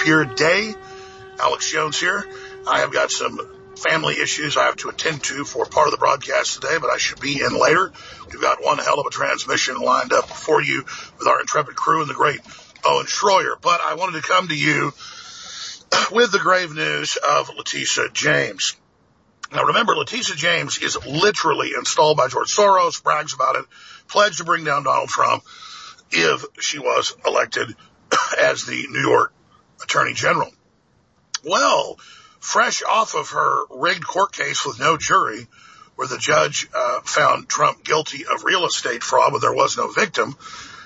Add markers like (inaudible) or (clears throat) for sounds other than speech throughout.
disappeared day. Alex Jones here. I have got some family issues I have to attend to for part of the broadcast today, but I should be in later. We've got one hell of a transmission lined up for you with our intrepid crew and the great Owen Schroyer. But I wanted to come to you (clears throat) with the grave news of Letitia James. Now remember, Letitia James is literally installed by George Soros, brags about it, pledged to bring down Donald Trump if she was elected (clears throat) as the New York Attorney General. Well, fresh off of her rigged court case with no jury, where the judge uh, found Trump guilty of real estate fraud when there was no victim,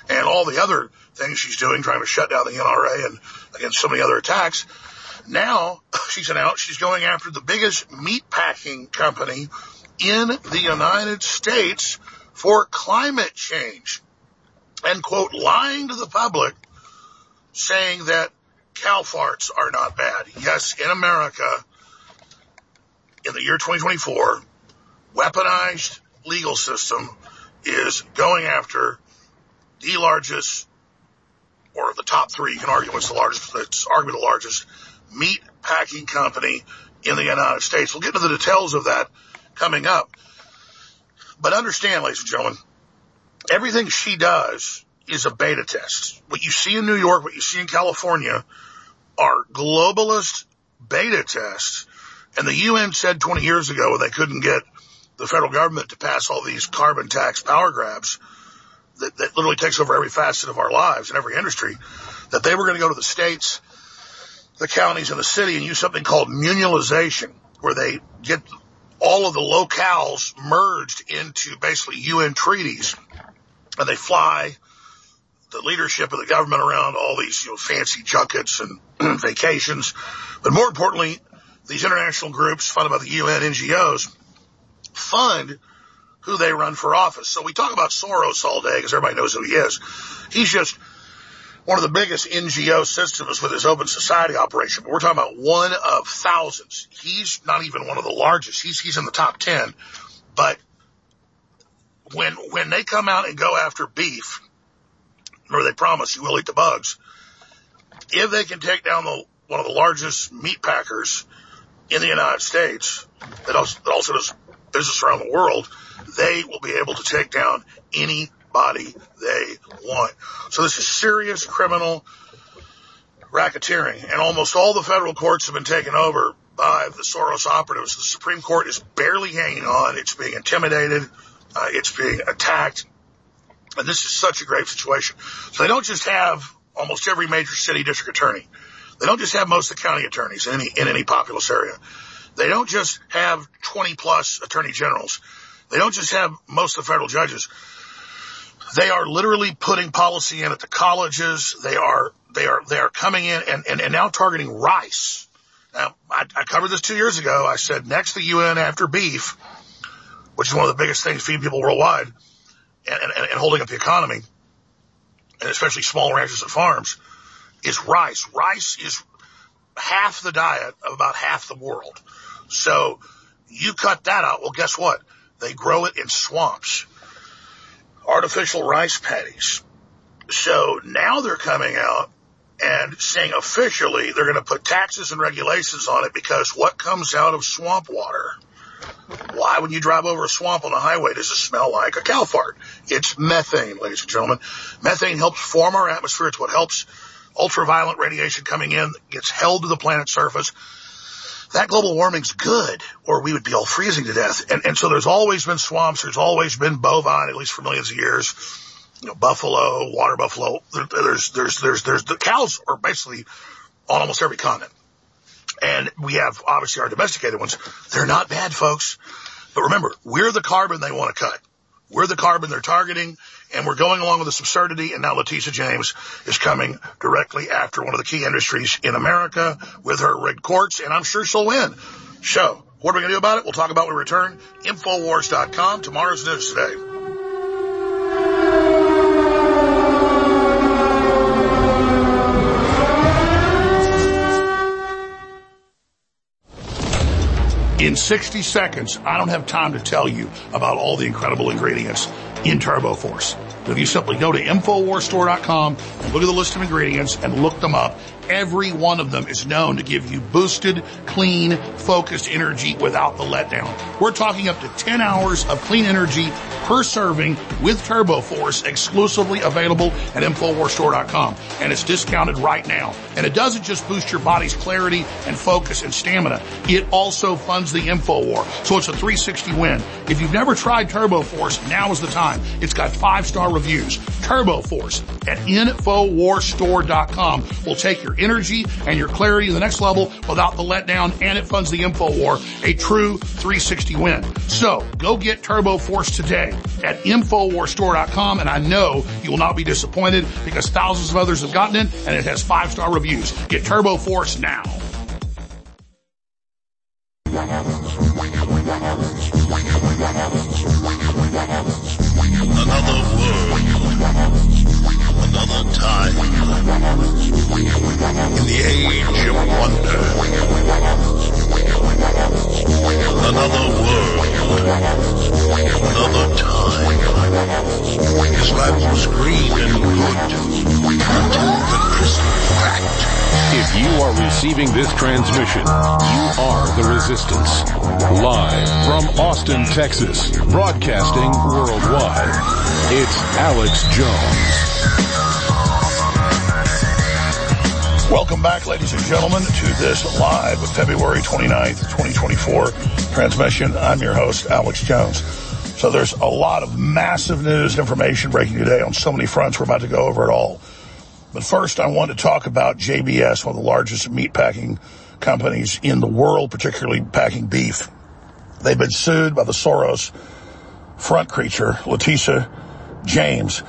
and all the other things she's doing, trying to shut down the NRA and against so many other attacks. Now (laughs) she's announced she's going after the biggest meat packing company in the United States for climate change and quote, lying to the public saying that cow farts are not bad. Yes, in America, in the year 2024, weaponized legal system is going after the largest, or the top three, you can argue what's the largest, it's arguably the largest meat packing company in the United States. We'll get into the details of that coming up. But understand, ladies and gentlemen, everything she does is a beta test. What you see in New York, what you see in California are globalist beta tests. And the UN said 20 years ago when they couldn't get the federal government to pass all these carbon tax power grabs that, that literally takes over every facet of our lives and every industry, that they were going to go to the states, the counties, and the city and use something called munalization, where they get all of the locales merged into basically UN treaties and they fly the leadership of the government around all these you know, fancy junkets and (clears throat) vacations. But more importantly, these international groups funded by the UN NGOs fund who they run for office. So we talk about Soros all day because everybody knows who he is. He's just one of the biggest NGO systems with his open society operation. But we're talking about one of thousands. He's not even one of the largest. He's, he's in the top 10. But when, when they come out and go after beef, or they promise you will eat the bugs. If they can take down the, one of the largest meat packers in the United States that also, that also does business around the world, they will be able to take down anybody they want. So this is serious criminal racketeering and almost all the federal courts have been taken over by the Soros operatives. The Supreme Court is barely hanging on. It's being intimidated. Uh, it's being attacked. And this is such a grave situation. So they don't just have almost every major city district attorney. They don't just have most of the county attorneys in any, in any populous area. They don't just have 20 plus attorney generals. They don't just have most of the federal judges. They are literally putting policy in at the colleges. They are, they are, they are coming in and, and, and now targeting rice. Now, I, I covered this two years ago. I said next to UN after beef, which is one of the biggest things feeding people worldwide, and, and, and holding up the economy, and especially small ranches and farms, is rice. Rice is half the diet of about half the world. So you cut that out. Well, guess what? They grow it in swamps. Artificial rice paddies. So now they're coming out and saying officially they're going to put taxes and regulations on it because what comes out of swamp water why, when you drive over a swamp on a highway, does it smell like a cow fart? It's methane, ladies and gentlemen. Methane helps form our atmosphere. It's what helps ultraviolet radiation coming in gets held to the planet's surface. That global warming's good, or we would be all freezing to death. And, and so there's always been swamps. There's always been bovine, at least for millions of years. You know, buffalo, water buffalo. There's, there's, there's, there's, the cows are basically on almost every continent. And we have obviously our domesticated ones. They're not bad, folks. But remember, we're the carbon they want to cut. We're the carbon they're targeting, and we're going along with this absurdity. And now Letitia James is coming directly after one of the key industries in America with her rigged courts, and I'm sure she'll win. So, what are we going to do about it? We'll talk about when we return. Infowars.com. Tomorrow's news today. In 60 seconds, I don't have time to tell you about all the incredible ingredients in TurboForce. If you simply go to InfoWarsStore.com and look at the list of ingredients and look them up, Every one of them is known to give you boosted, clean, focused energy without the letdown. We're talking up to 10 hours of clean energy per serving with Turbo Force exclusively available at InfoWarsStore.com. And it's discounted right now. And it doesn't just boost your body's clarity and focus and stamina. It also funds the InfoWar. So it's a 360 win. If you've never tried Turbo Force, now is the time. It's got five star reviews. Turbo Force at InfoWarsStore.com will take your energy and your clarity to the next level without the letdown and it funds the info war, a true 360 win. So go get Turbo Force today at InfoWarStore.com and I know you will not be disappointed because thousands of others have gotten it and it has five star reviews. Get Turbo Force now. Another world. Another time. In the age of wonder. Another world. Another time. His life was green and good until the crystal cracked. If you are receiving this transmission, you are the resistance. Live from Austin, Texas, broadcasting worldwide. It's Alex Jones. Welcome back, ladies and gentlemen, to this live February 29th, 2024 transmission. I'm your host, Alex Jones. So there's a lot of massive news and information breaking today on so many fronts. We're about to go over it all. But first, I want to talk about JBS, one of the largest meat packing companies in the world, particularly packing beef. They've been sued by the Soros front creature, Letitia James.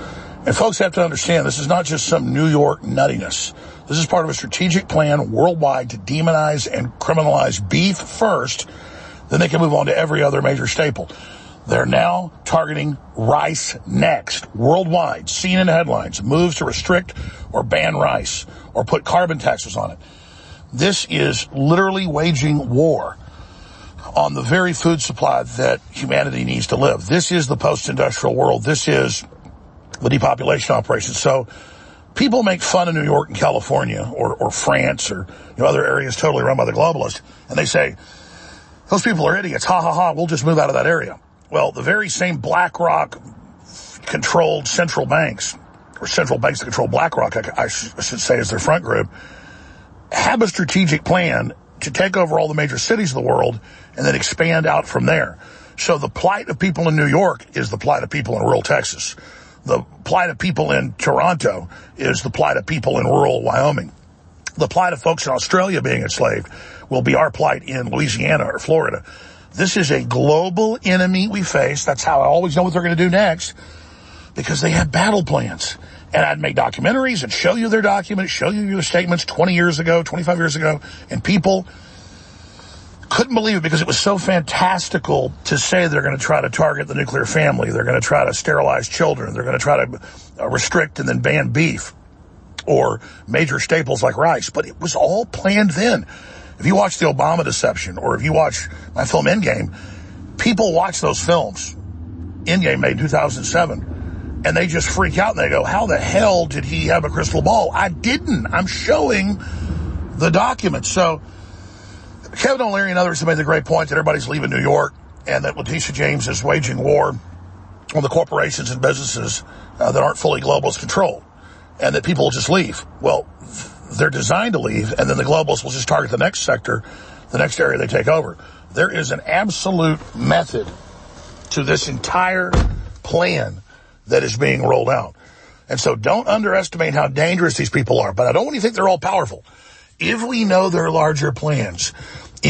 And folks have to understand this is not just some New York nuttiness. This is part of a strategic plan worldwide to demonize and criminalize beef first, then they can move on to every other major staple. They're now targeting rice next, worldwide, seen in headlines, moves to restrict or ban rice or put carbon taxes on it. This is literally waging war on the very food supply that humanity needs to live. This is the post-industrial world. This is the depopulation operation. So people make fun of New York and California or, or France or you know, other areas totally run by the globalists. And they say, those people are idiots. Ha ha ha. We'll just move out of that area. Well, the very same BlackRock controlled central banks, or central banks that control BlackRock, I, I, sh- I should say, as their front group, have a strategic plan to take over all the major cities of the world and then expand out from there. So the plight of people in New York is the plight of people in rural Texas. The plight of people in Toronto is the plight of people in rural Wyoming. The plight of folks in Australia being enslaved will be our plight in Louisiana or Florida. This is a global enemy we face. That's how I always know what they're going to do next because they have battle plans. And I'd make documentaries and show you their documents, show you their statements 20 years ago, 25 years ago, and people couldn't believe it because it was so fantastical to say they're going to try to target the nuclear family. They're going to try to sterilize children. They're going to try to uh, restrict and then ban beef or major staples like rice. But it was all planned then. If you watch the Obama deception or if you watch my film Endgame, people watch those films. Endgame made in 2007 and they just freak out and they go, how the hell did he have a crystal ball? I didn't. I'm showing the documents. So Kevin O'Leary and others have made the great point that everybody's leaving New York and that Letitia James is waging war on the corporations and businesses uh, that aren't fully globalist controlled and that people will just leave. Well, they're designed to leave and then the globalists will just target the next sector, the next area they take over. There is an absolute method to this entire plan that is being rolled out. And so don't underestimate how dangerous these people are. But I don't want you to think they're all powerful. If we know their larger plans,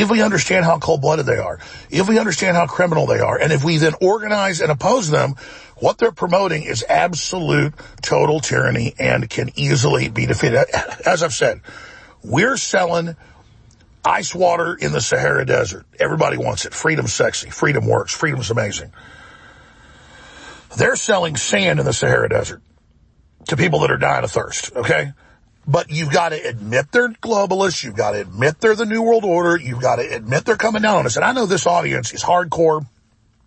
if we understand how cold-blooded they are, if we understand how criminal they are, and if we then organize and oppose them, what they're promoting is absolute total tyranny and can easily be defeated. As I've said, we're selling ice water in the Sahara Desert. Everybody wants it. Freedom's sexy. Freedom works. Freedom's amazing. They're selling sand in the Sahara Desert to people that are dying of thirst, okay? But you've got to admit they're globalists. You've got to admit they're the New World Order. You've got to admit they're coming down on us. And I know this audience is hardcore.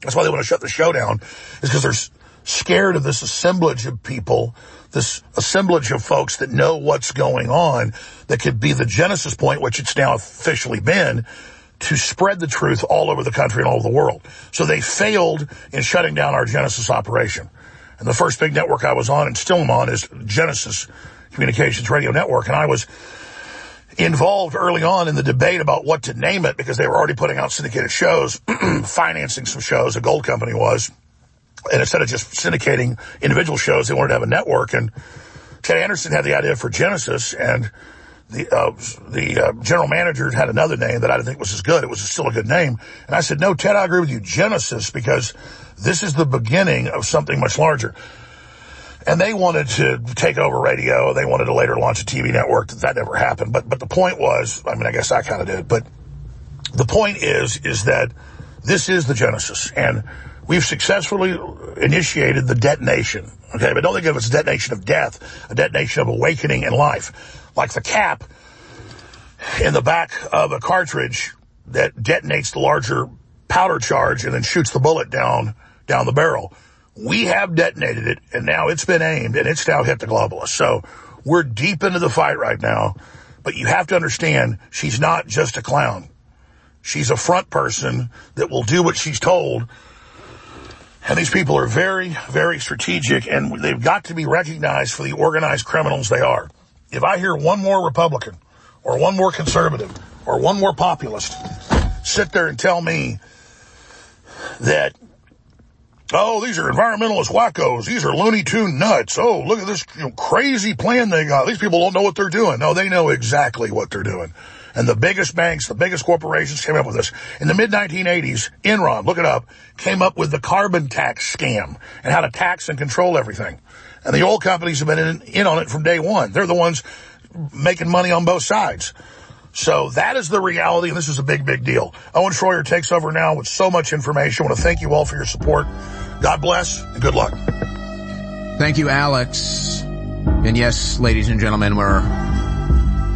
That's why they want to shut the show down, is because they're scared of this assemblage of people, this assemblage of folks that know what's going on, that could be the genesis point, which it's now officially been, to spread the truth all over the country and all over the world. So they failed in shutting down our Genesis operation. And the first big network I was on and still am on is Genesis Communications Radio Network. And I was involved early on in the debate about what to name it because they were already putting out syndicated shows, (clears throat) financing some shows, a gold company was. And instead of just syndicating individual shows, they wanted to have a network. And Ted Anderson had the idea for Genesis and the uh, the uh, general manager had another name that I didn't think was as good. It was still a good name. And I said, no, Ted, I agree with you. Genesis, because this is the beginning of something much larger. And they wanted to take over radio. They wanted to later launch a TV network. That never happened. But, but the point was, I mean, I guess I kind of did, but the point is, is that this is the Genesis and we've successfully initiated the detonation. Okay. But don't think of it as a detonation of death, a detonation of awakening in life like the cap in the back of a cartridge that detonates the larger powder charge and then shoots the bullet down down the barrel. We have detonated it, and now it's been aimed, and it's now hit the globalists. So we're deep into the fight right now, but you have to understand she's not just a clown. She's a front person that will do what she's told. And these people are very, very strategic, and they've got to be recognized for the organized criminals they are. If I hear one more Republican or one more conservative or one more populist sit there and tell me that, oh, these are environmentalist wackos. These are Looney Tune nuts. Oh, look at this you know, crazy plan they got. These people don't know what they're doing. No, they know exactly what they're doing. And the biggest banks, the biggest corporations came up with this. In the mid-1980s, Enron, look it up, came up with the carbon tax scam and how to tax and control everything. And the oil companies have been in, in on it from day one. They're the ones making money on both sides. So that is the reality, and this is a big, big deal. Owen Schroyer takes over now with so much information. I want to thank you all for your support. God bless, and good luck. Thank you, Alex. And yes, ladies and gentlemen, we're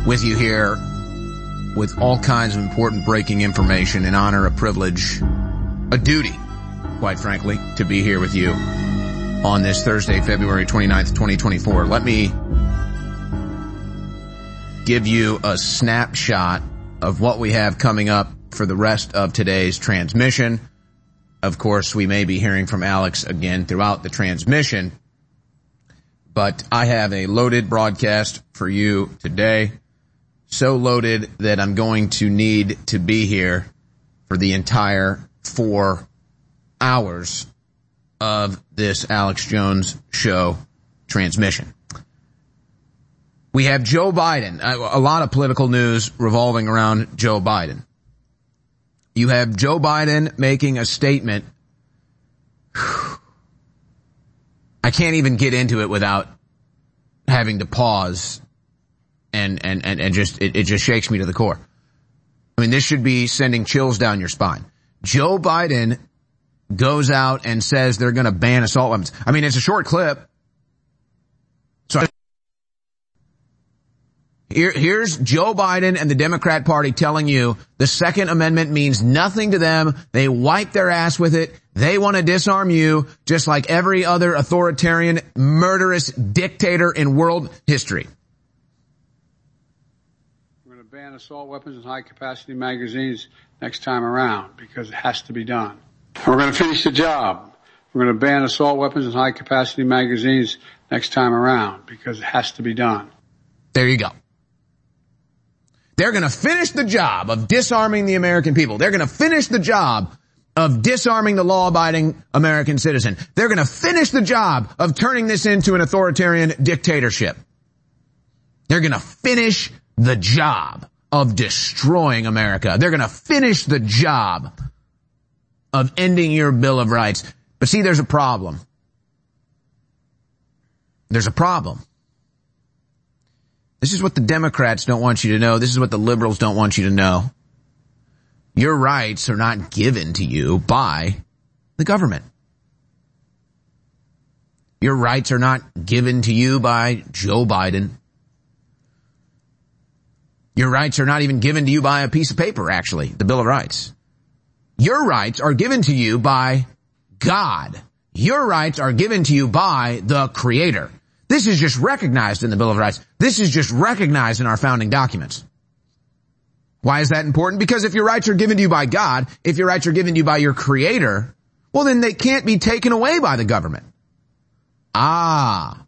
with you here with all kinds of important breaking information, in honor, a privilege, a duty, quite frankly, to be here with you on this Thursday, February 29th, 2024. Let me give you a snapshot of what we have coming up for the rest of today's transmission. Of course, we may be hearing from Alex again throughout the transmission, but I have a loaded broadcast for you today. So loaded that I'm going to need to be here for the entire four hours of this Alex Jones show transmission. We have Joe Biden, uh, a lot of political news revolving around Joe Biden. You have Joe Biden making a statement. (sighs) I can't even get into it without having to pause and, and, and, and just, it, it just shakes me to the core. I mean, this should be sending chills down your spine. Joe Biden goes out and says they're going to ban assault weapons. I mean, it's a short clip. So here, here's Joe Biden and the Democrat Party telling you the Second Amendment means nothing to them. They wipe their ass with it. They want to disarm you just like every other authoritarian, murderous dictator in world history. We're going to ban assault weapons and high capacity magazines next time around because it has to be done. We're going to finish the job. We're going to ban assault weapons and high capacity magazines next time around because it has to be done. There you go. They're going to finish the job of disarming the American people. They're going to finish the job of disarming the law-abiding American citizen. They're going to finish the job of turning this into an authoritarian dictatorship. They're going to finish the job of destroying America. They're going to finish the job of ending your Bill of Rights. But see, there's a problem. There's a problem. This is what the Democrats don't want you to know. This is what the liberals don't want you to know. Your rights are not given to you by the government. Your rights are not given to you by Joe Biden. Your rights are not even given to you by a piece of paper, actually, the Bill of Rights. Your rights are given to you by God. Your rights are given to you by the creator. This is just recognized in the Bill of Rights. This is just recognized in our founding documents. Why is that important? Because if your rights are given to you by God, if your rights are given to you by your creator, well then they can't be taken away by the government. Ah.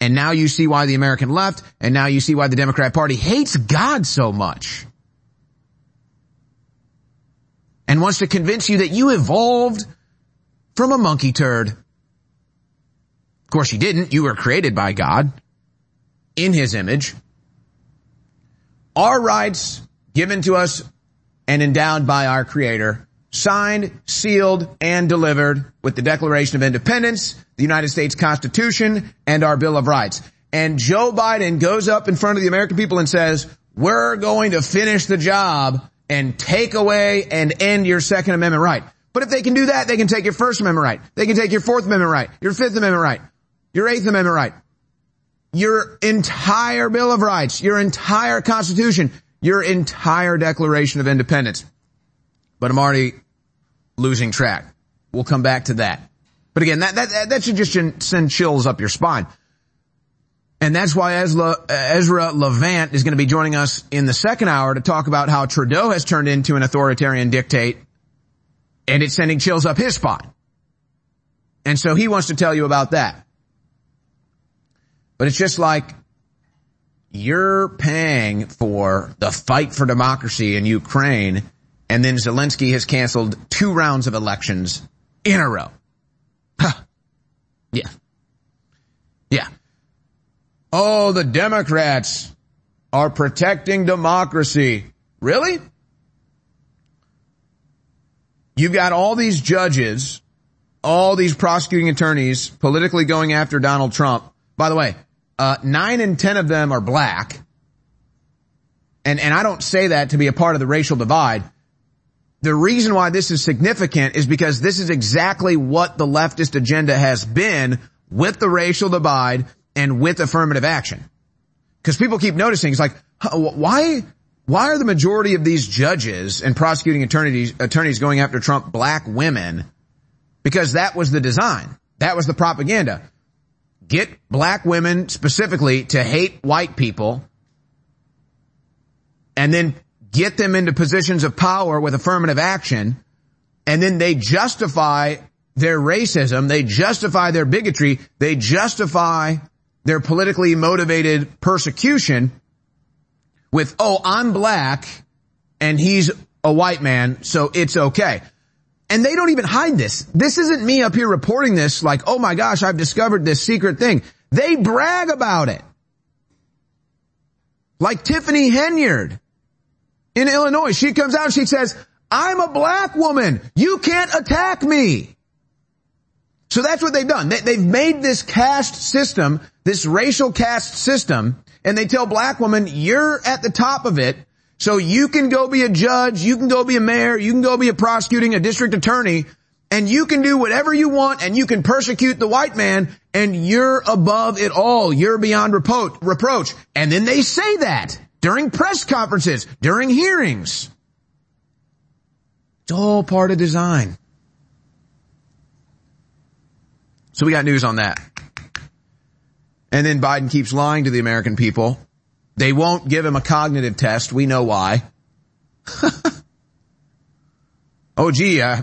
And now you see why the American left, and now you see why the Democrat Party hates God so much. And wants to convince you that you evolved from a monkey turd. Of course you didn't. You were created by God in His image. Our rights given to us and endowed by our Creator signed, sealed, and delivered with the Declaration of Independence, the United States Constitution, and our Bill of Rights. And Joe Biden goes up in front of the American people and says, we're going to finish the job and take away and end your Second Amendment right. But if they can do that, they can take your First Amendment right. They can take your Fourth Amendment right, your Fifth Amendment right, your Eighth Amendment right, your entire Bill of Rights, your entire Constitution, your entire Declaration of Independence but I'm already losing track. We'll come back to that. But again, that, that, that should just send chills up your spine. And that's why Ezra, Ezra Levant is going to be joining us in the second hour to talk about how Trudeau has turned into an authoritarian dictate and it's sending chills up his spine. And so he wants to tell you about that. But it's just like you're paying for the fight for democracy in Ukraine and then Zelensky has canceled two rounds of elections in a row. Huh. Yeah. Yeah. Oh, the Democrats are protecting democracy. Really? You've got all these judges, all these prosecuting attorneys politically going after Donald Trump. By the way, uh, nine and ten of them are black. And, and I don't say that to be a part of the racial divide. The reason why this is significant is because this is exactly what the leftist agenda has been with the racial divide and with affirmative action. Cause people keep noticing, it's like, why, why are the majority of these judges and prosecuting attorneys, attorneys going after Trump black women? Because that was the design. That was the propaganda. Get black women specifically to hate white people and then get them into positions of power with affirmative action, and then they justify their racism, they justify their bigotry, they justify their politically motivated persecution with, oh, I'm black and he's a white man, so it's okay. And they don't even hide this. This isn't me up here reporting this like, oh my gosh, I've discovered this secret thing. They brag about it. Like Tiffany Henyard in Illinois. She comes out she says, I'm a black woman. You can't attack me. So that's what they've done. They, have made this caste system, this racial caste system, and they tell black women, you're at the top of it, so you can go be a judge, you can go be a mayor, you can go be a prosecuting, a district attorney, and you can do whatever you want, and you can persecute the white man, and you're above it all. You're beyond reproach. And then they say that during press conferences, during hearings. It's all part of design. So we got news on that. And then Biden keeps lying to the American people. They won't give him a cognitive test. We know why. (laughs) oh gee, uh,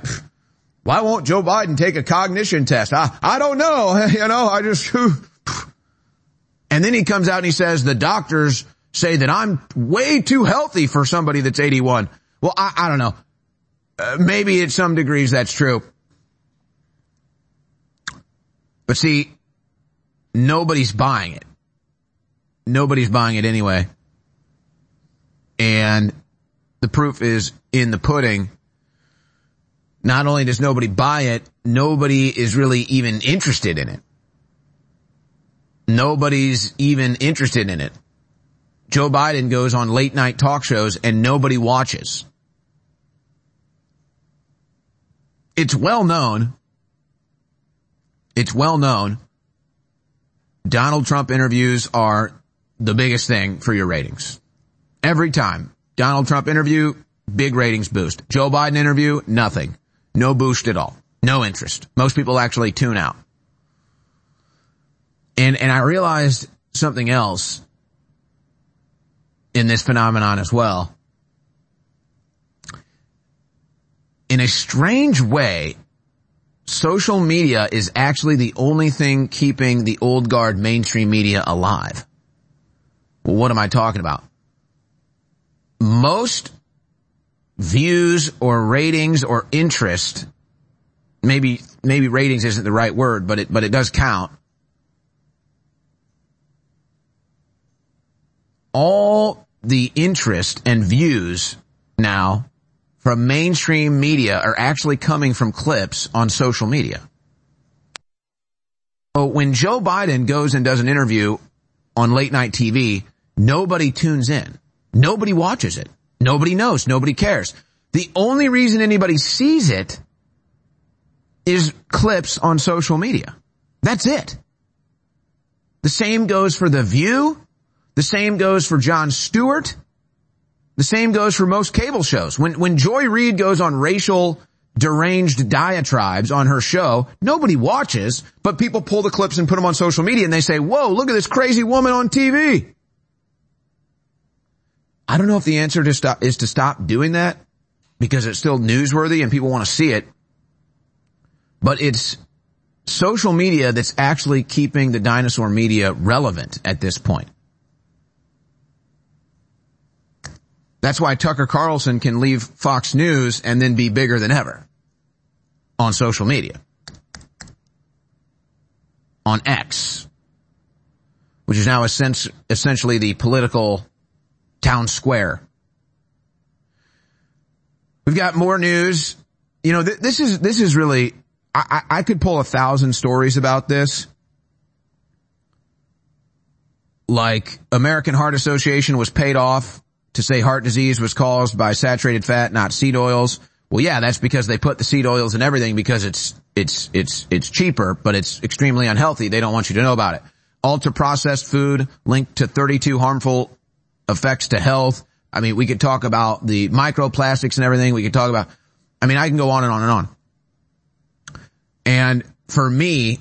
why won't Joe Biden take a cognition test? I, I don't know. (laughs) You know, I just, (laughs) and then he comes out and he says the doctors say that I'm way too healthy for somebody that's 81. Well, I, I don't know. Uh, maybe at some degrees that's true. But see, nobody's buying it. Nobody's buying it anyway. And the proof is in the pudding. Not only does nobody buy it, nobody is really even interested in it. Nobody's even interested in it. Joe Biden goes on late night talk shows and nobody watches. It's well known. It's well known. Donald Trump interviews are the biggest thing for your ratings. Every time. Donald Trump interview, big ratings boost. Joe Biden interview, nothing. No boost at all. No interest. Most people actually tune out. And, and I realized something else in this phenomenon as well. In a strange way, social media is actually the only thing keeping the old guard mainstream media alive. What am I talking about? Most views or ratings or interest, maybe, maybe ratings isn't the right word, but it, but it does count. All the interest and views now from mainstream media are actually coming from clips on social media. So when Joe Biden goes and does an interview on late night TV, nobody tunes in. Nobody watches it. Nobody knows. Nobody cares. The only reason anybody sees it is clips on social media. That's it. The same goes for The View. The same goes for Jon Stewart. The same goes for most cable shows. When, when Joy Reid goes on racial deranged diatribes on her show, nobody watches, but people pull the clips and put them on social media and they say, whoa, look at this crazy woman on TV. I don't know if the answer to stop, is to stop doing that because it's still newsworthy and people want to see it. But it's social media that's actually keeping the dinosaur media relevant at this point. That's why Tucker Carlson can leave Fox News and then be bigger than ever on social media. On X, which is now essentially the political town square. We've got more news. You know, th- this is, this is really, I, I, I could pull a thousand stories about this. Like American Heart Association was paid off to say heart disease was caused by saturated fat, not seed oils. Well, yeah, that's because they put the seed oils in everything because it's, it's, it's, it's cheaper, but it's extremely unhealthy. They don't want you to know about it. Ultra processed food linked to 32 harmful effects to health. I mean, we could talk about the microplastics and everything. We could talk about, I mean, I can go on and on and on. And for me,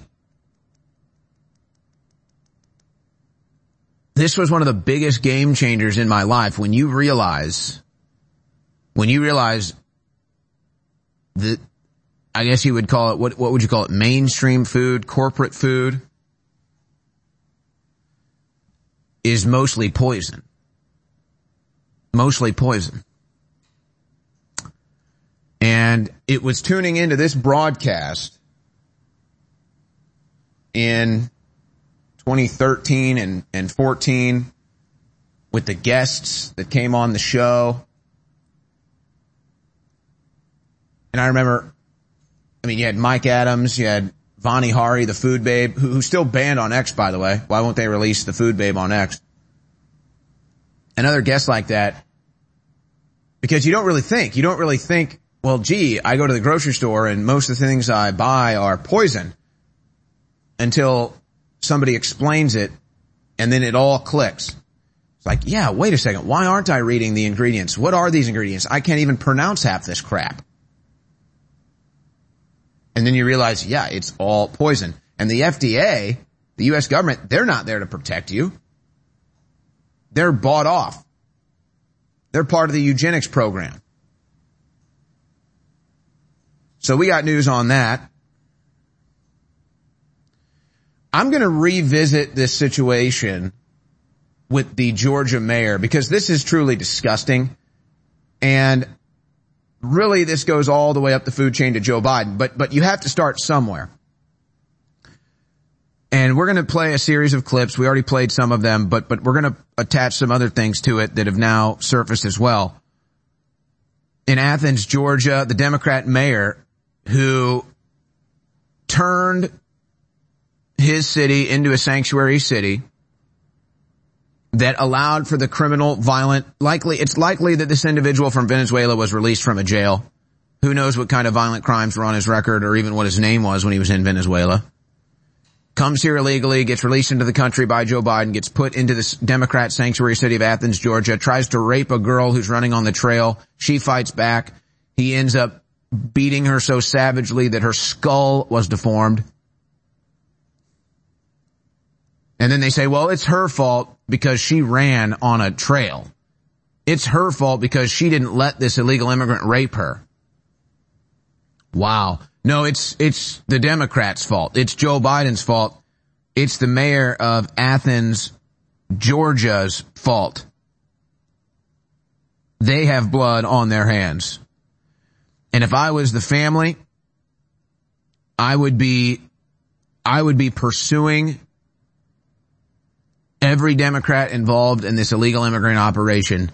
this was one of the biggest game changers in my life when you realize, when you realize that, I guess you would call it, what, what would you call it? Mainstream food, corporate food is mostly poison mostly poison. And it was tuning into this broadcast in 2013 and, and 14 with the guests that came on the show. And I remember, I mean, you had Mike Adams, you had Vani Hari, the food babe, who, who's still banned on X, by the way. Why won't they release the food babe on X? And other guests like that because you don't really think, you don't really think, well, gee, I go to the grocery store and most of the things I buy are poison until somebody explains it and then it all clicks. It's like, yeah, wait a second. Why aren't I reading the ingredients? What are these ingredients? I can't even pronounce half this crap. And then you realize, yeah, it's all poison. And the FDA, the US government, they're not there to protect you. They're bought off. They're part of the eugenics program. So we got news on that. I'm going to revisit this situation with the Georgia mayor because this is truly disgusting. And really this goes all the way up the food chain to Joe Biden, but, but you have to start somewhere. And we're going to play a series of clips. We already played some of them, but, but we're going to attach some other things to it that have now surfaced as well. In Athens, Georgia, the Democrat mayor who turned his city into a sanctuary city that allowed for the criminal violent, likely, it's likely that this individual from Venezuela was released from a jail. Who knows what kind of violent crimes were on his record or even what his name was when he was in Venezuela comes here illegally, gets released into the country by Joe Biden, gets put into this Democrat sanctuary city of Athens, Georgia, tries to rape a girl who's running on the trail. She fights back. He ends up beating her so savagely that her skull was deformed. And then they say, well, it's her fault because she ran on a trail. It's her fault because she didn't let this illegal immigrant rape her. Wow. No, it's, it's the Democrats' fault. It's Joe Biden's fault. It's the mayor of Athens, Georgia's fault. They have blood on their hands. And if I was the family, I would be, I would be pursuing every Democrat involved in this illegal immigrant operation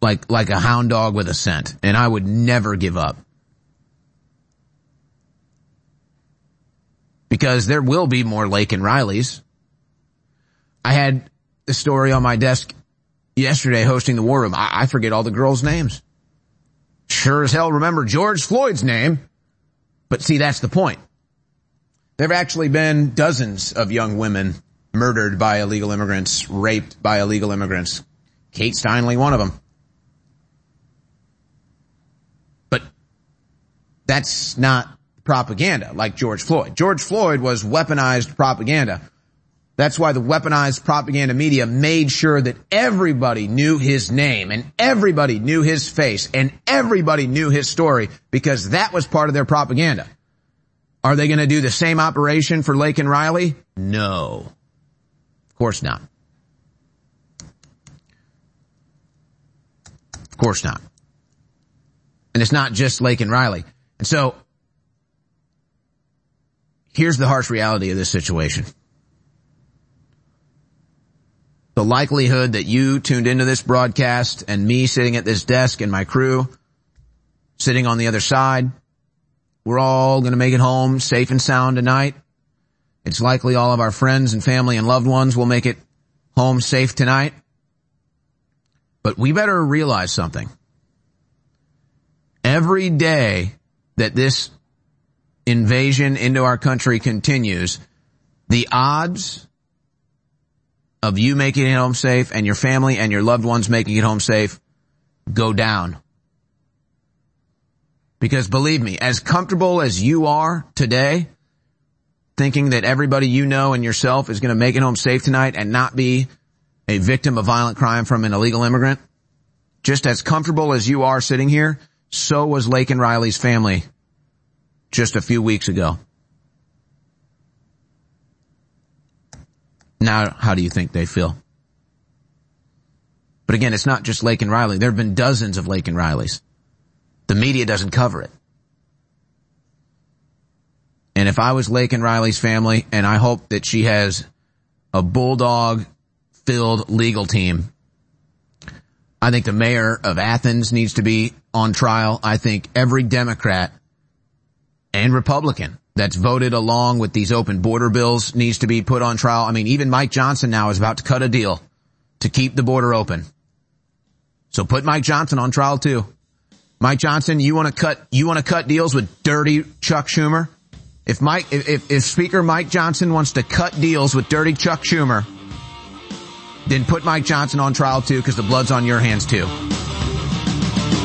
like, like a hound dog with a scent. And I would never give up. Because there will be more Laken Rileys. I had the story on my desk yesterday hosting the war room. I, I forget all the girls' names. Sure as hell remember George Floyd's name. But see, that's the point. There have actually been dozens of young women murdered by illegal immigrants, raped by illegal immigrants. Kate Steinle, one of them. But that's not propaganda like George Floyd. George Floyd was weaponized propaganda. That's why the weaponized propaganda media made sure that everybody knew his name and everybody knew his face and everybody knew his story because that was part of their propaganda. Are they going to do the same operation for Laken Riley? No Of course not. Of course not. And it's not just Laken Riley. And so, here's the harsh reality of this situation. The likelihood that you tuned into this broadcast and me sitting at this desk and my crew sitting on the other side, we're all going to make it home safe and sound tonight. It's likely all of our friends and family and loved ones will make it home safe tonight. But we better realize something. Every day that this invasion into our country continues, the odds of you making it home safe and your family and your loved ones making it home safe go down. Because believe me, as comfortable as you are today, thinking that everybody you know and yourself is going to make it home safe tonight and not be a victim of violent crime from an illegal immigrant, just as comfortable as you are sitting here, so was Laken Riley's family just a few weeks ago. Now, how do you think they feel? But again, it's not just Laken Riley. There have been dozens of Laken Rileys. The media doesn't cover it. And if I was Laken Riley's family, and I hope that she has a bulldog filled legal team, I think the mayor of Athens needs to be on trial. I think every Democrat and Republican that's voted along with these open border bills needs to be put on trial. I mean, even Mike Johnson now is about to cut a deal to keep the border open. So put Mike Johnson on trial too. Mike Johnson, you want to cut, you want to cut deals with dirty Chuck Schumer? If Mike, if, if Speaker Mike Johnson wants to cut deals with dirty Chuck Schumer, then put Mike Johnson on trial too, because the blood's on your hands too.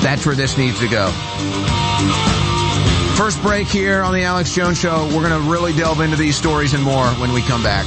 That's where this needs to go. First break here on the Alex Jones Show. We're going to really delve into these stories and more when we come back.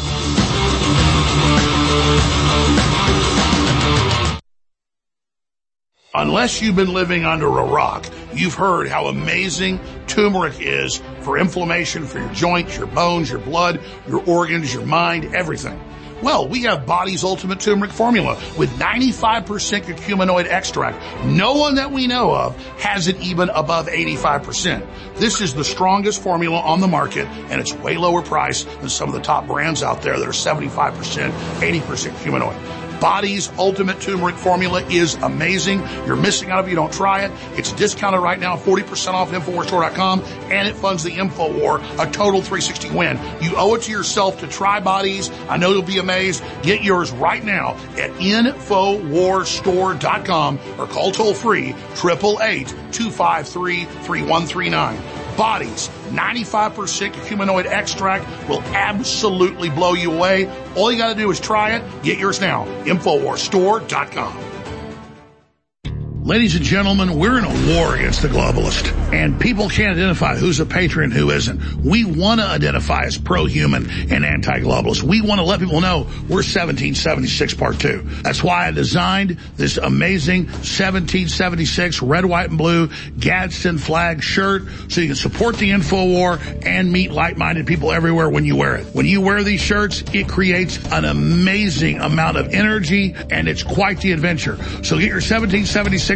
Unless you've been living under a rock, you've heard how amazing turmeric is for inflammation for your joints, your bones, your blood, your organs, your mind, everything. Well, we have Body's Ultimate Turmeric Formula with 95% curcuminoid extract. No one that we know of has it even above 85%. This is the strongest formula on the market and it's way lower price than some of the top brands out there that are 75%, 80% curcuminoid. Body's Ultimate Turmeric Formula is amazing. You're missing out if you don't try it. It's discounted right now, 40% off InfoWarsStore.com, and it funds the InfoWar, a total 360 win. You owe it to yourself to try Bodies. I know you'll be amazed. Get yours right now at InfoWarsStore.com or call toll free 888 253 3139 bodies. 95% curcuminoid extract will absolutely blow you away. All you got to do is try it. Get yours now. Infowarsstore.com. Ladies and gentlemen, we're in a war against the globalist, and people can't identify who's a patriot and who isn't. We want to identify as pro-human and anti-globalist. We want to let people know we're 1776 Part 2. That's why I designed this amazing 1776 red, white, and blue Gadsden flag shirt so you can support the info war and meet like-minded people everywhere when you wear it. When you wear these shirts, it creates an amazing amount of energy and it's quite the adventure. So get your 1776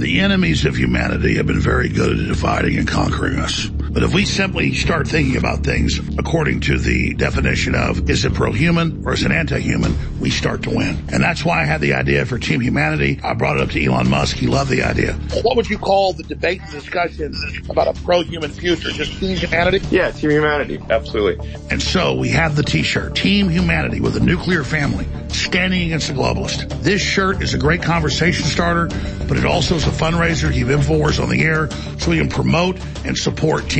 The enemies of humanity have been very good at dividing and conquering us. But if we simply start thinking about things according to the definition of is it pro-human or is it anti-human, we start to win. And that's why I had the idea for Team Humanity. I brought it up to Elon Musk. He loved the idea. What would you call the debate and discussion about a pro-human future? Just Team Humanity? Yeah, Team Humanity. Absolutely. And so we have the t-shirt, Team Humanity with a nuclear family standing against the globalist. This shirt is a great conversation starter, but it also is a fundraiser to keep InfoWars on the air so we can promote and support Team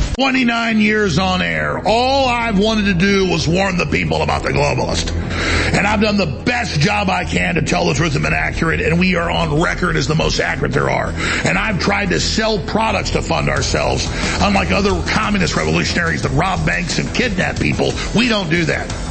29 years on air. All I've wanted to do was warn the people about the globalist. And I've done the best job I can to tell the truth and been accurate, and we are on record as the most accurate there are. And I've tried to sell products to fund ourselves. Unlike other communist revolutionaries that rob banks and kidnap people, we don't do that.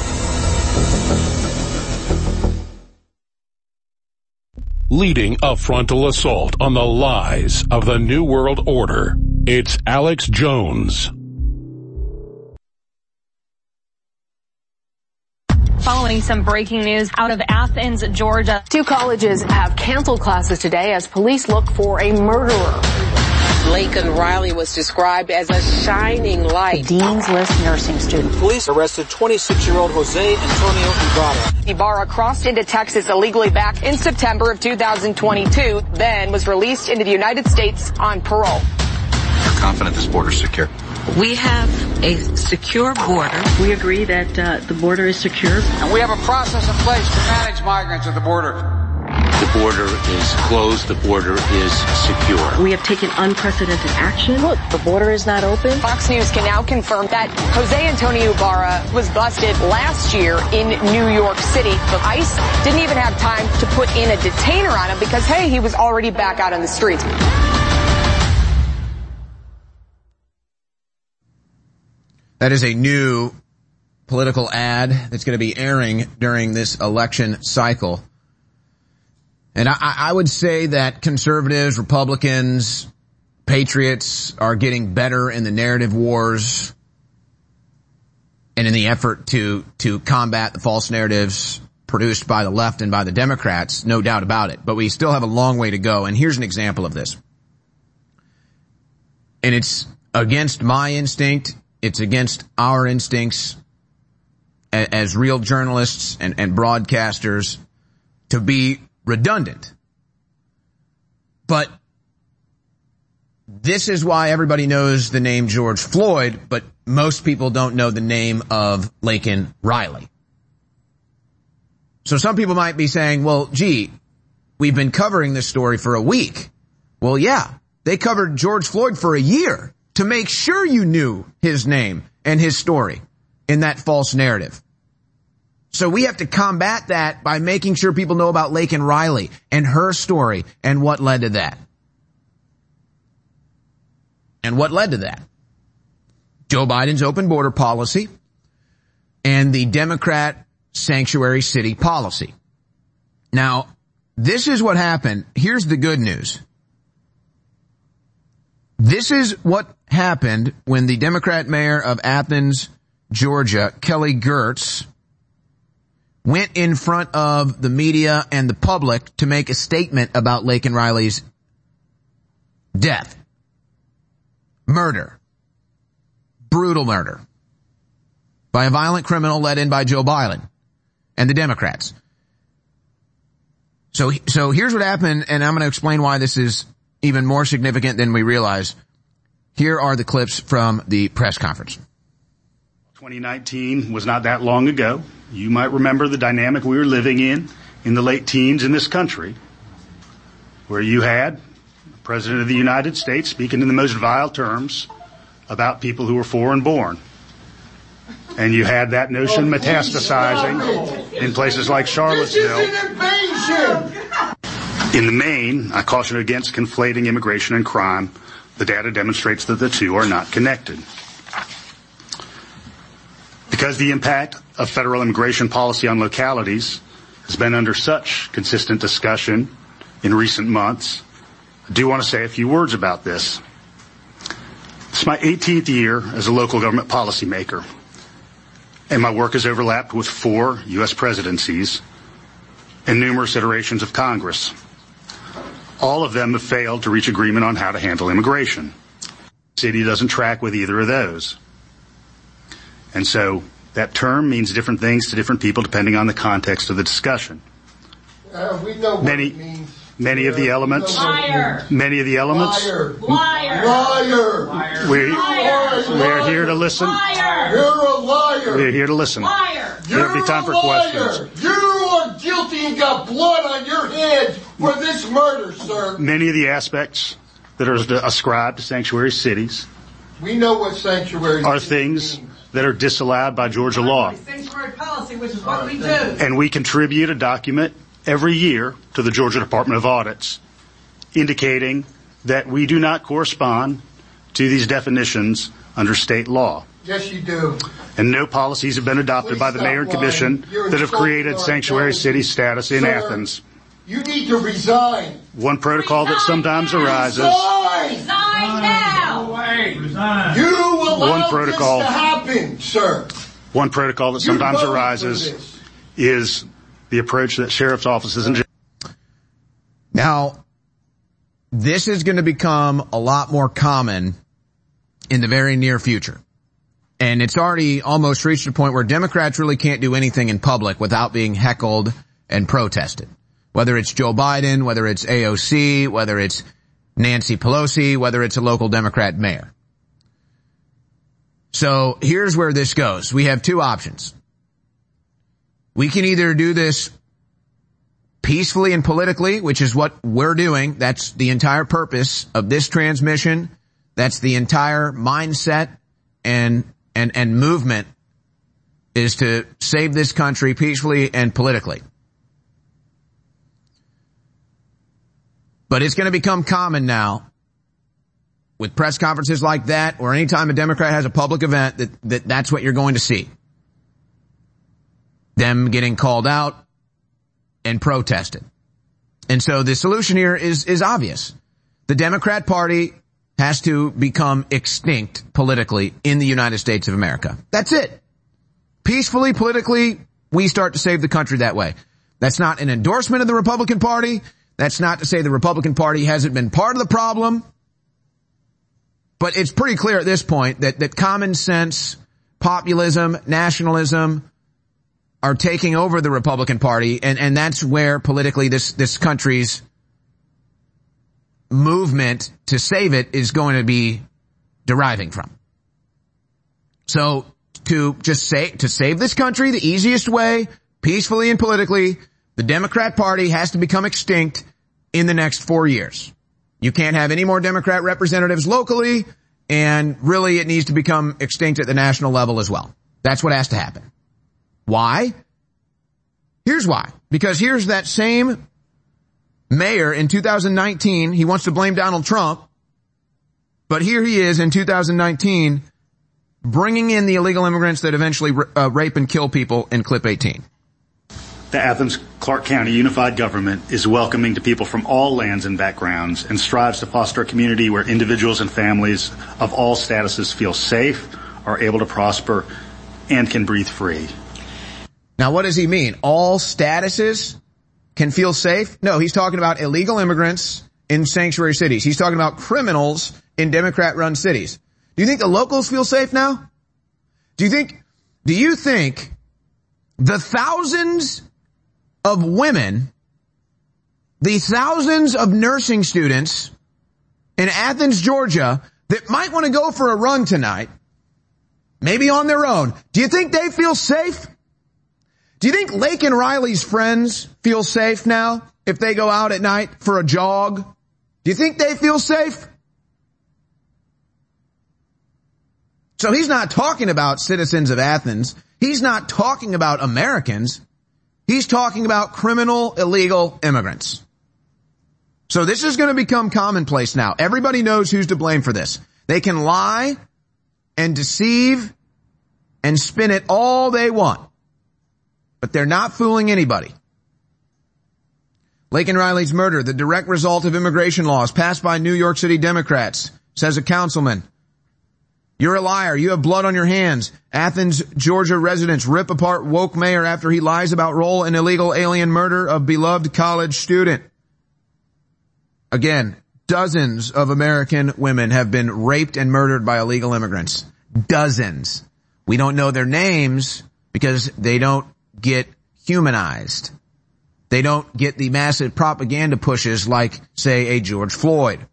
Leading a frontal assault on the lies of the New World Order. It's Alex Jones. Following some breaking news out of Athens, Georgia. Two colleges have canceled classes today as police look for a murderer. Laken Riley was described as a shining light. Dean's List nursing student. Police arrested 26-year-old Jose Antonio Ibarra. Ibarra crossed into Texas illegally back in September of 2022, then was released into the United States on parole. You're confident this border is secure? We have a secure border. We agree that uh, the border is secure. And we have a process in place to manage migrants at the border. The border is closed. The border is secure. We have taken unprecedented action. Look, the border is not open. Fox News can now confirm that Jose Antonio Ibarra was busted last year in New York City. But ICE didn't even have time to put in a detainer on him because, hey, he was already back out on the streets. That is a new political ad that's going to be airing during this election cycle. And I, I, would say that conservatives, Republicans, patriots are getting better in the narrative wars and in the effort to, to combat the false narratives produced by the left and by the Democrats, no doubt about it. But we still have a long way to go. And here's an example of this. And it's against my instinct. It's against our instincts as, real journalists and, and broadcasters to be redundant. But this is why everybody knows the name George Floyd, but most people don't know the name of Laken Riley. So some people might be saying, well, gee, we've been covering this story for a week. Well, yeah, they covered George Floyd for a year to make sure you knew his name and his story in that false narrative. So we have to combat that by making sure people know about Laken Riley and her story and what led to that. And what led to that? Joe Biden's open border policy and the Democrat sanctuary city policy. Now, this is what happened. Here's the good news. This is what happened when the Democrat mayor of Athens, Georgia, Kelly Girtz, went in front of the media and the public to make a statement about Laken Riley's death. Murder. Brutal murder. By a violent criminal led in by Joe Biden and the Democrats. So, so here's what happened, and I'm going to explain why this is even more significant than we realize. Here are the clips from the press conference. 2019 was not that long ago. You might remember the dynamic we were living in in the late teens in this country, where you had the President of the United States speaking in the most vile terms about people who were foreign born. And you had that notion metastasizing in places like Charlottesville. In the main, I caution against conflating immigration and crime. The data demonstrates that the two are not connected. Because the impact of federal immigration policy on localities has been under such consistent discussion in recent months, I do want to say a few words about this. It's my 18th year as a local government policymaker and my work has overlapped with four U.S. presidencies and numerous iterations of Congress. All of them have failed to reach agreement on how to handle immigration. The city doesn't track with either of those. And so that term means different things to different people depending on the context of the discussion. Uh, we know what many, it means. Many of the elements, Liar. many of the elements, Liar. Liar. Liar. we, Liar. we're here to listen. Liar. You're a liar. We're here to listen. Liar. There'll be time for You're a liar. questions. You are guilty and got blood on your hands for this murder, sir. Many of the aspects that are ascribed to sanctuary cities We know what sanctuary are things that are disallowed by Georgia law. Sanctuary policy, which is what we do. And we contribute a document every year to the Georgia Department of Audits indicating that we do not correspond to these definitions under state law. Yes, you do. And no policies have been adopted Please by the mayor and lying. commission You're that have created sanctuary city status in Sir, Athens. You need to resign. One protocol that sometimes arises. Resign. Resign now. You allowed One protocol. this to happen, sir. One protocol that sometimes arises is the approach that sheriff's offices and Now, this is going to become a lot more common in the very near future. And it's already almost reached a point where Democrats really can't do anything in public without being heckled and protested. Whether it's Joe Biden, whether it's AOC, whether it's Nancy Pelosi, whether it's a local Democrat mayor. So here's where this goes. We have two options. We can either do this peacefully and politically, which is what we're doing. That's the entire purpose of this transmission. That's the entire mindset and, and, and movement is to save this country peacefully and politically. But it's going to become common now with press conferences like that or anytime a Democrat has a public event that, that that's what you're going to see. Them getting called out and protested. And so the solution here is, is obvious. The Democrat party has to become extinct politically in the United States of America. That's it. Peacefully, politically, we start to save the country that way. That's not an endorsement of the Republican Party. That's not to say the Republican Party hasn't been part of the problem. But it's pretty clear at this point that, that common sense, populism, nationalism are taking over the Republican Party and, and that's where politically this, this country's movement to save it is going to be deriving from. So to just say, to save this country, the easiest way peacefully and politically, the Democrat Party has to become extinct in the next four years. You can't have any more Democrat representatives locally, and really it needs to become extinct at the national level as well. That's what has to happen. Why? Here's why. Because here's that same mayor in 2019. He wants to blame Donald Trump. But here he is in 2019 bringing in the illegal immigrants that eventually uh, rape and kill people in clip 18. The Athens Clarke County Unified Government is welcoming to people from all lands and backgrounds and strives to foster a community where individuals and families of all statuses feel safe, are able to prosper, and can breathe free. Now what does he mean? All statuses can feel safe? No, he's talking about illegal immigrants in sanctuary cities. He's talking about criminals in Democrat run cities. Do you think the locals feel safe now? Do you think, do you think the thousands of women, the thousands of nursing students in Athens, Georgia that might want to go for a run tonight, maybe on their own, do you think they feel safe? Do you think Laken Riley's friends feel safe now if they go out at night for a jog? Do you think they feel safe? So he's not talking about citizens of Athens. He's not talking about Americans. He's talking about criminal illegal immigrants. So this is going to become commonplace now. Everybody knows who's to blame for this. They can lie and deceive and spin it all they want. But they're not fooling anybody. Laken Riley's murder, the direct result of immigration laws passed by New York City Democrats, says a councilman. You're a liar. You have blood on your hands. Athens, Georgia residents rip apart woke mayor after he lies about role in illegal alien murder of beloved college student. Again, dozens of American women have been raped and murdered by illegal immigrants. Dozens. We don't know their names because they don't get humanized. They don't get the massive propaganda pushes like, say, a George Floyd.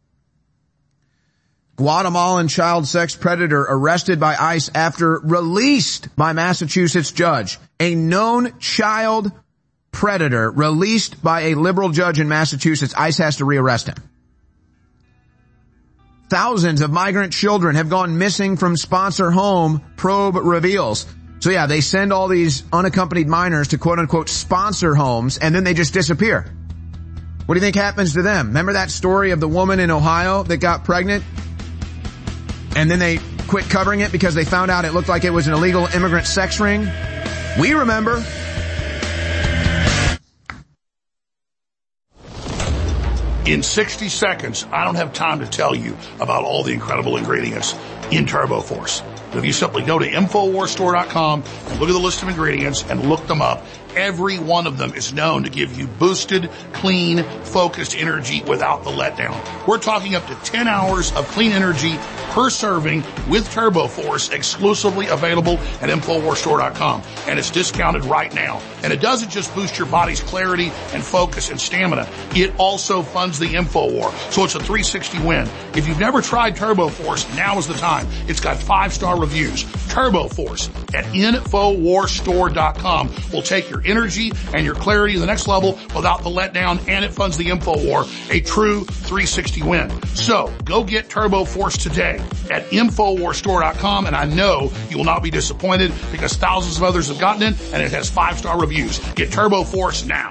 Guatemalan child sex predator arrested by ICE after released by Massachusetts judge. A known child predator released by a liberal judge in Massachusetts. ICE has to rearrest him. Thousands of migrant children have gone missing from sponsor home, probe reveals. So yeah, they send all these unaccompanied minors to quote unquote sponsor homes and then they just disappear. What do you think happens to them? Remember that story of the woman in Ohio that got pregnant? And then they quit covering it because they found out it looked like it was an illegal immigrant sex ring? We remember. In 60 seconds, I don't have time to tell you about all the incredible ingredients in Turbo Force. If you simply go to InfoWarsStore.com and look at the list of ingredients and look them up, every one of them is known to give you boosted, clean, focused energy without the letdown. We're talking up to 10 hours of clean energy per serving with Turbo Force exclusively available at InfoWarsStore.com. And it's discounted right now. And it doesn't just boost your body's clarity and focus and stamina. It also funds the InfoWar. So it's a 360 win. If you've never tried Turbo Force, now is the time. It's got five star reviews. Turbo Force at InfoWarsStore.com will take your energy and your clarity to the next level without the letdown and it funds the info war, a true 360 win. So go get Turbo Force today at InfoWarStore.com and I know you will not be disappointed because thousands of others have gotten it and it has five star reviews. Get Turbo Force now.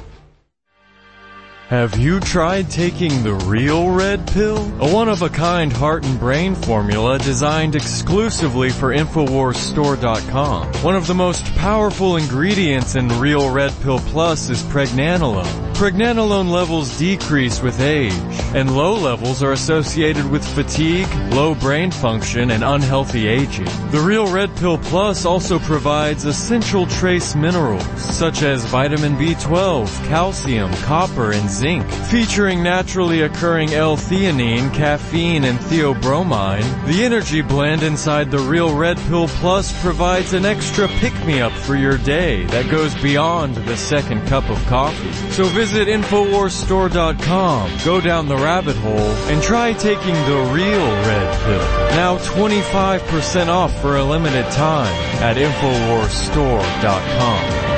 Have you tried taking the real red pill? A one-of-a-kind heart and brain formula designed exclusively for InfoWarsStore.com. One of the most powerful ingredients in Real Red Pill Plus is pregnenolone. Pregnenolone levels decrease with age, and low levels are associated with fatigue, low brain function, and unhealthy aging. The Real Red Pill Plus also provides essential trace minerals such as vitamin B12, calcium, copper, and zinc, featuring naturally occurring L-theanine, caffeine, and theobromine. The energy blend inside the Real Red Pill Plus provides an extra pick-me-up for your day that goes beyond the second cup of coffee. So visit InfoWarsStore.com, go down the rabbit hole, and try taking the real red pill. Now 25% off for a limited time at InfoWarsStore.com.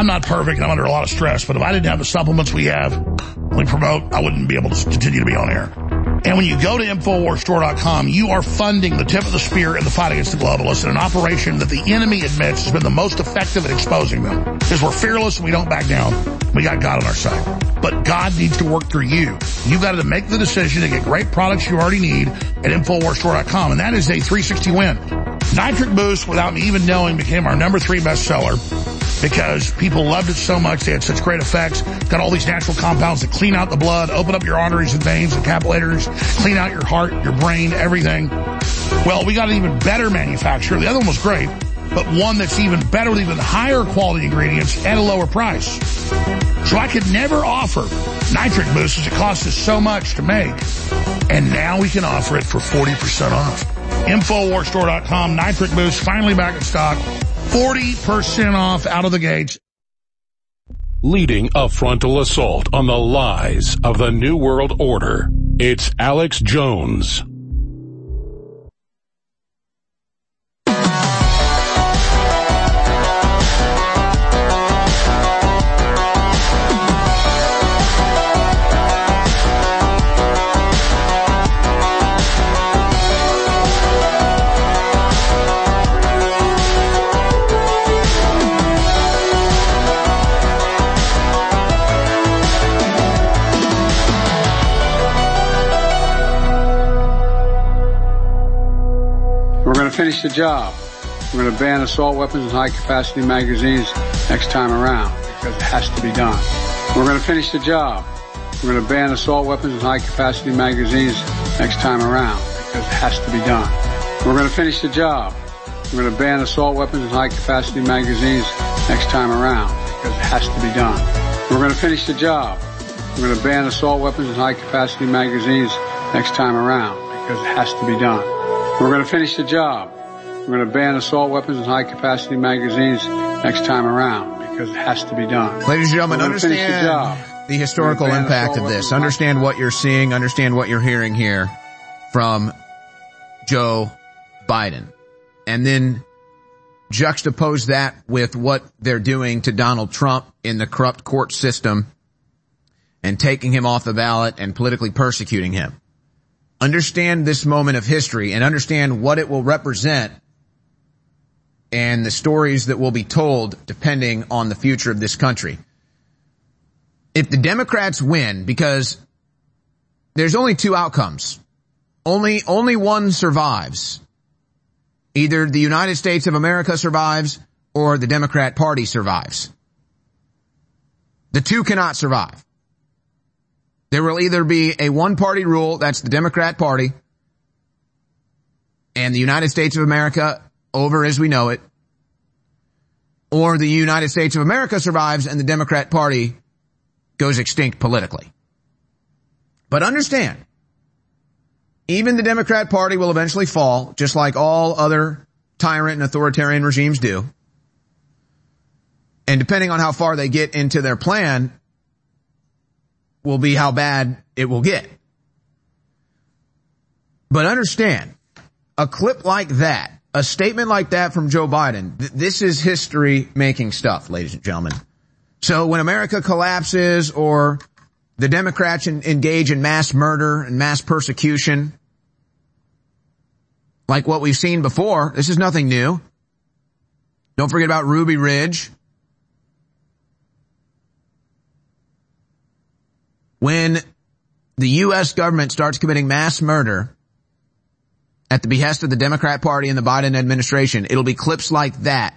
I'm not perfect. I'm under a lot of stress, but if I didn't have the supplements we have, we promote, I wouldn't be able to continue to be on air. And when you go to InfoWarsStore.com, you are funding the tip of the spear in the fight against the globalists in an operation that the enemy admits has been the most effective at exposing them. Because we're fearless and we don't back down. We got God on our side. But God needs to work through you. You've got to make the decision to get great products you already need at InfoWarsStore.com. And that is a 360 win. Nitric Boost, without me even knowing, became our number three bestseller because people loved it so much. They had such great effects. Got all these natural compounds that clean out the blood, open up your arteries and veins and capillaries, clean out your heart, your brain, everything. Well, we got an even better manufacturer. The other one was great, but one that's even better with even higher quality ingredients at a lower price. So I could never offer Nitric Boost as it costs us so much to make. And now we can offer it for 40% off. Infowarstore.com, Nitric Boost, finally back in stock. 40% off out of the gates. Leading a frontal assault on the lies of the New World Order. It's Alex Jones. Finish the job. We're going to ban assault weapons and high capacity magazines next time around because it has to be done. We're going to finish the job. We're going to ban assault weapons and high capacity magazines next time around because it has to be done. We're going to finish the job. We're going to ban assault weapons and high capacity magazines next time around because it has to be done. We're going to finish the job. We're going to ban assault weapons and high capacity magazines next time around because it has to be done. We're going to finish the job. We're going to ban assault weapons and high capacity magazines next time around because it has to be done. Ladies and gentlemen, understand the job. the historical We're gonna ban impact of this. Understand what you're seeing. Understand what you're hearing here from Joe Biden. And then juxtapose that with what they're doing to Donald Trump in the corrupt court system and taking him off the ballot and politically persecuting him. Understand this moment of history and understand what it will represent and the stories that will be told depending on the future of this country. If the Democrats win, because there's only two outcomes. Only, only one survives. Either the United States of America survives or the Democrat party survives. The two cannot survive. There will either be a one party rule, that's the Democrat party, and the United States of America over as we know it, or the United States of America survives and the Democrat party goes extinct politically. But understand, even the Democrat party will eventually fall, just like all other tyrant and authoritarian regimes do. And depending on how far they get into their plan, will be how bad it will get. But understand, a clip like that, a statement like that from Joe Biden, th- this is history making stuff, ladies and gentlemen. So when America collapses or the Democrats en- engage in mass murder and mass persecution, like what we've seen before, this is nothing new. Don't forget about Ruby Ridge. When the U.S. government starts committing mass murder at the behest of the Democrat Party and the Biden administration, it'll be clips like that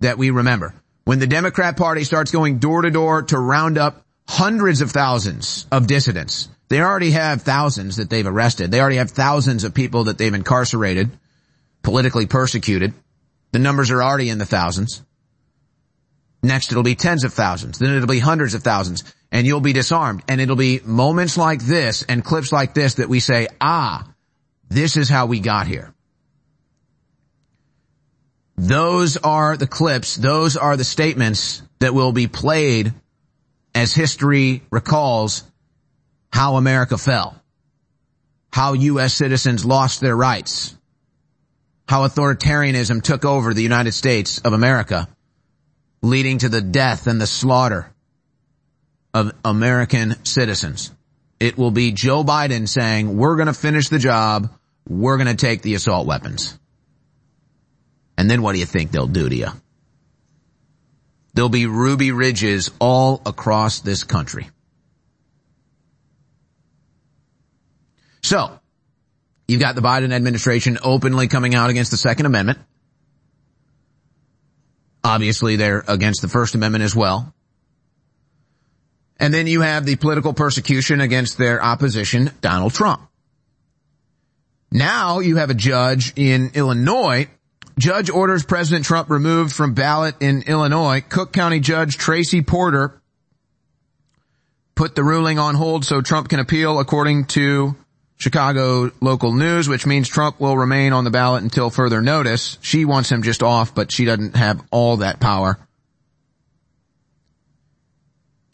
that we remember. When the Democrat Party starts going door to door to round up hundreds of thousands of dissidents, they already have thousands that they've arrested. They already have thousands of people that they've incarcerated, politically persecuted. The numbers are already in the thousands. Next it'll be tens of thousands. Then it'll be hundreds of thousands and you'll be disarmed. And it'll be moments like this and clips like this that we say, ah, this is how we got here. Those are the clips. Those are the statements that will be played as history recalls how America fell, how U.S. citizens lost their rights, how authoritarianism took over the United States of America, leading to the death and the slaughter of American citizens. It will be Joe Biden saying, we're going to finish the job. We're going to take the assault weapons. And then what do you think they'll do to you? There'll be ruby ridges all across this country. So, you've got the Biden administration openly coming out against the Second Amendment. Obviously, they're against the First Amendment as well. And then you have the political persecution against their opposition, Donald Trump. Now you have a judge in Illinois. Judge orders President Trump removed from ballot in Illinois. Cook County Judge Tracie Porter put the ruling on hold so Trump can appeal according to Chicago local news, which means Trump will remain on the ballot until further notice. She wants him just off, but she doesn't have all that power.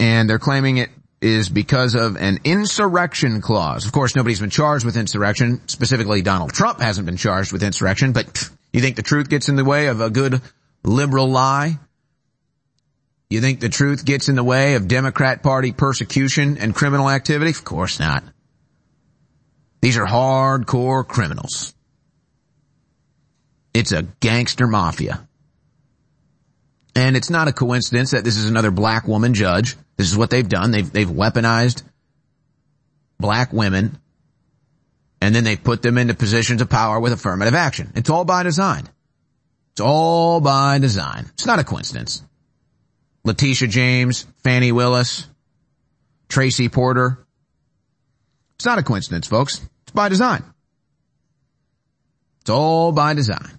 And they're claiming it is because of an insurrection clause. Of course, nobody's been charged with insurrection. Specifically, Donald Trump hasn't been charged with insurrection, but you think the truth gets in the way of a good liberal lie? You think the truth gets in the way of Democrat Party persecution and criminal activity? Of course not. These are hardcore criminals. It's a gangster mafia. And it's not a coincidence that this is another black woman judge. This is what they've done. They've, they've weaponized black women and then they put them into positions of power with affirmative action. It's all by design. It's all by design. It's not a coincidence. Letitia James, Fani Willis, Tracie Porter, it's not a coincidence, folks. It's by design. It's all by design.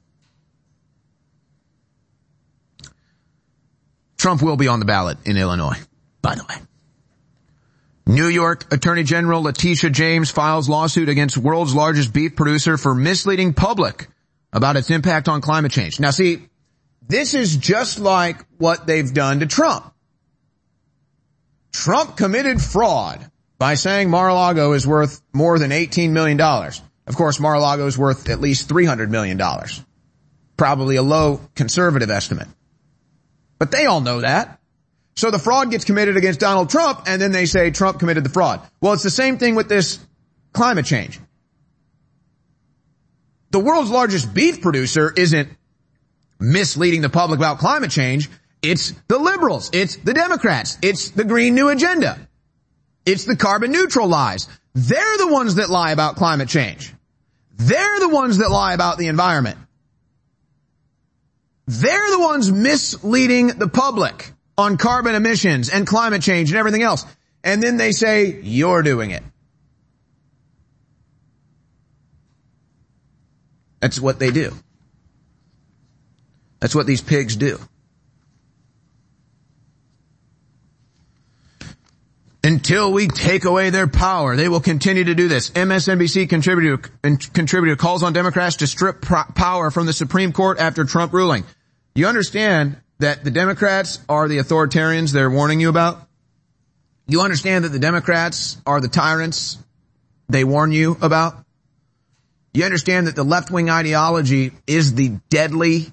Trump will be on the ballot in Illinois, by the way. New York Attorney General Letitia James files lawsuit against world's largest beef producer for misleading public about its impact on climate change. Now see, this is just like what they've done to Trump. Trump committed fraud by saying Mar-a-Lago is worth more than $18 million. Of course, Mar-a-Lago is worth at least $300 million. Probably a low conservative estimate. But they all know that. So the fraud gets committed against Donald Trump and then they say Trump committed the fraud. Well, it's the same thing with this climate change. The world's largest beef producer isn't misleading the public about climate change. It's the liberals. It's the Democrats. It's the Green New Agenda. It's the carbon neutral lies. They're the ones that lie about climate change. They're the ones that lie about the environment. They're the ones misleading the public on carbon emissions and climate change and everything else. And then they say, you're doing it. That's what they do. That's what these pigs do. Until we take away their power, they will continue to do this. MSNBC contributor, contributor calls on Democrats to strip power from the Supreme Court after Trump ruling. You understand that the Democrats are the authoritarians they're warning you about? You understand that the Democrats are the tyrants they warn you about? You understand that the left wing ideology is the deadly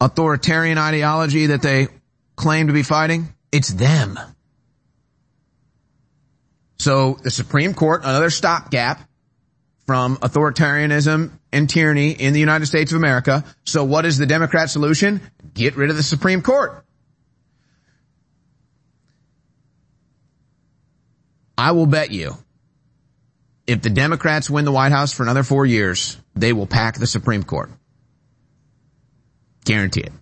authoritarian ideology that they claim to be fighting? It's them. So the Supreme Court, another stopgap from authoritarianism and tyranny in the United States of America. So what is the Democrat solution? Get rid of the Supreme Court. I will bet you if the Democrats win the White House for another four years, they will pack the Supreme Court. Guarantee it.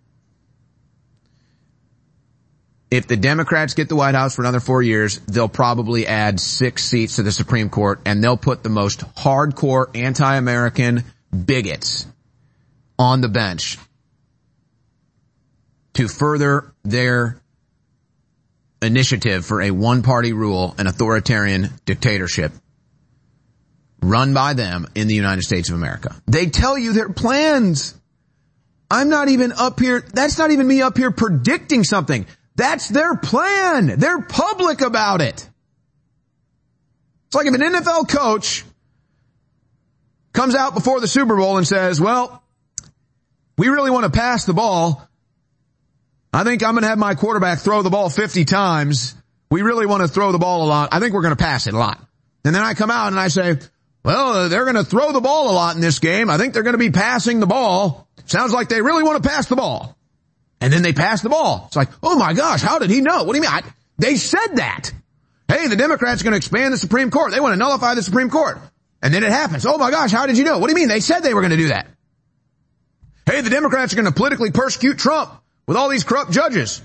If the Democrats get the White House for another four years, they'll probably add six seats to the Supreme Court and they'll put the most hardcore anti-American bigots on the bench to further their initiative for a one-party rule and authoritarian dictatorship run by them in the United States of America. They tell you their plans. I'm not even up here. That's not even me up here predicting something. That's their plan. They're public about it. It's like if an NFL coach comes out before the Super Bowl and says, well, we really want to pass the ball. I think I'm going to have my quarterback throw the ball 50 times. We really want to throw the ball a lot. I think we're going to pass it a lot. And then I come out and I say, well, they're going to throw the ball a lot in this game. I think they're going to be passing the ball. Sounds like they really want to pass the ball. And then they pass the ball. It's like, oh my gosh, how did he know? What do you mean? I, they said that. Hey, the Democrats are going to expand the Supreme Court. They want to nullify the Supreme Court. And then it happens. Oh my gosh, how did you know? What do you mean? They said they were going to do that. Hey, the Democrats are going to politically persecute Trump with all these corrupt judges.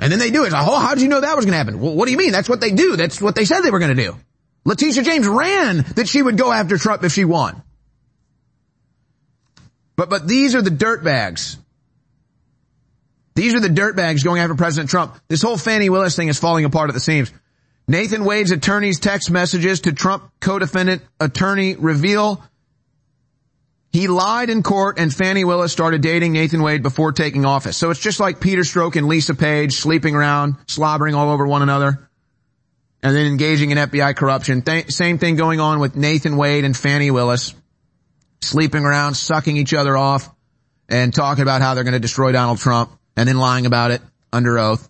And then they do it. Like, oh, how did you know that was going to happen? Well, what do you mean? That's what they do. That's what they said they were going to do. Letitia James ran that she would go after Trump if she won. But, but these are the dirtbags. These are the dirtbags going after President Trump. This whole Fani Willis thing is falling apart at the seams. Nathan Wade's attorney's text messages to Trump co-defendant attorney reveal he lied in court and Fani Willis started dating Nathan Wade before taking office. So it's just like Peter Strzok and Lisa Page sleeping around, slobbering all over one another, and then engaging in FBI corruption. Th- same thing going on with Nathan Wade and Fani Willis, sleeping around, sucking each other off, and talking about how they're going to destroy Donald Trump, and then lying about it under oath.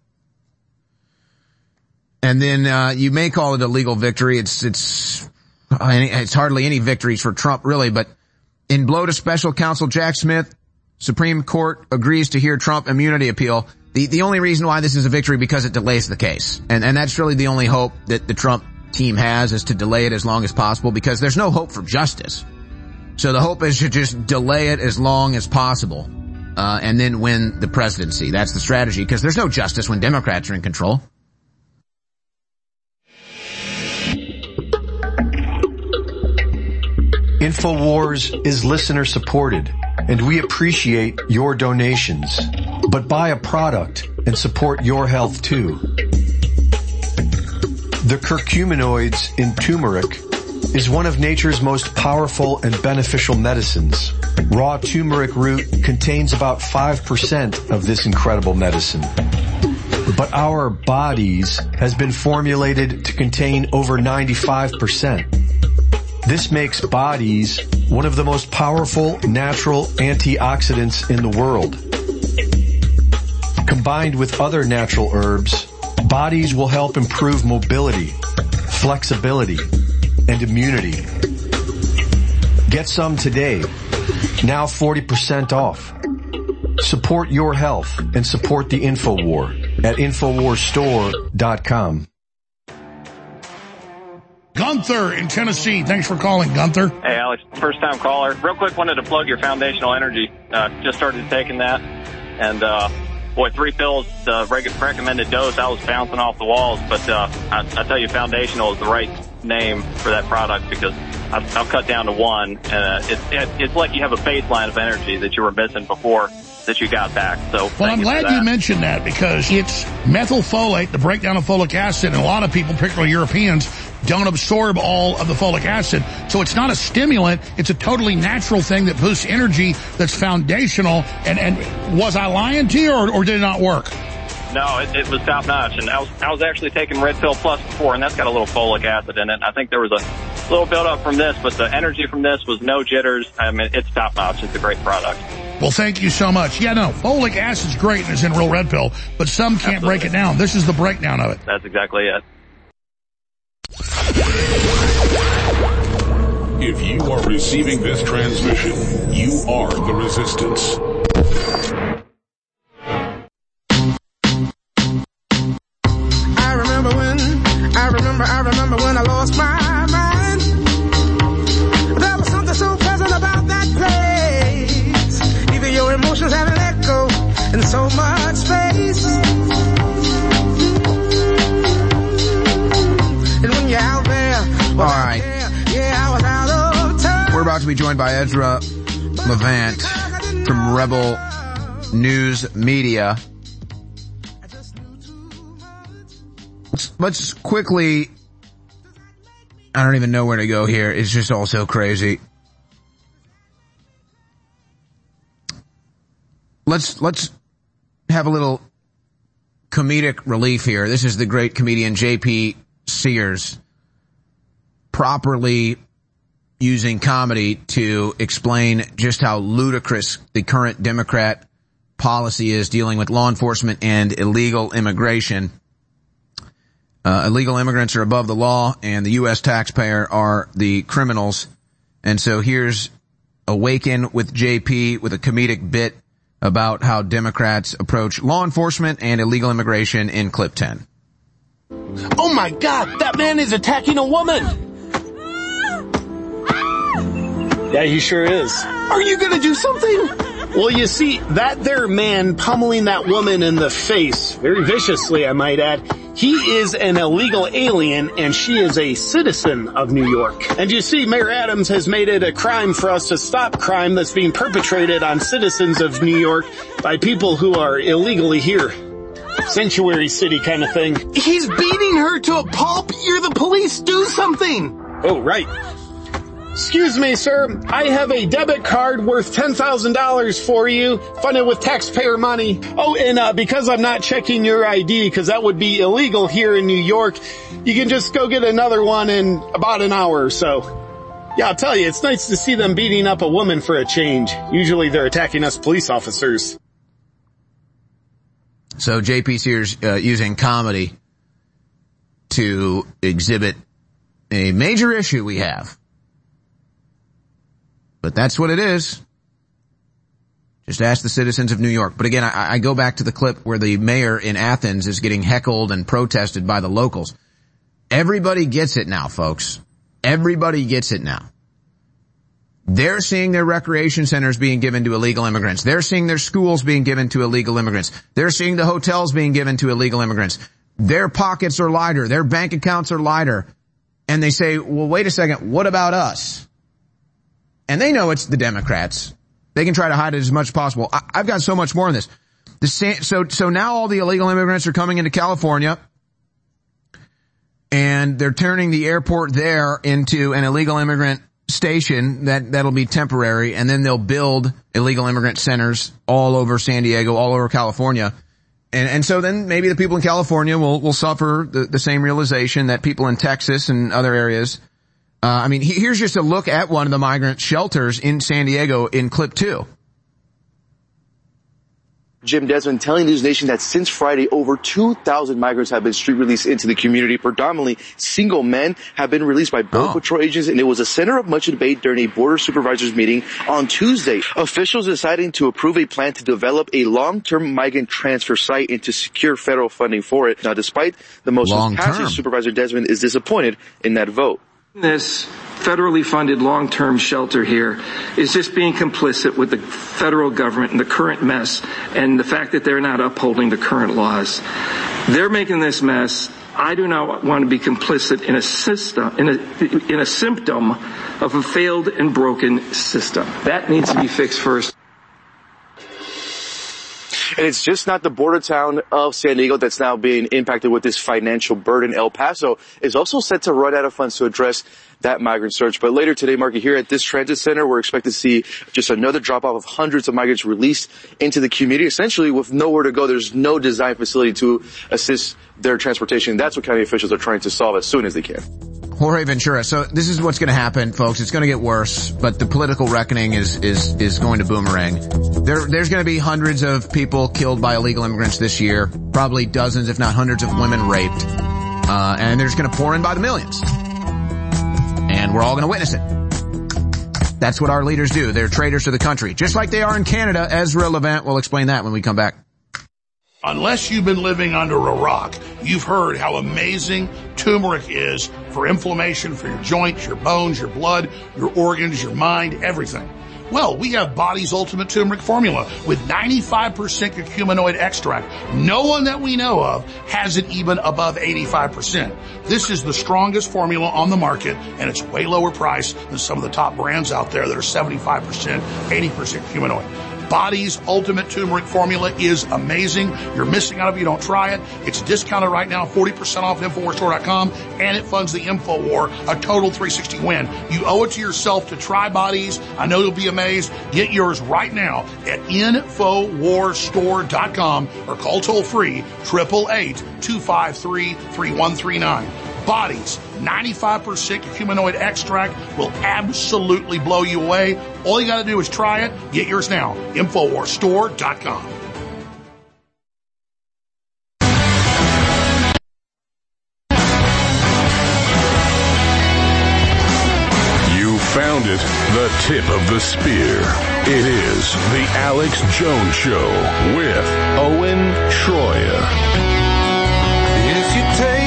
And then uh, you may call it a legal victory. It's it's it's hardly any victories for Trump really, but in blow to special counsel Jack Smith, Supreme Court agrees to hear Trump immunity appeal. The, the only reason why this is a victory because it delays the case. And, and that's really the only hope that the Trump team has is to delay it as long as possible because there's no hope for justice. So the hope is to just delay it as long as possible. Uh, and then win the presidency. That's the strategy because there's no justice when Democrats are in control. InfoWars is listener supported and we appreciate your donations. But buy a product and support your health too. The curcuminoids in turmeric is one of nature's most powerful and beneficial medicines. Raw turmeric root contains about 5% of this incredible medicine. But our bodies has been formulated to contain over 95%. This makes bodies one of the most powerful natural antioxidants in the world. Combined with other natural herbs, bodies will help improve mobility, flexibility, and immunity. Get some today. Now 40% off. Support your health and support the InfoWar at InfoWarsStore.com. Gunther in Tennessee. Thanks for calling, Gunther. Hey, Alex, first time caller. Real quick, wanted to plug your foundational energy. Uh, just started taking that, and uh, boy, three pills, uh, recommended dose. I was bouncing off the walls, but uh, I, I tell you, foundational is the right name for that product because I've, I've cut down to one, and uh, it, it, it's like you have a baseline of energy that you were missing before that you got back. So well, I'm glad you mentioned that because it's methylfolate, the breakdown of folic acid, and a lot of people, particularly Europeans, don't absorb all of the folic acid. So it's not a stimulant. It's a totally natural thing that boosts energy that's foundational. And, and was I lying to you or, or did it not work? No, it, it was top notch. And I was, I was actually taking Red Pill Plus before and that's got a little folic acid in it. I think there was a little build up from this, but the energy from this was no jitters. I mean, it's top notch. It's a great product. Well, thank you so much. Yeah, no, folic acid's great and it's in real red pill, but some can't Absolutely. break it down. This is the breakdown of it. That's exactly it. If you are receiving this transmission, you are the resistance. Remember, I remember when I lost my mind. There was something so pleasant about that place. Even your emotions have an echo in so much space. And when you're out there, All right. yeah, I was out of touch. We're about to be joined by Ezra Levant from Rebel News Media. Let's, quickly, I don't even know where to go here. It's just all so crazy. Let's, let's have a little comedic relief here. This is the great comedian JP Sears properly using comedy to explain just how ludicrous the current Democrat policy is dealing with law enforcement and illegal immigration. Uh, illegal immigrants are above the law and the U.S. taxpayer are the criminals. And so here's Awaken with JP with a comedic bit about how Democrats approach law enforcement and illegal immigration in clip 10. Oh my god, that man is attacking a woman! Yeah, he sure is. Are you gonna do something? Well, you see, that there man pummeling that woman in the face, very viciously I might add, he is an illegal alien and she is a citizen of New York. And you see, Mayor Adams has made it a crime for us to stop crime that's being perpetrated on citizens of New York by people who are illegally here. Sanctuary city kind of thing. He's beating her to a pulp! You're the police, do something! Oh, right. Excuse me, sir. I have a debit card worth $10,000 for you, funded with taxpayer money. Oh, and uh, because I'm not checking your ID, because that would be illegal here in New York, you can just go get another one in about an hour or so. Yeah, I'll tell you, it's nice to see them beating up a woman for a change. Usually they're attacking us police officers. So JP Sears uh, using comedy to exhibit a major issue we have. But that's what it is. Just ask the citizens of New York. But again, I, I go back to the clip where the mayor in Athens is getting heckled and protested by the locals. Everybody gets it now, folks. Everybody gets it now. They're seeing their recreation centers being given to illegal immigrants. They're seeing their schools being given to illegal immigrants. They're seeing the hotels being given to illegal immigrants. Their pockets are lighter. Their bank accounts are lighter. And they say, well, wait a second. What about us? And they know it's the Democrats. They can try to hide it as much as possible. I, have got so much more on this. The so, so now all the illegal immigrants are coming into California and they're turning the airport there into an illegal immigrant station that, that'll be temporary and then they'll build illegal immigrant centers all over San Diego, all over California. And, and so then maybe the people in California will, will suffer the, the same realization that people in Texas and other areas uh, I mean, here's just a look at one of the migrant shelters in San Diego in clip two. Jim Desmond telling News Nation that since Friday, over 2,000 migrants have been street released into the community. Predominantly single men have been released by Border oh. Patrol agents, and it was a center of much debate during a border supervisors meeting on Tuesday. Officials deciding to approve a plan to develop a long-term migrant transfer site and to secure federal funding for it. Now, despite the motion's passage, Supervisor Desmond is disappointed in that vote. This federally funded long-term shelter here is just being complicit with the federal government and the current mess and the fact that they're not upholding the current laws. They're making this mess. I do not want to be complicit in a system, in a, in a symptom of a failed and broken system. That needs to be fixed first. And it's just not the border town of San Diego that's now being impacted with this financial burden. El Paso is also set to run out of funds to address that migrant surge. But later today, Marky, here at this transit center, we're expected to see just another drop off of hundreds of migrants released into the community, essentially with nowhere to go. There's no design facility to assist their transportation. That's what county officials are trying to solve as soon as they can. Jorge Ventura. So this is what's going to happen, folks. It's going to get worse, but the political reckoning is is is going to boomerang. There there's going to be hundreds of people killed by illegal immigrants this year. Probably dozens, if not hundreds, of women raped, uh, and they're just going to pour in by the millions, and we're all going to witness it. That's what our leaders do. They're traitors to the country, just like they are in Canada. Ezra Levant will explain that when we come back. Unless you've been living under a rock, you've heard how amazing turmeric is for inflammation, for your joints, your bones, your blood, your organs, your mind, everything. Well, we have Body's Ultimate Turmeric Formula with 95% curcuminoid extract. No one that we know of has it even above 85%. This is the strongest formula on the market and it's way lower price than some of the top brands out there that are 75%, 80% curcuminoid. Body's Ultimate Turmeric Formula is amazing. You're missing out if you don't try it. It's discounted right now, 40% off InfoWarsStore.com, and it funds the InfoWar, a total 360 win. You owe it to yourself to try Bodies. I know you'll be amazed. Get yours right now at InfoWarsStore.com or call toll free 888-253-3139 bodies. 95% curcuminoid extract will absolutely blow you away. All you gotta do is try it. Get yours now. Infowarsstore.com. You found it, the tip of the spear. It is the Alex Jones Show with Owen Schroyer. If you take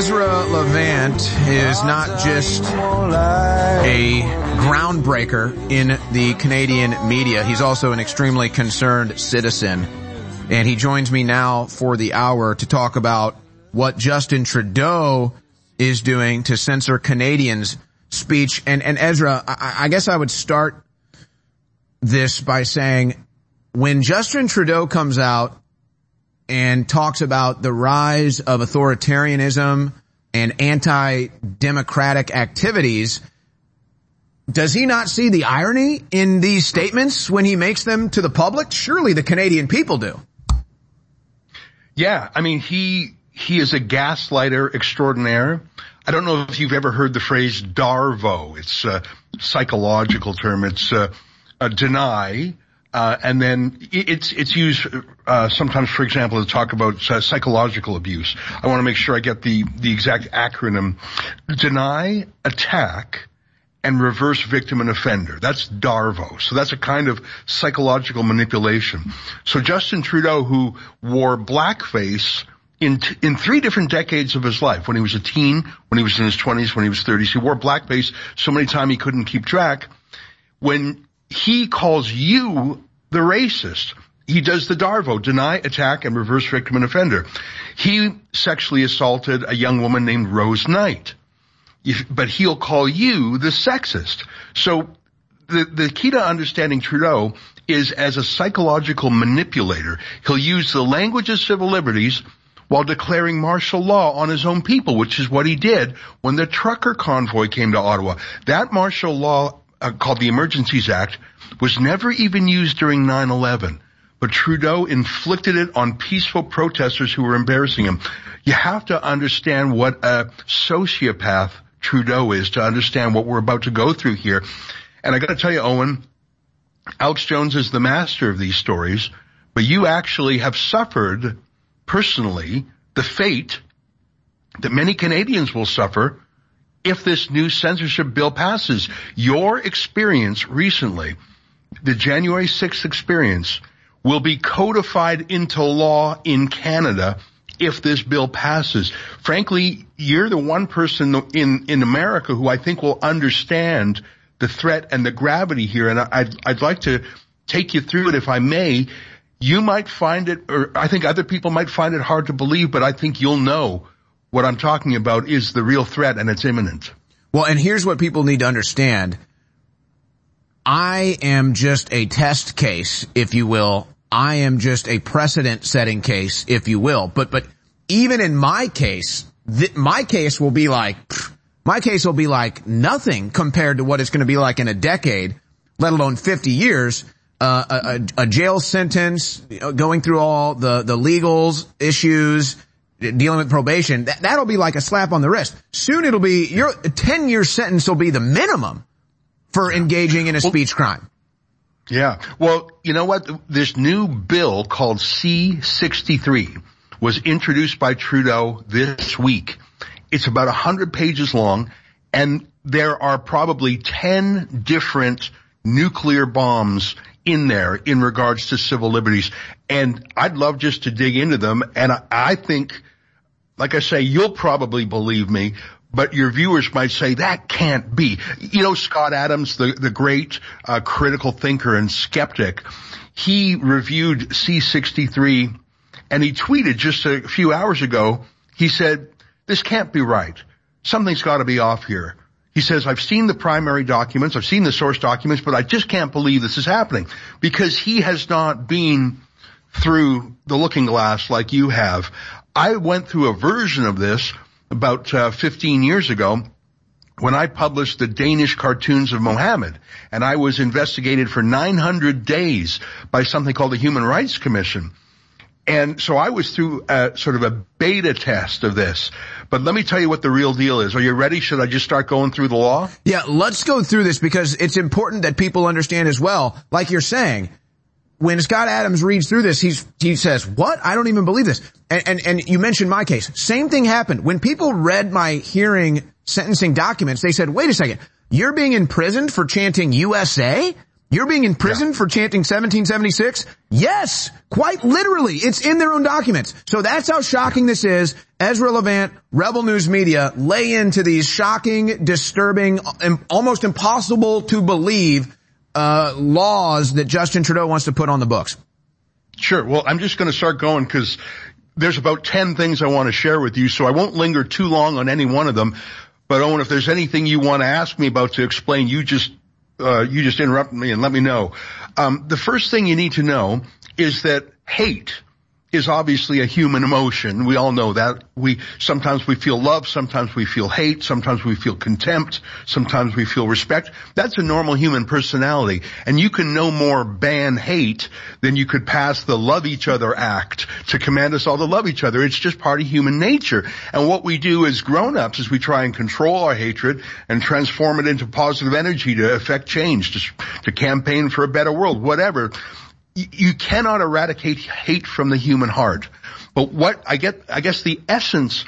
Ezra Levant is not just a groundbreaker in the Canadian media. He's also an extremely concerned citizen. And he joins me now for the hour to talk about what Justin Trudeau is doing to censor Canadians' speech. And, and Ezra, I, I guess I would start this by saying when Justin Trudeau comes out and talks about the rise of authoritarianism and anti-democratic activities, does he not see the irony in these statements when he makes them to the public? Surely the Canadian people do. Yeah, I mean, he, he is a gaslighter extraordinaire. I don't know if you've ever heard the phrase DARVO. It's a psychological term. It's, uh, uh deny, uh, and then it's it's used uh, sometimes, for example, to talk about uh, psychological abuse. I want to make sure I get the the exact acronym: deny, attack, and reverse victim and offender. That's DARVO. So that's a kind of psychological manipulation. So Justin Trudeau, who wore blackface in t- in three different decades of his life, when he was a teen, when he was in his twenties, when he was thirties, he wore blackface so many times he couldn't keep track. When he calls you the racist. He does the Darvo, deny, attack, and reverse victim and offender. He sexually assaulted a young woman named Rose Knight. If, but he'll call you the sexist. So the, the key to understanding Trudeau is as a psychological manipulator. He'll use the language of civil liberties while declaring martial law on his own people, which is what he did when the trucker convoy came to Ottawa. That martial law uh, called the Emergencies Act was never even used during 9-11, but Trudeau inflicted it on peaceful protesters who were embarrassing him. You have to understand what a sociopath Trudeau is to understand what we're about to go through here. And I gotta tell you, Owen, Alex Jones is the master of these stories, but you actually have suffered personally the fate that many Canadians will suffer if this new censorship bill passes. Your experience recently, the January 6th experience, will be codified into law in Canada if this bill passes. Frankly, you're the one person in, in America who I think will understand the threat and the gravity here. And I'd, I'd like to take you through it if I may. You might find it, or I think other people might find it hard to believe, but I think you'll know what I'm talking about is the real threat and it's imminent. Well, and here's what people need to understand. I am just a test case, if you will. I am just a precedent setting case, if you will. But, but even in my case, th- my case will be like, my case will be like nothing compared to what it's going to be like in a decade, let alone 50 years. Uh, a, a, jail sentence, going through all the, the legals issues, dealing with probation, that, that'll be like a slap on the wrist. Soon it'll be, your 10 year sentence will be the minimum for engaging in a speech crime. Yeah. Well, you know what? This new bill called C63 was introduced by Trudeau this week. It's about a hundred pages long and there are probably 10 different nuclear bombs in there in regards to civil liberties. And I'd love just to dig into them. And I, I think, like I say, you'll probably believe me, but your viewers might say that can't be. You know, Scott Adams, the, the great uh, critical thinker and skeptic, he reviewed C63 and he tweeted just a few hours ago, he said, this can't be right. Something's got to be off here. He says, I've seen the primary documents, I've seen the source documents, but I just can't believe this is happening because he has not been through the looking glass like you have. I went through a version of this about uh, 15 years ago when I published the Danish cartoons of Mohammed and I was investigated for 900 days by something called the Human Rights Commission. And so I was through a, sort of a beta test of this. But let me tell you what the real deal is. Are you ready? Should I just start going through the law? Yeah, let's go through this because it's important that people understand as well. Like you're saying, when Scott Adams reads through this, he's, he says, what? I don't even believe this. And, and, and you mentioned my case. Same thing happened. When people read my hearing sentencing documents, they said, wait a second, you're being imprisoned for chanting USA? You're being imprisoned yeah. for chanting 1776? Yes! Quite literally. It's in their own documents. So that's how shocking this is. Ezra Levant, Rebel News Media lay into these shocking, disturbing, um, almost impossible to believe, uh, laws that Justin Trudeau wants to put on the books. Sure. Well, I'm just going to start going because there's about 10 things I want to share with you, so I won't linger too long on any one of them. But Owen, if there's anything you want to ask me about to explain, you just uh, you just interrupt me and let me know. Um, the first thing you need to know is that hate is obviously a human emotion. We all know that. We, sometimes we feel love, sometimes we feel hate, sometimes we feel contempt, sometimes we feel respect. That's a normal human personality. And you can no more ban hate than you could pass the love each other act to command us all to love each other. It's just part of human nature. And what we do as grown-ups is we try and control our hatred and transform it into positive energy to affect change, to, to campaign for a better world, whatever you cannot eradicate hate from the human heart. But what I get, I guess the essence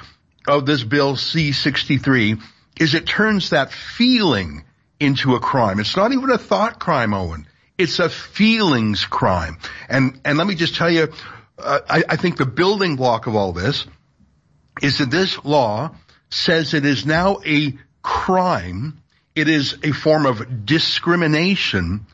of this bill C63 is it turns that feeling into a crime. It's not even a thought crime, Owen. It's a feelings crime. And, and let me just tell you, uh, I, I think the building block of all this is that this law says it is now a crime. It is a form of discrimination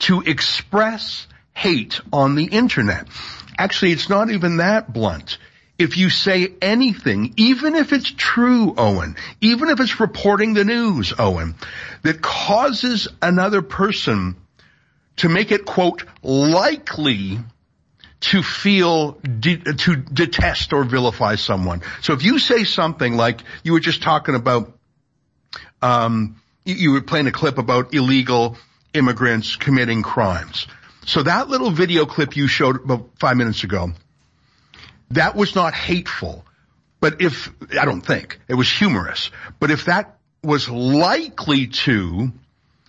to express hate on the internet. Actually, it's not even that blunt. If you say anything, even if it's true, Owen, even if it's reporting the news, Owen, that causes another person to make it, quote, likely to feel, de- to detest or vilify someone. So if you say something like you were just talking about, um, you were playing a clip about illegal immigrants committing crimes. So that little video clip you showed about five minutes ago, that was not hateful. But if, I don't think, it was humorous. But if that was likely to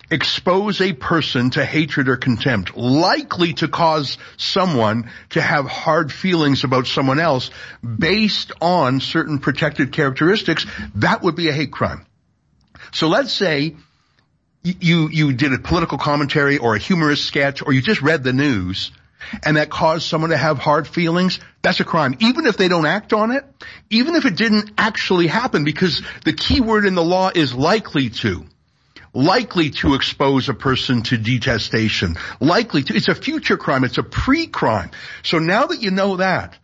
expose a person to hatred or contempt, likely to cause someone to have hard feelings about someone else based on certain protected characteristics, that would be a hate crime. So let's say you, you did a political commentary or a humorous sketch or you just read the news and that caused someone to have hard feelings, that's a crime. Even if they don't act on it, even if it didn't actually happen because the key word in the law is likely to. Likely to expose a person to detestation. Likely to. It's a future crime. It's a pre-crime. So now that you know that,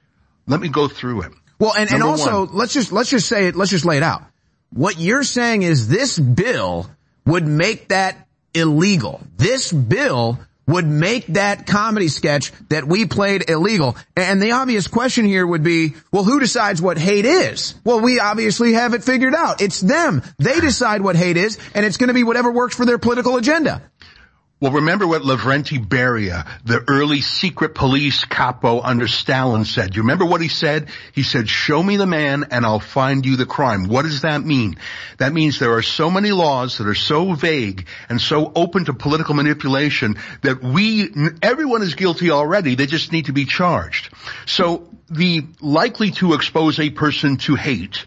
let me go through it. Well, and, and also, one. let's just, let's just say it, let's just lay it out. What you're saying is this bill would make that illegal. This bill would make that comedy sketch that we played illegal. And the obvious question here would be, well, who decides what hate is? Well, we obviously have it figured out. It's them. They decide what hate is, and it's going to be whatever works for their political agenda. Well, remember what Lavrenti Beria, the early secret police capo under Stalin said. You remember what he said? He said, show me the man and I'll find you the crime. What does that mean? That means there are so many laws that are so vague and so open to political manipulation that we, everyone is guilty already. They just need to be charged. So the likely to expose a person to hate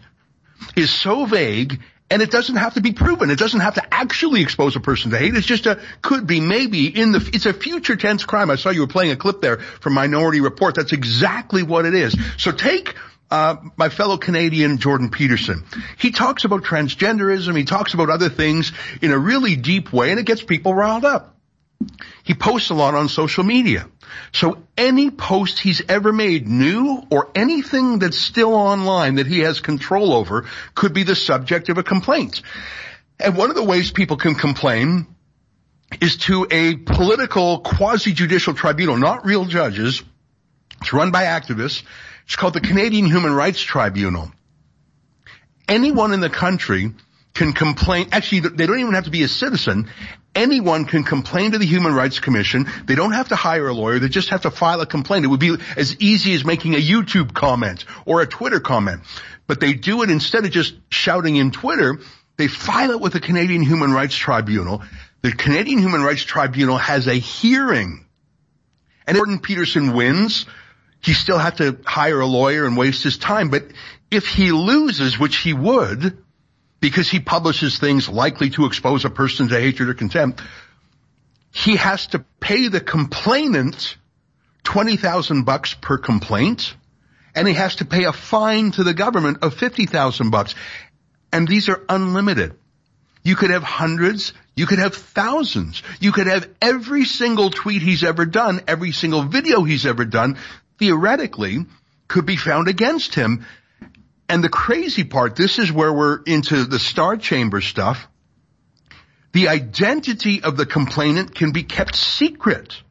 is so vague and it doesn't have to be proven. It doesn't have to actually expose a person to hate. It's just a, could be, maybe in the, it's a future tense crime. I saw you were playing a clip there from Minority Report. That's exactly what it is. So take, uh, my fellow Canadian Jordan Peterson. He talks about transgenderism. He talks about other things in a really deep way and it gets people riled up. He posts a lot on social media. So any post he's ever made new or anything that's still online that he has control over could be the subject of a complaint. And one of the ways people can complain is to a political quasi-judicial tribunal, not real judges. It's run by activists. It's called the Canadian Human Rights Tribunal. Anyone in the country can complain. Actually, they don't even have to be a citizen. Anyone can complain to the Human Rights Commission. They don't have to hire a lawyer. They just have to file a complaint. It would be as easy as making a YouTube comment or a Twitter comment. But they do it instead of just shouting in Twitter. They file it with the Canadian Human Rights Tribunal. The Canadian Human Rights Tribunal has a hearing. And Jordan Peterson wins. He still had to hire a lawyer and waste his time. But if he loses, which he would, because he publishes things likely to expose a person to hatred or contempt, he has to pay the complainant 20,000 bucks per complaint and he has to pay a fine to the government of 50,000 bucks. And these are unlimited. You could have hundreds, you could have thousands, you could have every single tweet he's ever done, every single video he's ever done, theoretically could be found against him and the crazy part, this is where we're into the star chamber stuff. The identity of the complainant can be kept secret.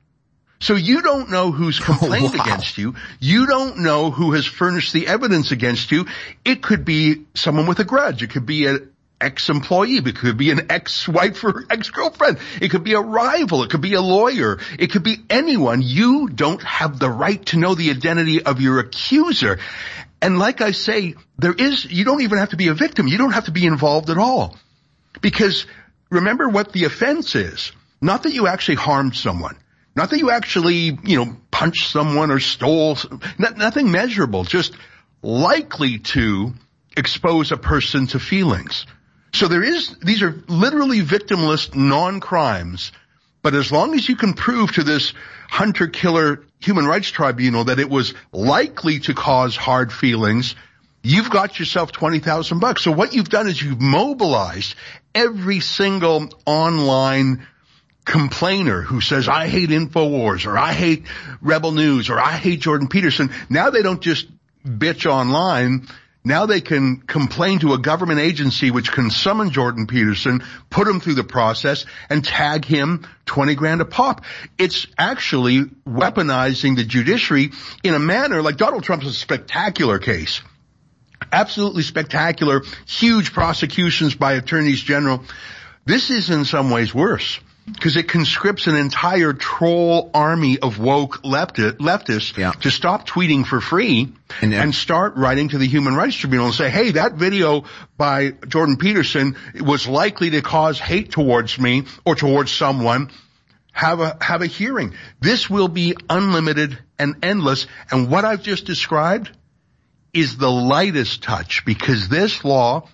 So you don't know who's (laughs) oh, complained oh, wow. against you. You don't know who has furnished the evidence against you. It could be someone with a grudge. It could be an ex-employee. It could be an ex-wife or (laughs) ex-girlfriend. It could be a rival. It could be a lawyer. It could be anyone. You don't have the right to know the identity of your accuser. And like I say, there is, you don't even have to be a victim. You don't have to be involved at all. Because remember what the offense is. Not that you actually harmed someone. Not that you actually, you know, punched someone or stole, nothing measurable, just likely to expose a person to feelings. So there is, these are literally victimless non-crimes, but as long as you can prove to this hunter killer human rights tribunal that it was likely to cause hard feelings, you've got yourself 20,000 bucks. So what you've done is you've mobilized every single online complainer who says, I hate InfoWars or I hate Rebel News or I hate Jordan Peterson. Now they don't just bitch online. Now they can complain to a government agency which can summon Jordan Peterson, put him through the process, and tag him 20 grand a pop. It's actually weaponizing the judiciary in a manner like Donald Trump's a spectacular case. Absolutely spectacular, huge prosecutions by attorneys general. This is in some ways worse because it conscripts an entire troll army of woke leftists yeah. to stop tweeting for free and, and, start writing to the Human Rights Tribunal and say, hey, that video by Jordan Peterson was likely to cause hate towards me or towards someone. Have a, have a hearing. This will be unlimited and endless. And what I've just described is the lightest touch because this law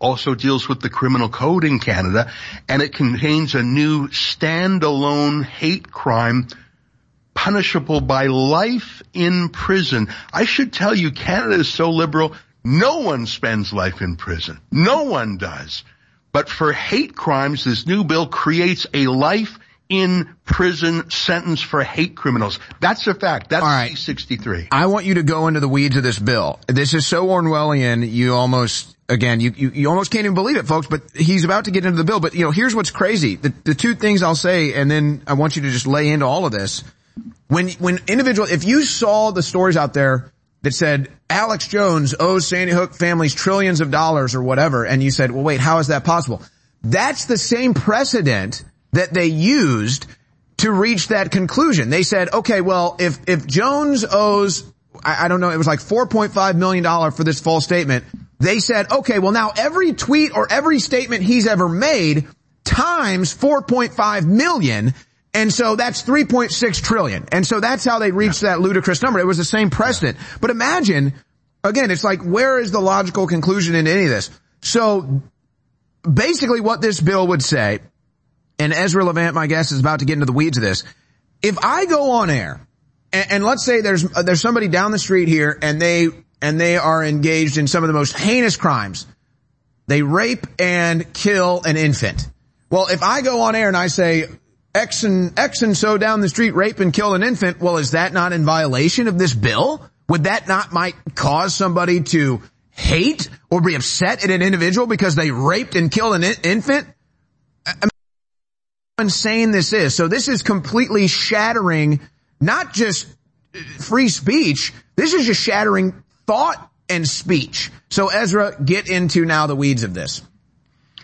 also deals with the criminal code in Canada and it contains a new standalone hate crime punishable by life in prison. I should tell you Canada is so liberal, no one spends life in prison. No one does. But for hate crimes, this new bill creates a life in prison sentence for hate criminals. That's a fact. That's All right. 63. I want you to go into the weeds of this bill. This is so Orwellian, you almost again, you, you, you almost can't even believe it, folks, but he's about to get into the bill. But, you know, here's what's crazy. The, the two things I'll say, and then I want you to just lay into all of this. When, when individual, if you saw the stories out there that said Alex Jones owes Sandy Hook families trillions of dollars or whatever, and you said, well, wait, how is that possible? That's the same precedent that they used to reach that conclusion. They said, okay, well, if, if Jones owes, I, I don't know, it was like $4.5 million for this false statement. They said, okay, well now every tweet or every statement he's ever made times 4.5 million. And so that's 3.6 trillion. And so that's how they reached that ludicrous number. It was the same precedent. But imagine, again, it's like, where is the logical conclusion in any of this? So basically what this bill would say, and Ezra Levant, my guess, is about to get into the weeds of this. If I go on air, and, and let's say there's, uh, there's somebody down the street here and they, and they are engaged in some of the most heinous crimes. They rape and kill an infant. Well, if I go on air and I say, X and, X and so down the street rape and kill an infant, well, is that not in violation of this bill? Would that not might cause somebody to hate or be upset at an individual because they raped and killed an infant? I mean, how insane this is. So this is completely shattering not just free speech. This is just shattering thought and speech. So Ezra, get into now the weeds of this.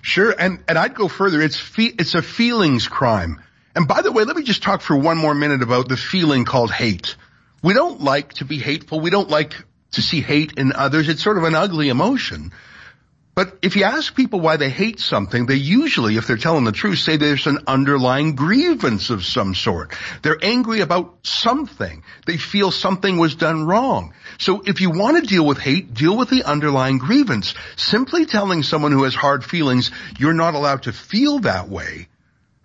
Sure, and and I'd go further. It's fe- it's a feelings crime. And by the way, let me just talk for one more minute about the feeling called hate. We don't like to be hateful. We don't like to see hate in others. It's sort of an ugly emotion. But if you ask people why they hate something, they usually, if they're telling the truth, say there's an underlying grievance of some sort. They're angry about something. They feel something was done wrong. So if you want to deal with hate, deal with the underlying grievance. Simply telling someone who has hard feelings, you're not allowed to feel that way,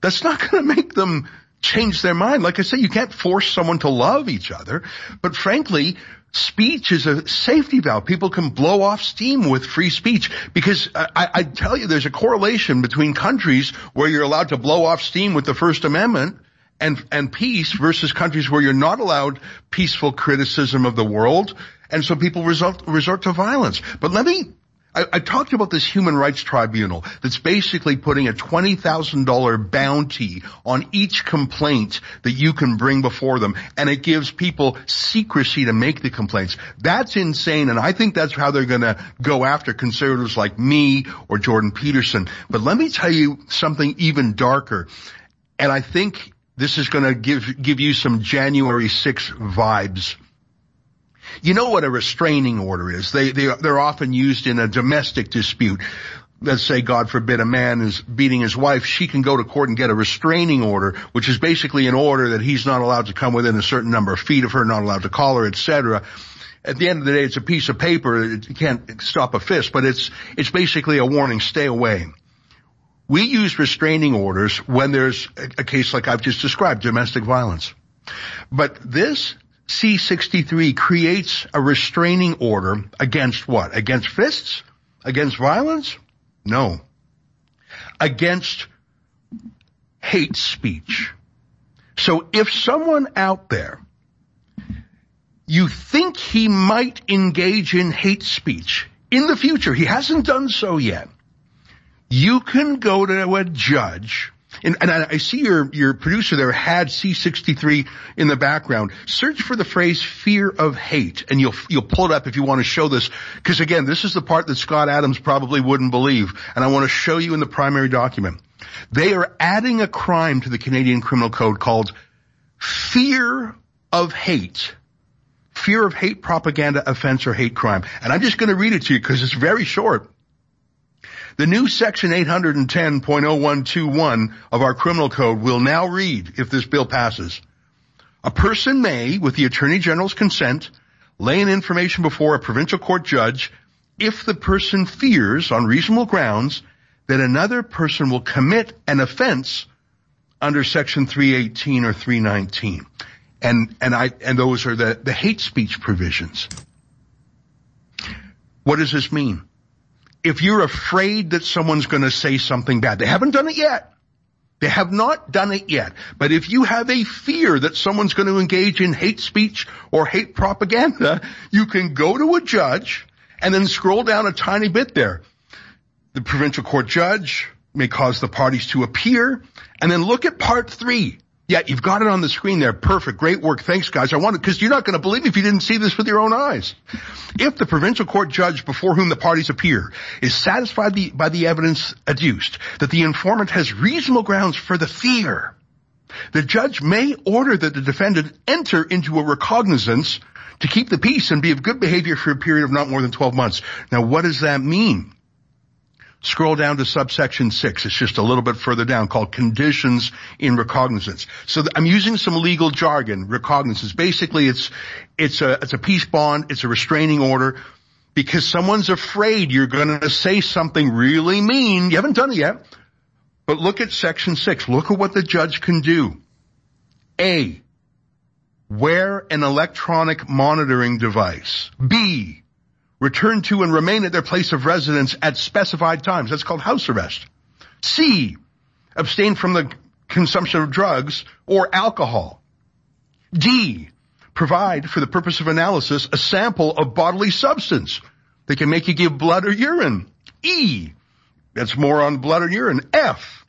that's not (laughs) going to make them change their mind. Like I say, you can't force someone to love each other. But frankly, speech is a safety valve. People can blow off steam with free speech because I, I, tell you there's a correlation between countries where you're allowed to blow off steam with the First Amendment and, and peace versus countries where you're not allowed peaceful criticism of the world. And so people resort, resort to violence. But let me I, I, talked about this human rights tribunal that's basically putting a $20,000 bounty on each complaint that you can bring before them and it gives people secrecy to make the complaints. That's insane and I think that's how they're gonna go after conservatives like me or Jordan Peterson. But let me tell you something even darker and I think this is gonna give, give you some January 6 vibes. You know what a restraining order is. They, they, they're often used in a domestic dispute. Let's say, God forbid, a man is beating his wife. She can go to court and get a restraining order, which is basically an order that he's not allowed to come within a certain number of feet of her, not allowed to call her, etc. At the end of the day, it's a piece of paper. It can't stop a fist, but it's, it's basically a warning, stay away. We use restraining orders when there's a, a case like I've just described, domestic violence. But this C63 creates a restraining order against what? Against fists? Against violence? No. Against hate speech. So if someone out there, you think he might engage in hate speech in the future, he hasn't done so yet, you can go to a judge and, and I, I, see your, your producer there had C63 in the background. Search for the phrase fear of hate and you'll, you'll pull it up if you want to show this. Cause again, this is the part that Scott Adams probably wouldn't believe. And I want to show you in the primary document. They are adding a crime to the Canadian Criminal Code called fear of hate. Fear of hate propaganda offense or hate crime. And I'm just going to read it to you because it's very short. The new section 810.0121 of our criminal code will now read, if this bill passes, a person may, with the Attorney General's consent, lay an information before a provincial court judge if the person fears, on reasonable grounds, that another person will commit an offense under section 318 or 319. And, and I, and those are the, the hate speech provisions. What does this mean? If you're afraid that someone's going to say something bad, they haven't done it yet. They have not done it yet. But if you have a fear that someone's going to engage in hate speech or hate propaganda, you can go to a judge and then scroll down a tiny bit there. The provincial court judge may cause the parties to appear and then look at part three. Yeah, you've got it on the screen there. Perfect. Great work. Thanks guys. I wanted, cause you're not going to believe me if you didn't see this with your own eyes. If the provincial court judge before whom the parties appear is satisfied the, by the evidence adduced that the informant has reasonable grounds for the fear, the judge may order that the defendant enter into a recognizance to keep the peace and be of good behavior for a period of not more than 12 months. Now what does that mean? Scroll down to subsection six. It's just a little bit further down called conditions in recognizance. So I'm using some legal jargon, recognizance. Basically it's, it's a, it's a peace bond. It's a restraining order because someone's afraid you're going to say something really mean. You haven't done it yet, but look at section six. Look at what the judge can do. A, wear an electronic monitoring device. B, return to and remain at their place of residence at specified times. That's called house arrest. C, abstain from the consumption of drugs or alcohol. D, provide for the purpose of analysis a sample of bodily substance. They can make you give blood or urine. E, that's more on blood or urine. F,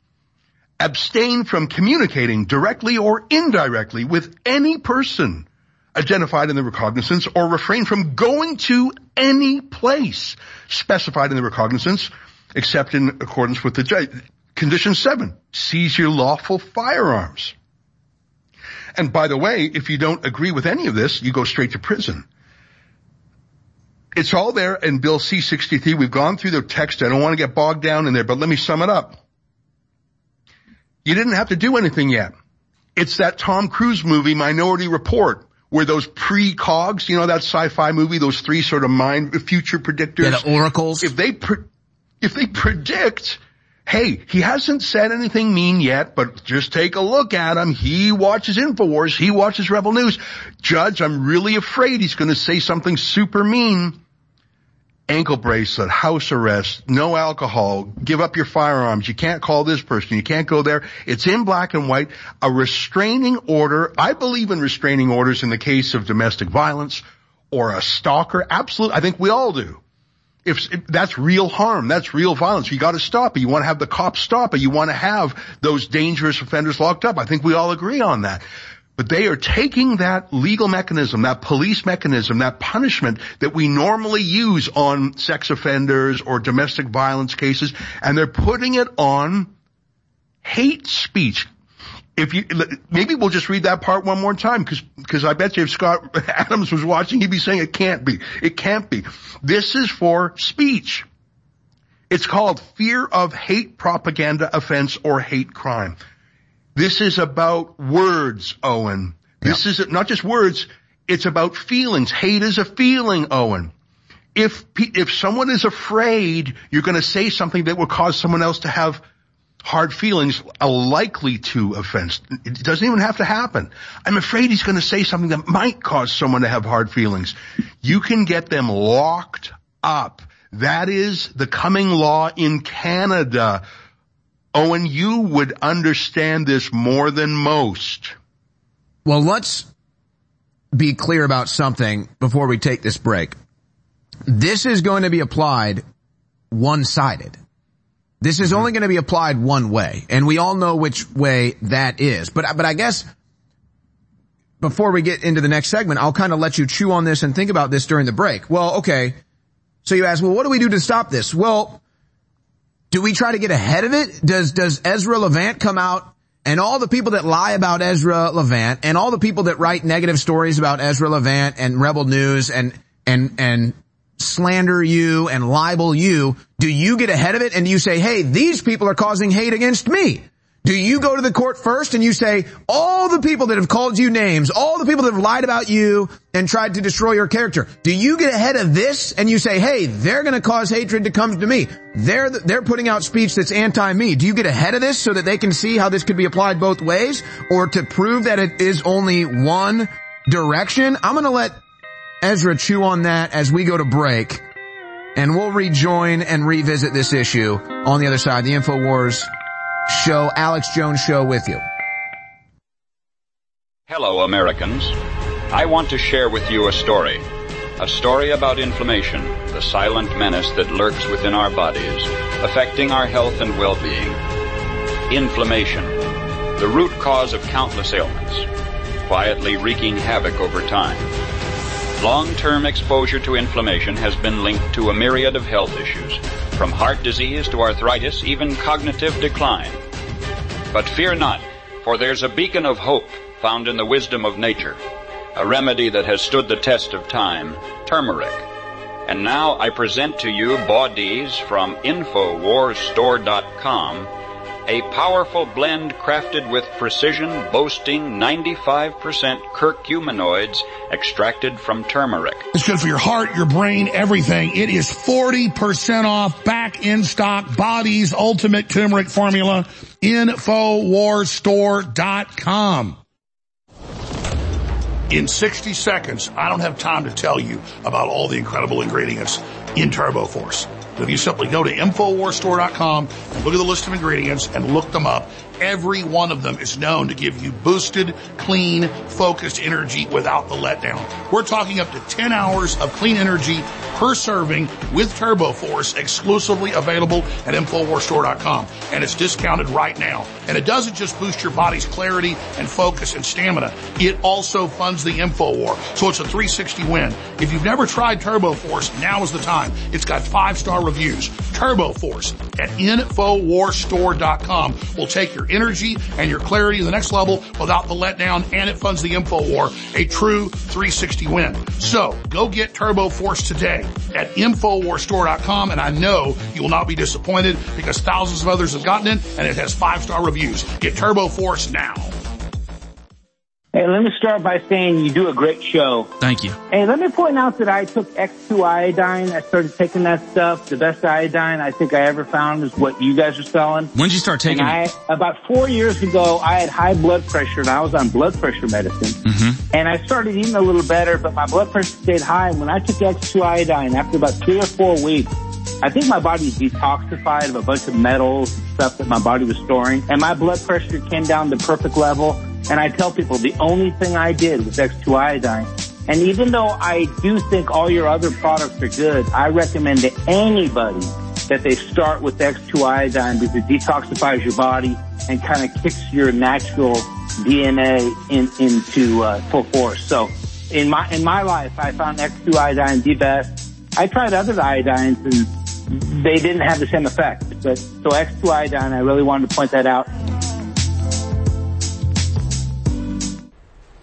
abstain from communicating directly or indirectly with any person identified in the recognizance or refrain from going to any place specified in the recognizance except in accordance with the judge. Condition seven, seize your lawful firearms. And by the way, if you don't agree with any of this, you go straight to prison. It's all there in Bill C-63. We've gone through the text. I don't want to get bogged down in there, but let me sum it up. You didn't have to do anything yet. It's that Tom Cruise movie, Minority Report, where those pre-cogs, you know, that sci-fi movie, those three sort of mind future predictors. Yeah, the oracles. If they, pre- if they predict, hey, he hasn't said anything mean yet, but just take a look at him. He watches InfoWars. He watches Rebel News. Judge, I'm really afraid he's going to say something super mean ankle bracelet, house arrest, no alcohol, give up your firearms. You can't call this person. You can't go there. It's in black and white. A restraining order. I believe in restraining orders in the case of domestic violence or a stalker. Absolutely. I think we all do. If, if, that's real harm, that's real violence. You got to stop it. You want to have the cops stop it. You want to have those dangerous offenders locked up. I think we all agree on that. But they are taking that legal mechanism, that police mechanism, that punishment that we normally use on sex offenders or domestic violence cases, and they're putting it on hate speech. If you, maybe we'll just read that part one more time because, because I bet you if Scott (laughs) Adams was watching, he'd be saying it can't be. It can't be. This is for speech. It's called fear of hate propaganda offense or hate crime. This is about words, Owen. This yeah. is not just words. It's about feelings. Hate is a feeling, Owen. If, if someone is afraid you're going to say something that will cause someone else to have hard feelings, a likely to offense. It doesn't even have to happen. I'm afraid he's going to say something that might cause someone to have hard feelings. You can get them locked up. That is the coming law in Canada Owen, you would understand this more than most. Well, let's be clear about something before we take this break. This is going to be applied one-sided. This is only going to be applied one way, and we all know which way that is. But, but I guess before we get into the next segment, I'll kind of let you chew on this and think about this during the break. Well, okay. So you ask, well, what do we do to stop this? Well, do we try to get ahead of it? Does, does Ezra Levant come out and all the people that lie about Ezra Levant and all the people that write negative stories about Ezra Levant and Rebel News and, and, and slander you and libel you, do you get ahead of it and you say, hey, these people are causing hate against me? Do you go to the court first and you say, all the people that have called you names, all the people that have lied about you and tried to destroy your character, do you get ahead of this and you say, hey, they're gonna cause hatred to come to me. They're, they're putting out speech that's anti-me. Do you get ahead of this so that they can see how this could be applied both ways or to prove that it is only one direction? I'm gonna let Ezra chew on that as we go to break and we'll rejoin and revisit this issue on the other side. The InfoWars show, Alex Jones show with you. Hello, Americans. I want to share with you a story. A story about inflammation, the silent menace that lurks within our bodies, affecting our health and well-being. Inflammation the root cause of countless ailments, quietly wreaking havoc over time. Long-term exposure to inflammation has been linked to a myriad of health issues, from heart disease to arthritis, even cognitive decline. But fear not, for there's a beacon of hope found in the wisdom of nature, a remedy that has stood the test of time, turmeric. And now I present to you bodies from InfoWarsStore.com a powerful blend crafted with precision boasting 95% curcuminoids extracted from turmeric. It's good for your heart, your brain, everything. It is 40% off back in stock Body's Ultimate Turmeric Formula. InfoWarsStore.com. In 60 seconds, I don't have time to tell you about all the incredible ingredients in Turbo Force. If you simply go to InfoWarsStore.com and look at the list of ingredients and look them up, every one of them is known to give you boosted, clean, focused energy without the letdown. We're talking up to 10 hours of clean energy per serving with Turbo Force exclusively available at InfoWarsStore.com. And it's discounted right now. And it doesn't just boost your body's clarity and focus and stamina. It also funds the InfoWar. So it's a 360 win. If you've never tried Turbo Force, now is the time. It's got five star reviews. Turbo Force at InfoWarsStore.com will take your energy and your clarity to the next level without the letdown and it funds the InfoWar. A true 360 win. So go get Turbo Force today at InfoWarsStore.com and I know you will not be disappointed because thousands of others have gotten it and it has five star reviews. Get Turbo Force now. Hey, let me start by saying you do a great show. Thank you. Hey, let me point out that I took X2 iodine. I started taking that stuff. The best iodine I think I ever found is what you guys are selling. When did you start taking it? I, about four years ago, I had high blood pressure and I was on blood pressure medicine. Mm-hmm. And I started eating a little better, but my blood pressure stayed high. And when I took X2 iodine, after about three or four weeks, I think my body detoxified of a bunch of metals and stuff that my body was storing. And my blood pressure came down to perfect level. And I tell people the only thing I did was X2 iodine. And even though I do think all your other products are good, I recommend to anybody that they start with X2 iodine because it detoxifies your body and kind of kicks your natural DNA in, into uh, full force. So in my in my life, I found X2 iodine the best. I tried other iodines and they didn't have the same effect. But so X2 iodine, I really wanted to point that out.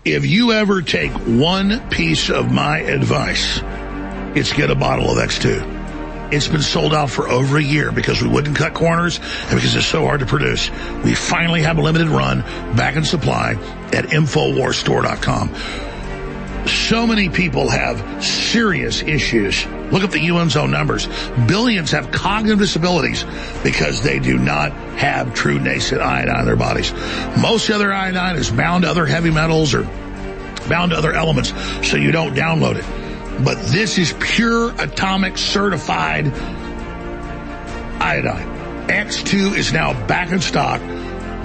If you ever take one piece of my advice, it's get a bottle of X2. It's been sold out for over a year because we wouldn't cut corners and because it's so hard to produce. We finally have a limited run back in supply at InfoWarsStore.com. So many people have serious issues. Look at the UN's own numbers. Billions have cognitive disabilities because they do not have true nascent iodine in their bodies. Most other iodine is bound to other heavy metals or bound to other elements, so you don't download it. But this is pure atomic certified iodine. X2 is now back in stock,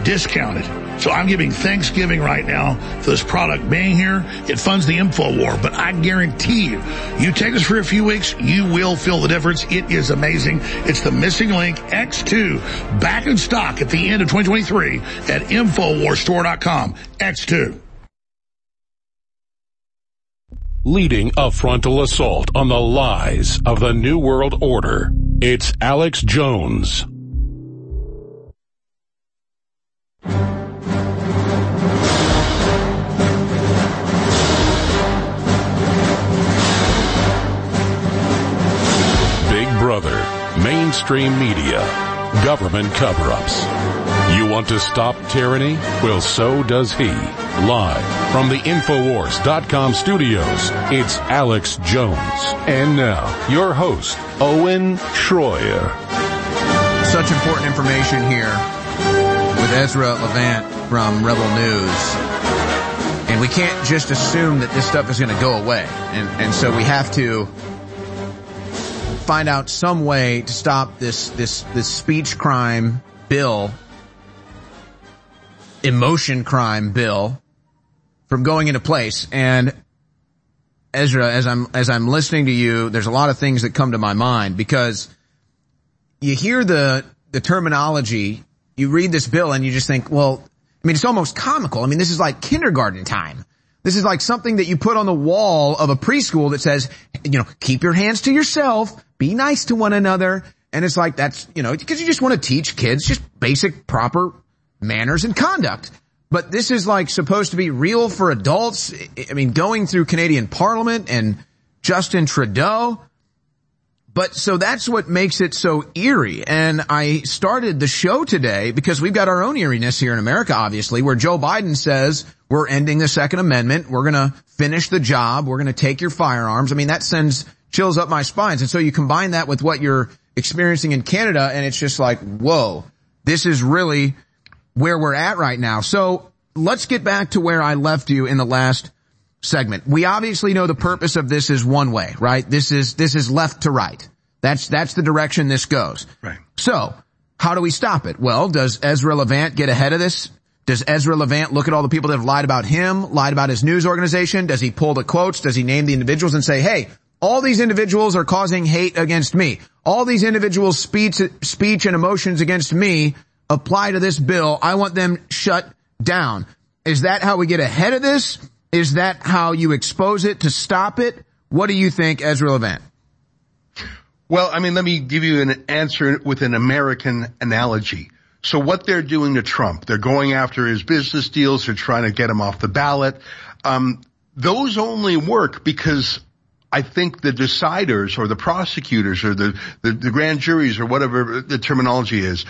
discounted. So I'm giving Thanksgiving right now for this product being here. It funds the info war, but I guarantee you, you take this for a few weeks, you will feel the difference. It is amazing. It's the missing link X2 back in stock at the end of 2023 at InfoWarStore.com. X2. Leading a frontal assault on the lies of the New World Order. It's Alex Jones. Brother, mainstream media, government cover-ups. You want to stop tyranny? Well, so does he. Live from the Infowars.com studios, it's Alex Jones. And now, your host, Owen Schroyer. Such important information here with Ezra Levant from Rebel News. And we can't just assume that this stuff is going to go away. And, and so we have to find out some way to stop this, this, this speech crime bill, emotion crime bill from going into place. And Ezra, as I'm, as I'm listening to you, there's a lot of things that come to my mind because you hear the, the terminology, you read this bill and you just think, well, I mean, it's almost comical. I mean, this is like kindergarten time. This is like something that you put on the wall of a preschool that says, you know, keep your hands to yourself, be nice to one another. And it's like, that's, you know, because you just want to teach kids just basic proper manners and conduct. But this is like supposed to be real for adults. I mean, going through Canadian Parliament and Justin Trudeau. But so that's what makes it so eerie. And I started the show today because we've got our own eeriness here in America, obviously, where Joe Biden says we're ending the second amendment. We're going to finish the job. We're going to take your firearms. I mean, that sends chills up my spines. And so you combine that with what you're experiencing in Canada and it's just like, whoa, this is really where we're at right now. So let's get back to where I left you in the last segment. We obviously know the purpose of this is one way, right? This is, this is left to right. That's, that's the direction this goes. Right. So, how do we stop it? Well, does Ezra Levant get ahead of this? Does Ezra Levant look at all the people that have lied about him, lied about his news organization? Does he pull the quotes? Does he name the individuals and say, hey, all these individuals are causing hate against me. All these individuals' speech, speech and emotions against me apply to this bill. I want them shut down. Is that how we get ahead of this? Is that how you expose it to stop it? What do you think, Ezra Levant? Well, I mean, let me give you an answer with an American analogy. So what they're doing to Trump, they're going after his business deals, they're trying to get him off the ballot. Um, those only work because I think the deciders or the prosecutors or the, the, the grand juries or whatever the terminology is,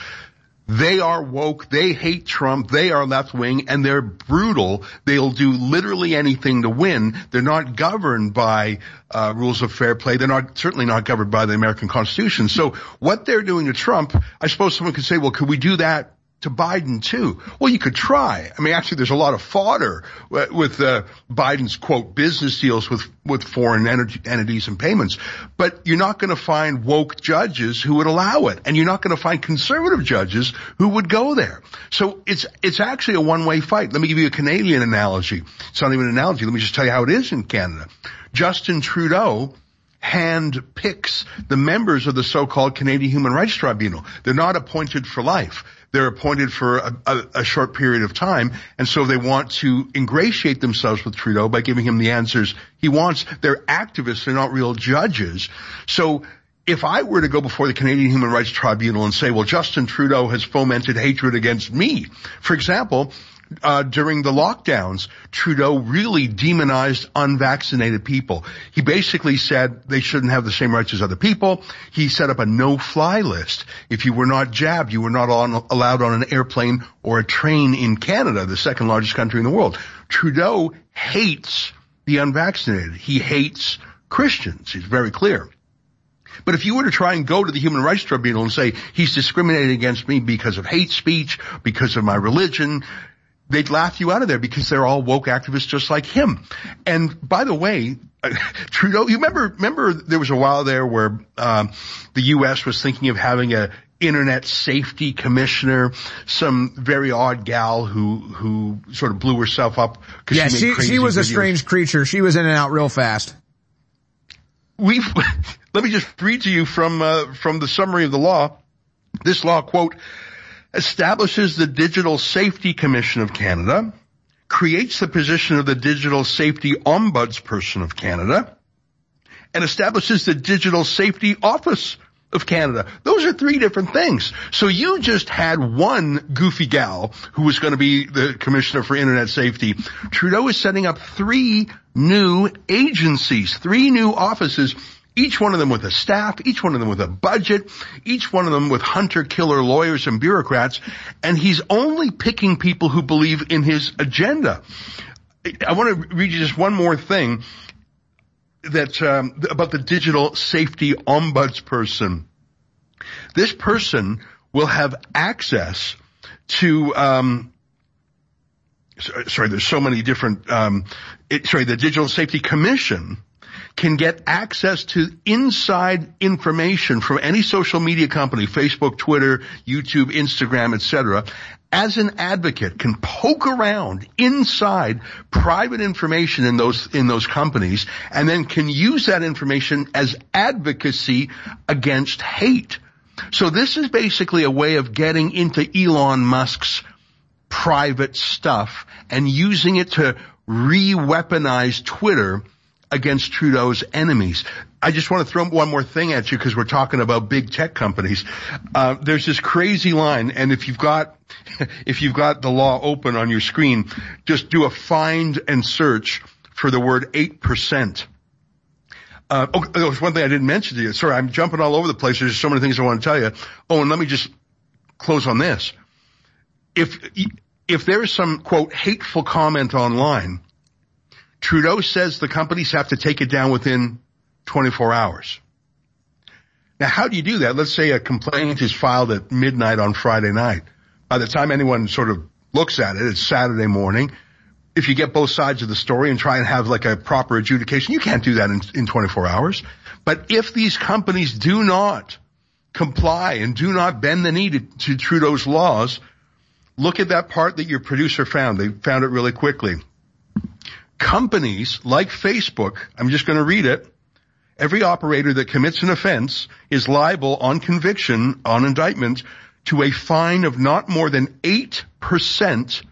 they are woke. They hate Trump. They are left wing and they're brutal. They'll do literally anything to win. They're not governed by uh, rules of fair play. They're not certainly not governed by the American Constitution. So what they're doing to Trump, I suppose someone could say, well, could we do that to Biden too. Well, you could try. I mean, actually, there's a lot of fodder with uh, Biden's quote business deals with with foreign entities and payments, but you're not going to find woke judges who would allow it, and you're not going to find conservative judges who would go there. So it's it's actually a one way fight. Let me give you a Canadian analogy. It's not even an analogy. Let me just tell you how it is in Canada. Justin Trudeau hand picks the members of the so-called Canadian Human Rights Tribunal. They're not appointed for life. They're appointed for a, a, a, short period of time, and so they want to ingratiate themselves with Trudeau by giving him the answers he wants. They're activists, they're not real judges. So if I were to go before the Canadian Human Rights Tribunal and say, well, Justin Trudeau has fomented hatred against me, for example, uh, during the lockdowns, Trudeau really demonized unvaccinated people. He basically said they shouldn't have the same rights as other people. He set up a no-fly list. If you were not jabbed, you were not on, allowed on an airplane or a train in Canada, the second largest country in the world. Trudeau hates the unvaccinated. He hates Christians. He's very clear. But if you were to try and go to the Human Rights Tribunal and say he's discriminating against me because of hate speech, because of my religion, they'd laugh you out of there because they're all woke activists just like him. And by the way, (laughs) Trudeau, you remember, remember there was a while there where, um, the U.S. was thinking of having a internet safety commissioner, some very odd gal who, who sort of blew herself up. Yeah, she, she, she was videos. a strange creature. She was in and out real fast. We've, (laughs) let me just read to you from, uh, from the summary of the law. This law, quote, establishes the Digital Safety Commission of Canada, creates the position of the Digital Safety Ombudsperson of Canada, and establishes the Digital Safety Office of Canada. Those are three different things. So you just had one goofy gal who was going to be the commissioner for internet safety. Trudeau is setting up three new agencies, three new offices each one of them with a staff, each one of them with a budget, each one of them with hunter-killer lawyers and bureaucrats, and he's only picking people who believe in his agenda. I want to read you just one more thing that um, about the digital safety ombudsperson. This person will have access to um, sorry, there's so many different. Um, it, sorry, the Digital Safety Commission can get access to inside information from any social media company, Facebook, Twitter, YouTube, Instagram, etc., as an advocate can poke around inside private information in those in those companies and then can use that information as advocacy against hate. So this is basically a way of getting into Elon Musk's private stuff and using it to re-weaponize Twitter against Trudeau's enemies. I just want to throw one more thing at you because we're talking about big tech companies. Uh, there's this crazy line, and if you've got (laughs) if you've got the law open on your screen, just do a find and search for the word eight percent. Uh, oh, there was one thing I didn't mention to you. Sorry, I'm jumping all over the place. There's so many things I want to tell you. Oh, and let me just close on this. If if there is some quote hateful comment online, Trudeau says the companies have to take it down within 24 hours. Now, how do you do that? Let's say a complaint is filed at midnight on Friday night. By the time anyone sort of looks at it, it's Saturday morning. If you get both sides of the story and try and have like a proper adjudication, you can't do that in, in 24 hours. But if these companies do not comply and do not bend the knee to, to Trudeau's laws, look at that part that your producer found. They found it really quickly companies like Facebook, I'm just going to read it. Every operator that commits an offense is liable on conviction, on indictment, to a fine of not more than 8%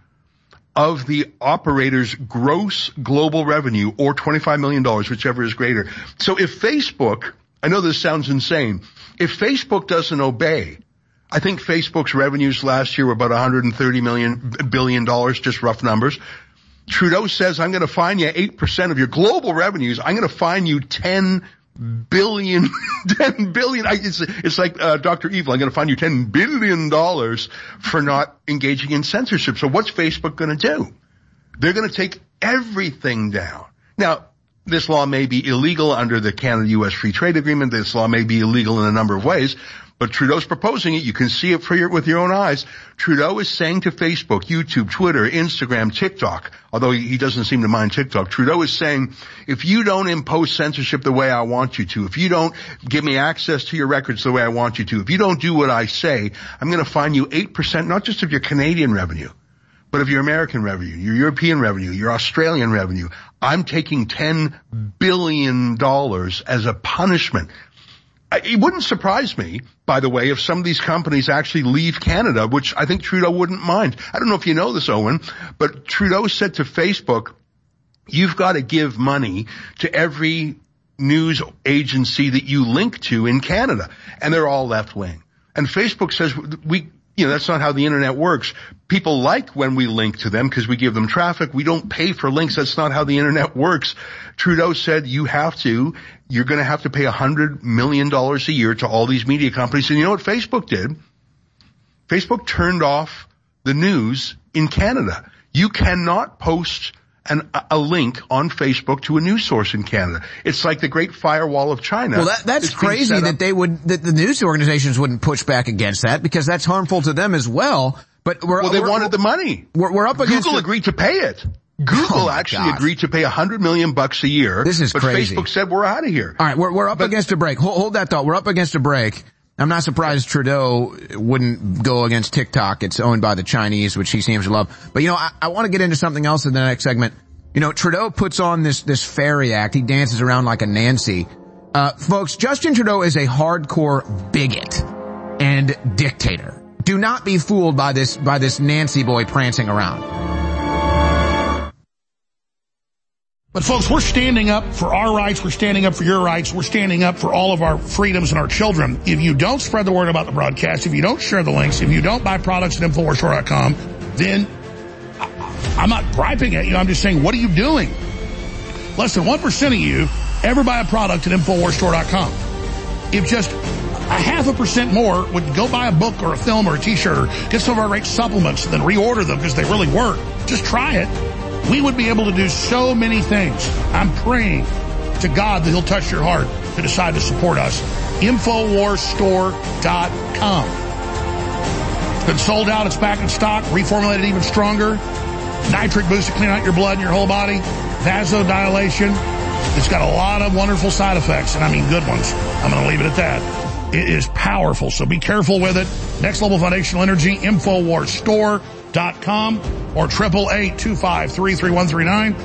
of the operator's gross global revenue or $25 million, whichever is greater. So if Facebook, I know this sounds insane, if Facebook doesn't obey, I think Facebook's revenues last year were about 130 million billion dollars, just rough numbers. Trudeau says, I'm going to fine you 8% of your global revenues. I'm going to fine you 10 billion, (laughs) 10 billion. It's, it's like uh, Dr. Evil. I'm going to fine you 10 billion dollars for not engaging in censorship. So what's Facebook going to do? They're going to take everything down. Now, this law may be illegal under the Canada-U.S. Free Trade Agreement. This law may be illegal in a number of ways, but Trudeau's proposing it. You can see it for your, with your own eyes. Trudeau is saying to Facebook, YouTube, Twitter, Instagram, TikTok, although he doesn't seem to mind TikTok, Trudeau is saying, if you don't impose censorship the way I want you to, if you don't give me access to your records the way I want you to, if you don't do what I say, I'm going to fine you 8%, not just of your Canadian revenue, but of your American revenue, your European revenue, your Australian revenue. I'm taking $10 billion as a punishment it wouldn't surprise me, by the way, if some of these companies actually leave Canada, which I think Trudeau wouldn't mind. I don't know if you know this, Owen, but Trudeau said to Facebook, you've got to give money to every news agency that you link to in Canada. And they're all left wing. And Facebook says we, you know, that's not how the internet works. People like when we link to them because we give them traffic. We don't pay for links. That's not how the internet works. Trudeau said you have to, you're going to have to pay a hundred million dollars a year to all these media companies. And you know what Facebook did? Facebook turned off the news in Canada. You cannot post an, a link on Facebook to a news source in Canada. It's like the Great Firewall of China. Well, that, that's crazy that they would, that the news organizations wouldn't push back against that because that's harmful to them as well. But we're, well, they we're, wanted the money. We're, we're up against Google agreed to pay it. Google oh actually agreed to pay a hundred million bucks a year. This is but crazy. Facebook said we're out of here. All right, we're we're up but, against a break. Hold, hold that thought. We're up against a break. I'm not surprised Trudeau wouldn't go against TikTok. It's owned by the Chinese, which he seems to love. But you know, I, I want to get into something else in the next segment. You know, Trudeau puts on this, this fairy act. He dances around like a Nancy. Uh, folks, Justin Trudeau is a hardcore bigot and dictator. Do not be fooled by this, by this Nancy boy prancing around. But folks, we're standing up for our rights. We're standing up for your rights. We're standing up for all of our freedoms and our children. If you don't spread the word about the broadcast, if you don't share the links, if you don't buy products at InfoWarsStore.com, then I'm not griping at you. I'm just saying, what are you doing? Less than 1% of you ever buy a product at InfoWarsStore.com. If just a half a percent more would go buy a book or a film or a t-shirt or get some of our great supplements and then reorder them because they really work, just try it. We would be able to do so many things. I'm praying to God that he'll touch your heart to decide to support us. InfoWarsStore.com. It's been sold out. It's back in stock, reformulated even stronger nitric boost to clean out your blood and your whole body, vasodilation. It's got a lot of wonderful side effects, and I mean good ones. I'm going to leave it at that. It is powerful, so be careful with it. Next Level Foundational Energy, InfoWarsStore.com or 888 253 3139.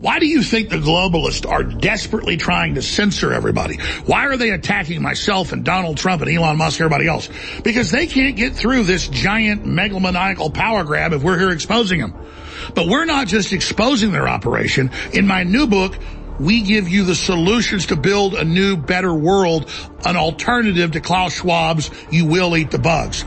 Why do you think the globalists are desperately trying to censor everybody? Why are they attacking myself and Donald Trump and Elon Musk and everybody else? Because they can't get through this giant megalomaniacal power grab if we're here exposing them. But we're not just exposing their operation. In my new book, we give you the solutions to build a new, better world, an alternative to Klaus Schwab's You Will Eat the Bugs.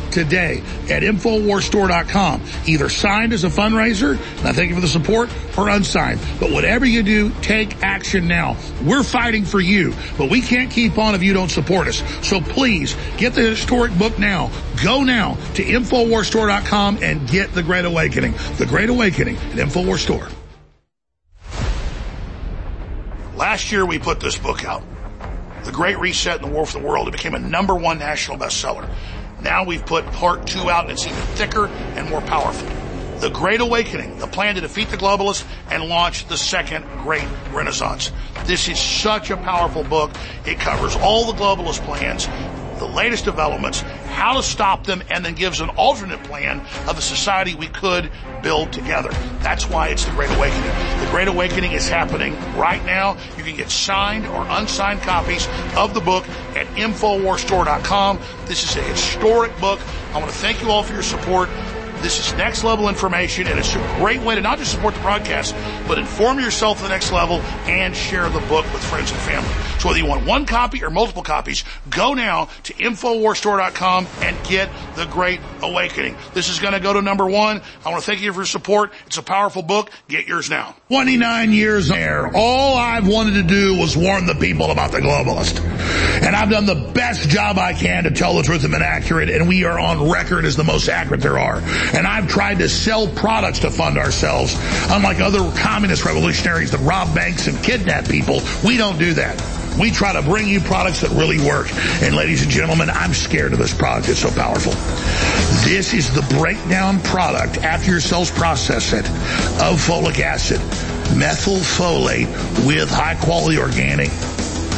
today at InfoWarsStore.com. Either signed as a fundraiser, and I thank you for the support, or unsigned. But whatever you do, take action now. We're fighting for you, but we can't keep on if you don't support us. So please, get the historic book now. Go now to InfoWarsStore.com and get The Great Awakening. The Great Awakening at InfoWars Store. Last year we put this book out. The Great Reset and the War for the World. It became a number one national bestseller. Now we've put part two out and it's even thicker and more powerful. The Great Awakening, the plan to defeat the globalists and launch the second great renaissance. This is such a powerful book. It covers all the globalist plans, the latest developments, how to stop them, and then gives an alternate plan of a society we could build together. That's why it's the Great Awakening. The Great Awakening is happening right now. You can get signed or unsigned copies of the book at InfoWarsStore.com. This is a historic book. I want to thank you all for your support. This is next level information, and it's a great way to not just support the broadcast, but inform yourself to the next level and share the book with friends and family. So whether you want one copy or multiple copies, go now to InfoWarsStore.com and get The Great Awakening. This is going to go to number one. I want to thank you for your support. It's a powerful book. Get yours now. 29 years there. All I've wanted to do was warn the people about the globalist. And I've done the best job I can to tell the truth and been accurate, and we are on record as the most accurate there are. And I've tried to sell products to fund ourselves. Unlike other communist revolutionaries that rob banks and kidnap people, we don't do that. We try to bring you products that really work. And ladies and gentlemen, I'm scared of this product. It's so powerful. This is the breakdown product after your cells process it of folic acid, methylfolate with high quality organic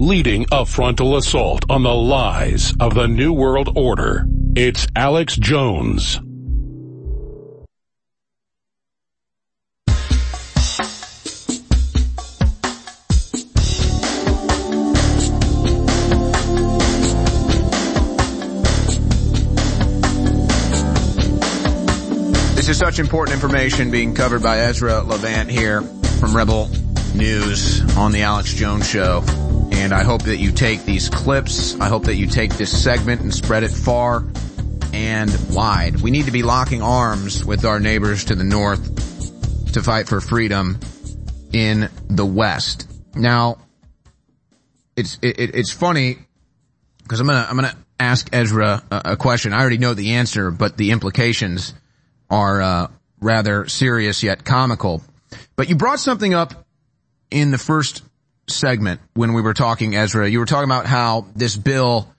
Leading a frontal assault on the lies of the New World Order. It's Alex Jones. This is such important information being covered by Ezra Levant here from Rebel News on the Alex Jones Show. And I hope that you take these clips. I hope that you take this segment and spread it far and wide. We need to be locking arms with our neighbors to the north to fight for freedom in the west. Now, it's it, it's funny because I'm gonna I'm gonna ask Ezra a, a, question. I already know the answer, but the implications are uh, rather serious yet comical. But you brought something up in the first segment when we were talking, Ezra, you were talking about how this bill,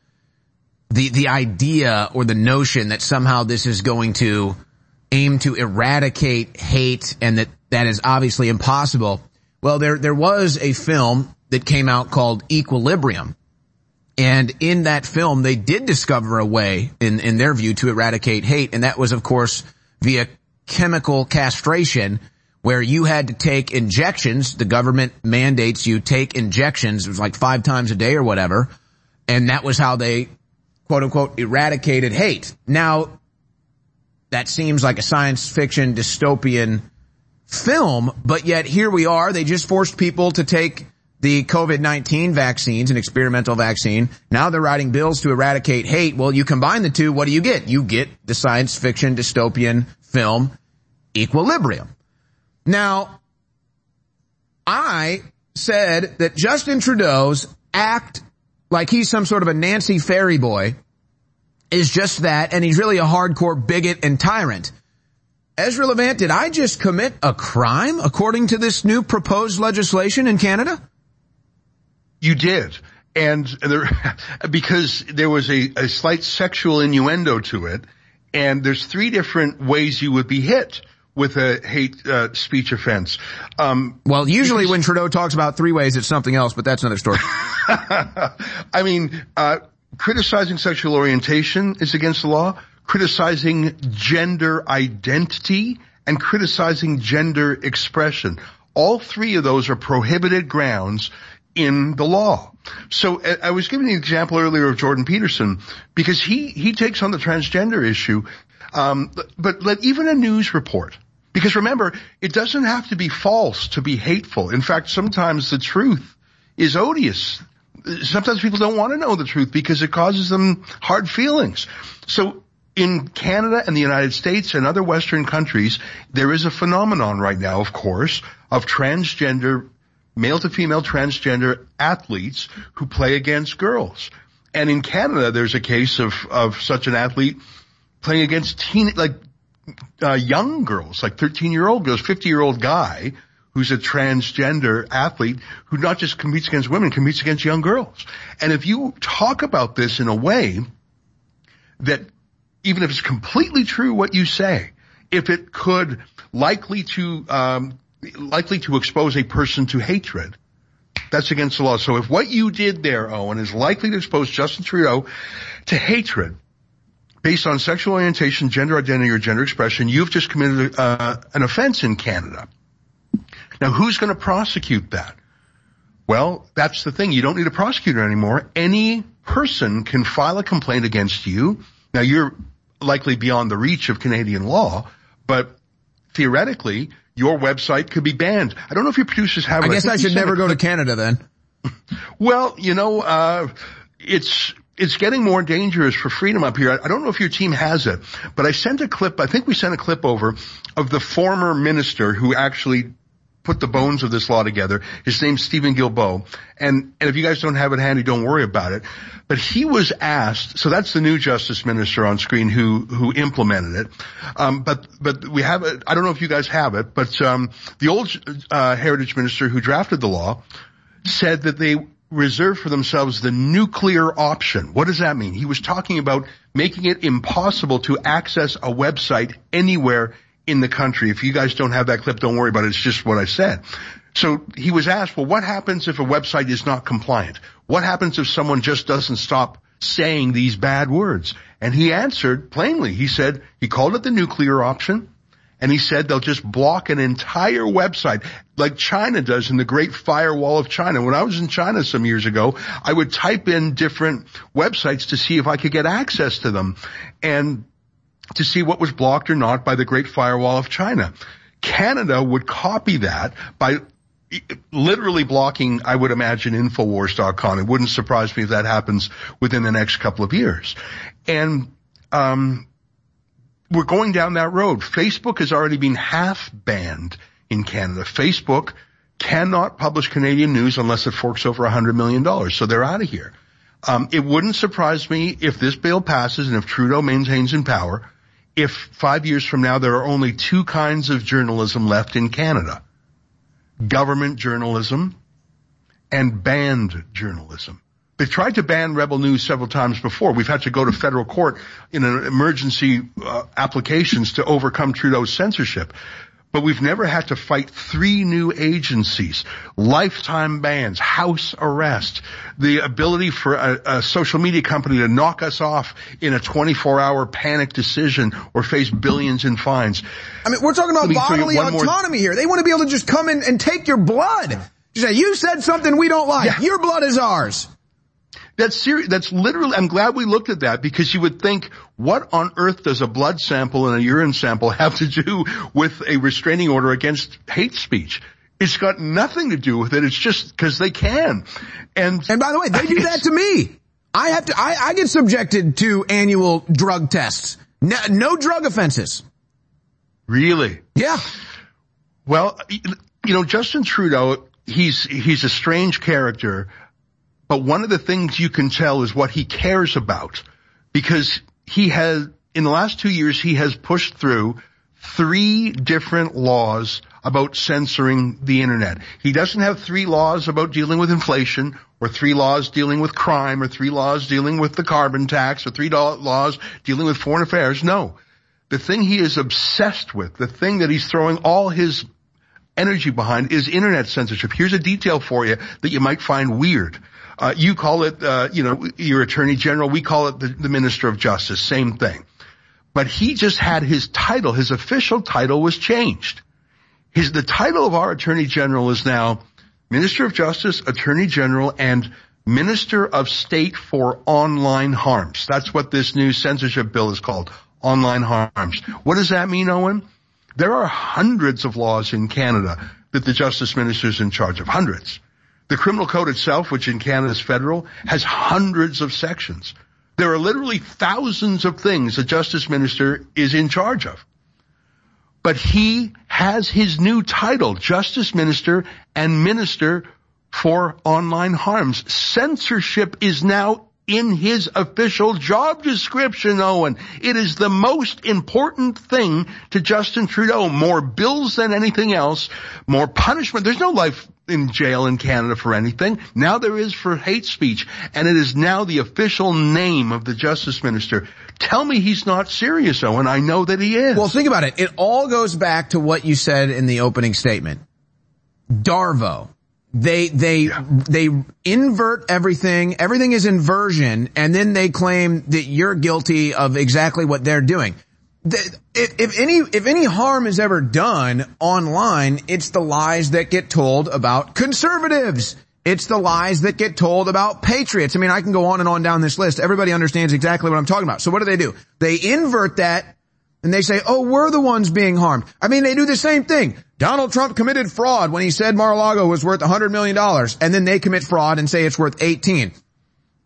the, the idea or the notion that somehow this is going to aim to eradicate hate and that that is obviously impossible. Well, there, there was a film that came out called Equilibrium. And in that film, they did discover a way, in, in their view, to eradicate hate. And that was, of course, via chemical castration where you had to take injections. The government mandates you take injections. It was like five times a day or whatever. And that was how they quote unquote eradicated hate. Now that seems like a science fiction dystopian film, but yet here we are. They just forced people to take the COVID-19 vaccines, an experimental vaccine. Now they're writing bills to eradicate hate. Well, you combine the two, what do you get? You get the science fiction dystopian film Equilibrium. Now, I said that Justin Trudeau's act like he's some sort of a Nancy Fairy boy is just that, and he's really a hardcore bigot and tyrant. Ezra Levant, did I just commit a crime according to this new proposed legislation in Canada? You did. And there, (laughs) because there was a, a slight sexual innuendo to it, and there's three different ways you would be hit with a hate uh, speech offense. Um, well, usually when Trudeau talks about three ways, it's something else, but that's another story. (laughs) I mean, uh, criticizing sexual orientation is against the law. Criticizing gender identity and criticizing gender expression. All three of those are prohibited grounds in the law. So uh, I was giving the example earlier of Jordan Peterson because he, he takes on the transgender issue. Um, but let even a news report, because remember, it doesn't have to be false to be hateful. In fact, sometimes the truth is odious. Sometimes people don't want to know the truth because it causes them hard feelings. So in Canada and the United States and other Western countries, there is a phenomenon right now, of course, of transgender male to female transgender athletes who play against girls. And in Canada, there's a case of, of such an athlete playing against teen, like, uh, young girls, like 13 year old girls, 50 year old guy who's a transgender athlete who not just competes against women, competes against young girls. And if you talk about this in a way that even if it's completely true what you say, if it could likely to um, likely to expose a person to hatred. That's against the law. So if what you did there, Owen, is likely to expose Justin Trudeau to hatred based on sexual orientation, gender identity, or gender expression, you've just committed uh, an offense in Canada. Now, who's going to prosecute that? Well, that's the thing. You don't need a prosecutor anymore. Any person can file a complaint against you. Now, you're likely beyond the reach of Canadian law, but theoretically, your website could be banned. I don't know if your producers have. I guess I, I should never go to Canada then. well, you know, uh, it's it's getting more dangerous for freedom up here. I don't know if your team has it, but I sent a clip. I think we sent a clip over of the former minister who actually put the bones of this law together. His name's Steven Guilbeault. And, and if you guys don't have it handy, don't worry about it. But he was asked, so that's the new justice minister on screen who, who implemented it. Um, but, but we have it, I don't know if you guys have it, but, um, the old, uh, heritage minister who drafted the law said that they reserved for themselves the nuclear option. What does that mean? He was talking about making it impossible to access a website anywhere in the country. If you guys don't have that clip, don't worry about it. It's just what I said. So he was asked, well, what happens if a website is not compliant? What happens if someone just doesn't stop saying these bad words? And he answered plainly. He said, he called it the nuclear option. And he said they'll just block an entire website like China does in the Great Firewall of China. When I was in China some years ago, I would type in different websites to see if I could get access to them. And to see what was blocked or not by the Great Firewall of China. Canada would copy that by literally blocking, I would imagine, Infowars.com. It wouldn't surprise me if that happens within the next couple of years. And, um, we're going down that road. Facebook has already been half banned in Canada. Facebook cannot publish Canadian news unless it forks over a hundred million dollars. So they're out of here. Um, it wouldn't surprise me if this bill passes and if Trudeau maintains in power if five years from now there are only two kinds of journalism left in Canada. Government journalism and banned journalism. They've tried to ban Rebel News several times before. We've had to go to federal court in an emergency uh, applications to overcome Trudeau's censorship but we've never had to fight three new agencies, lifetime bans, house arrest, the ability for a, a, social media company to knock us off in a 24 hour panic decision or face billions in fines. I mean, we're talking about bodily autonomy more. here. They want to be able to just come in and take your blood. You say, you said something we don't like. Yeah. Your blood is ours. That's serious. That's literally, I'm glad we looked at that because you would think, what on earth does a blood sample and a urine sample have to do with a restraining order against hate speech? It's got nothing to do with it. It's just because they can. And, and by the way, they do (laughs) that to me. I have to, I, I get subjected to annual drug tests. No, no drug offenses. Really? Yeah. Well, you know, Justin Trudeau he's, he's a strange character, but one of the things you can tell is what he cares about because he has, in the last two years, he has pushed through three different laws about censoring the internet. He doesn't have three laws about dealing with inflation or three laws dealing with crime or three laws dealing with the carbon tax or three laws dealing with foreign affairs. No. The thing he is obsessed with, the thing that he's throwing all his energy behind is internet censorship. Here's a detail for you that you might find weird. Uh, you call it, uh, you know, your attorney general. We call it the, the minister of justice. Same thing. But he just had his title, his official title was changed. His, the title of our attorney general is now Minister of Justice, Attorney General, and Minister of State for Online Harms. That's what this new censorship bill is called. Online harms. What does that mean, Owen? There are hundreds of laws in Canada that the Justice Minister is in charge of. Hundreds. The criminal code itself, which in Canada is federal, has hundreds of sections. There are literally thousands of things the Justice Minister is in charge of but he has his new title, Justice Minister and Minister for Online Harms. Censorship is now in his official job description, Owen. It is the most important thing to Justin Trudeau. More bills than anything else, more punishment. There's no life in jail in Canada for anything. Now there is for hate speech, and it is now the official name of the Justice Minister. Tell me he's not serious, Owen. I know that he is. Well, think about it. It all goes back to what you said in the opening statement. Darvo. They, they, yeah. they invert everything. Everything is inversion. And then they claim that you're guilty of exactly what they're doing. If, if any, if any harm is ever done online, it's the lies that get told about conservatives. It's the lies that get told about patriots. I mean, I can go on and on down this list. Everybody understands exactly what I'm talking about. So what do they do? They invert that and they say, oh, we're the ones being harmed. I mean, they do the same thing. Donald Trump committed fraud when he said Mar-a-Lago was worth $100 million and then they commit fraud and say it's worth 18.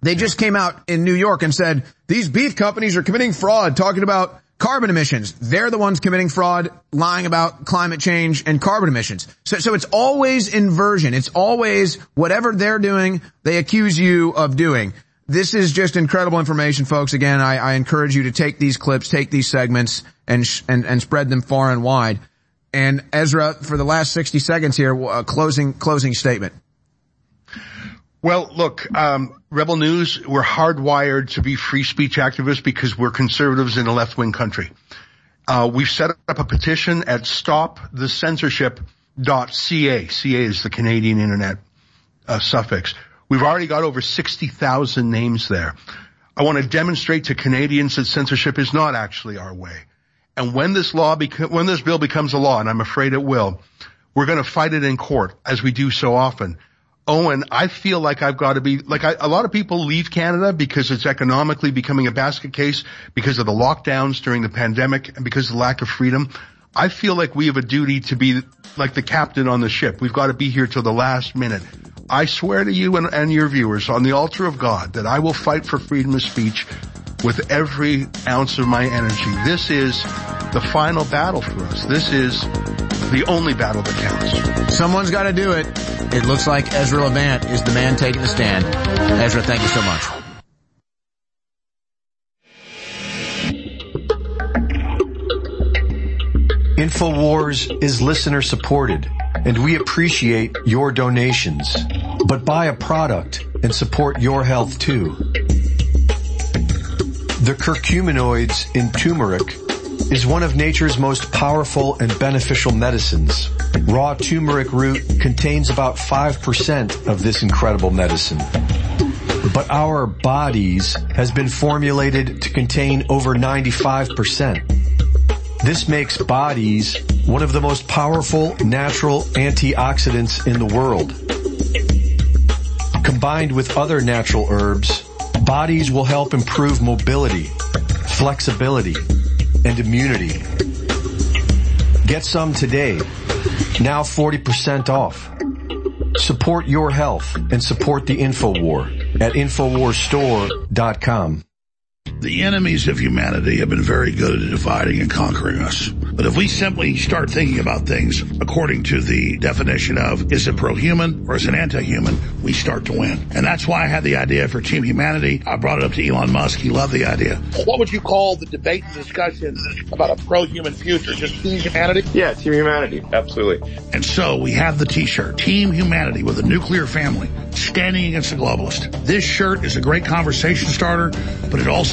They just came out in New York and said, these beef companies are committing fraud talking about carbon emissions. They're the ones committing fraud, lying about climate change and carbon emissions. So, so it's always inversion. It's always whatever they're doing, they accuse you of doing. This is just incredible information, folks. Again, I, I encourage you to take these clips, take these segments, and, sh- and and spread them far and wide. And Ezra, for the last sixty seconds here, uh, closing closing statement. Well, look, um, Rebel News, we're hardwired to be free speech activists because we're conservatives in a left-wing country. Uh, we've set up a petition at stopthecensorship.ca. CA is the Canadian Internet uh, suffix. We've already got over 60,000 names there. I want to demonstrate to Canadians that censorship is not actually our way. And when this law, when this bill becomes a law, and I'm afraid it will, we're going to fight it in court, as we do so often. Owen, I feel like I've got to be, like I, a lot of people leave Canada because it's economically becoming a basket case because of the lockdowns during the pandemic and because of the lack of freedom. I feel like we have a duty to be like the captain on the ship. We've got to be here till the last minute. I swear to you and, and your viewers on the altar of God that I will fight for freedom of speech with every ounce of my energy. This is the final battle for us. This is the only battle that counts. Someone's got to do it. It looks like Ezra Levant is the man taking the stand. Ezra, thank you so much. InfoWars is listener supported and we appreciate your donations. But buy a product and support your health too. The curcuminoids in turmeric is one of nature's most powerful and beneficial medicines. Raw turmeric root contains about 5% of this incredible medicine. But our bodies has been formulated to contain over 95%. This makes bodies one of the most powerful natural antioxidants in the world. Combined with other natural herbs, bodies will help improve mobility, flexibility, and immunity. Get some today. Now 40% off. Support your health and support the InfoWar at InfoWarsStore.com. The enemies of humanity have been very good at dividing and conquering us. But if we simply start thinking about things according to the definition of is it pro-human or is it anti-human, we start to win. And that's why I had the idea for Team Humanity. I brought it up to Elon Musk. He loved the idea. What would you call the debate and discussion about a pro-human future? Just Team Humanity? Yeah, Team Humanity. Absolutely. And so we have the t-shirt, Team Humanity with a nuclear family, standing against the globalist. This shirt is a great conversation starter, but it also